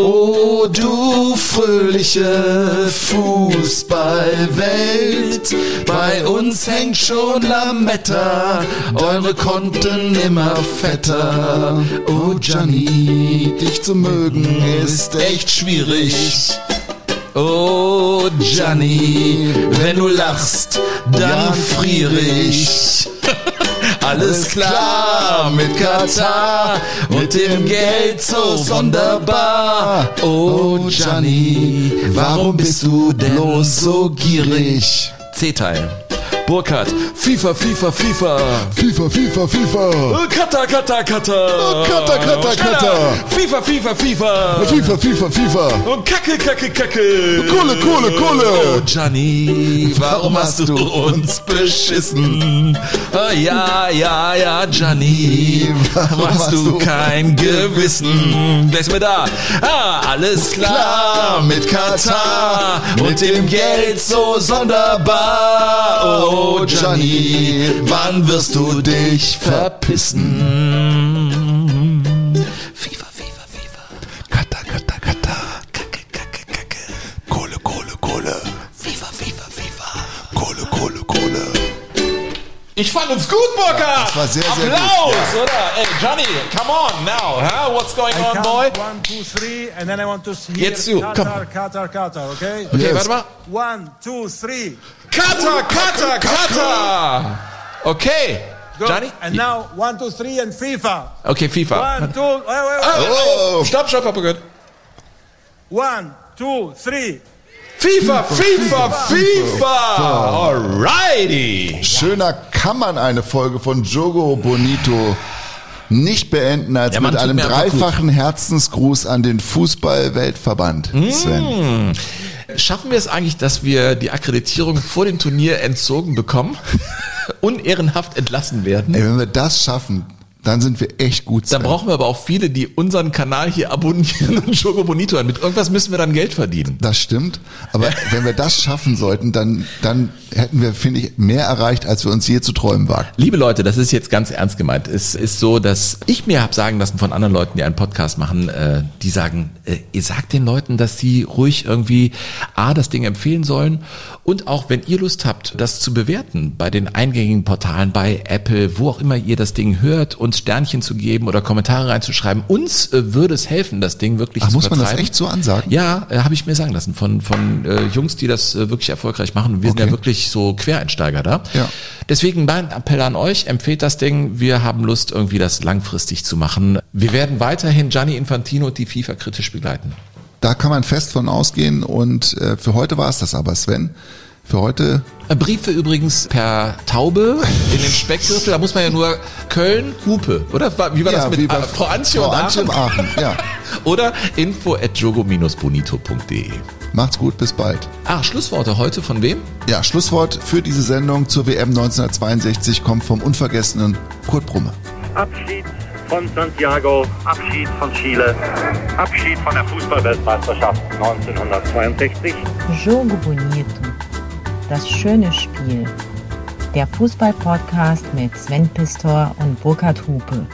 Oh, du fröhliche Fußballwelt, bei uns hängt schon Lametta, eure Konten immer fetter. Oh, Gianni, dich zu mögen ist echt schwierig. Oh, Gianni, wenn du lachst, dann friere ich. Alles klar mit Katar, mit dem Geld so sonderbar. Oh Gianni, warum bist du denn bloß so gierig? C-Teil. Burkhard, FIFA, FIFA, FIFA. FIFA, FIFA, FIFA. Kata, Kata, Kata. Kata, Kata, Kata. FIFA, FIFA, FIFA. FIFA, FIFA, FIFA. Und Kacke, Kacke, Kacke. Kohle, Kohle, Kohle. Oh, Gianni, warum hast du uns beschissen? Oh, ja, ja, ja, Gianni, warum hast du kein Gewissen? Wer ist mir da? Ah, alles klar mit Katar und dem Geld so sonderbar. Oh, Gianni, wann wirst du dich verpissen? FIFA, FIFA, FIFA. Kata, Kata, Kata. Kohle, Kohle, Kohle. FIFA, FIFA, FIFA. Kohle, Kohle, Kohle. Ich fand uns gut, Burkhard. das war sehr, sehr Applaus, gut, oder? Ey, Johnny, come on now, huh? What's going I on, boy? One, two, three, and then I want to hear Jetzt du, Qatar, komm. Qatar, Qatar, okay? Okay, Yes. warte mal. One, two, three. Kata, Kata, Kata. Okay. Johnny. And now one, two, three, and FIFA. Okay, FIFA. One, two, wait, wait, wait. Oh, oh, stopp, stopp, Burkhard. One, two, three. FIFA, FIFA, FIFA. Alrighty. Schöner kann man eine Folge von Jogo Bonito nicht beenden als Ja, mit einem dreifachen Herzensgruß an den Fußball-Weltverband. Sven. Hm. Schaffen wir es eigentlich, dass wir die Akkreditierung vor dem Turnier entzogen bekommen? Unehrenhaft entlassen werden? Ey, wenn wir das schaffen, dann sind wir echt gut. Dann brauchen wir aber auch viele, die unseren Kanal hier abonnieren und Jogo Bonito hören. Mit irgendwas müssen wir dann Geld verdienen. Das stimmt. Aber wenn wir das schaffen sollten, dann, dann hätten wir, finde ich, mehr erreicht, als wir uns je zu träumen wagten. Liebe Leute, das ist jetzt ganz ernst gemeint. Es ist so, dass ich mir habe sagen lassen von anderen Leuten, die einen Podcast machen, äh, die sagen, äh, ihr sagt den Leuten, dass sie ruhig irgendwie A, das Ding empfehlen sollen und auch, wenn ihr Lust habt, das zu bewerten bei den eingängigen Portalen, bei Apple, wo auch immer ihr das Ding hört, uns Sternchen zu geben oder Kommentare reinzuschreiben. Uns äh, würde es helfen, das Ding wirklich Ach, zu muss man das echt so ansagen? Ja, äh, habe ich mir sagen lassen von, von äh, Jungs, die das äh, wirklich erfolgreich machen. Wir sind Okay. ja wirklich so Quereinsteiger da. Ja. Deswegen mein Appell an euch, empfehlt das Ding. Wir haben Lust, irgendwie das langfristig zu machen. Wir werden weiterhin Gianni Infantino und die FIFA kritisch begleiten. Da kann man fest von ausgehen. Und äh, für heute war es das aber, Sven. Für heute Briefe übrigens per Taube in den Speckgürtel. Da muss man ja nur Köln, Hupe, oder? Wie war Ja, das mit Frau Antje und Antje Aachen? Aachen, ja. Oder info at jogo-bonito.de. macht's gut, bis bald. Ah, Schlussworte heute von wem? Ja, Schlusswort für diese Sendung zur WM 1962 kommt vom unvergessenen Kurt Brumme. Abschied von Santiago, Abschied von Chile, Abschied von der Fußballweltmeisterschaft 1962. Jogo Bonito. Das schöne Spiel. Der Fußball-Podcast mit Sven Pistor und Burkhard Hupe.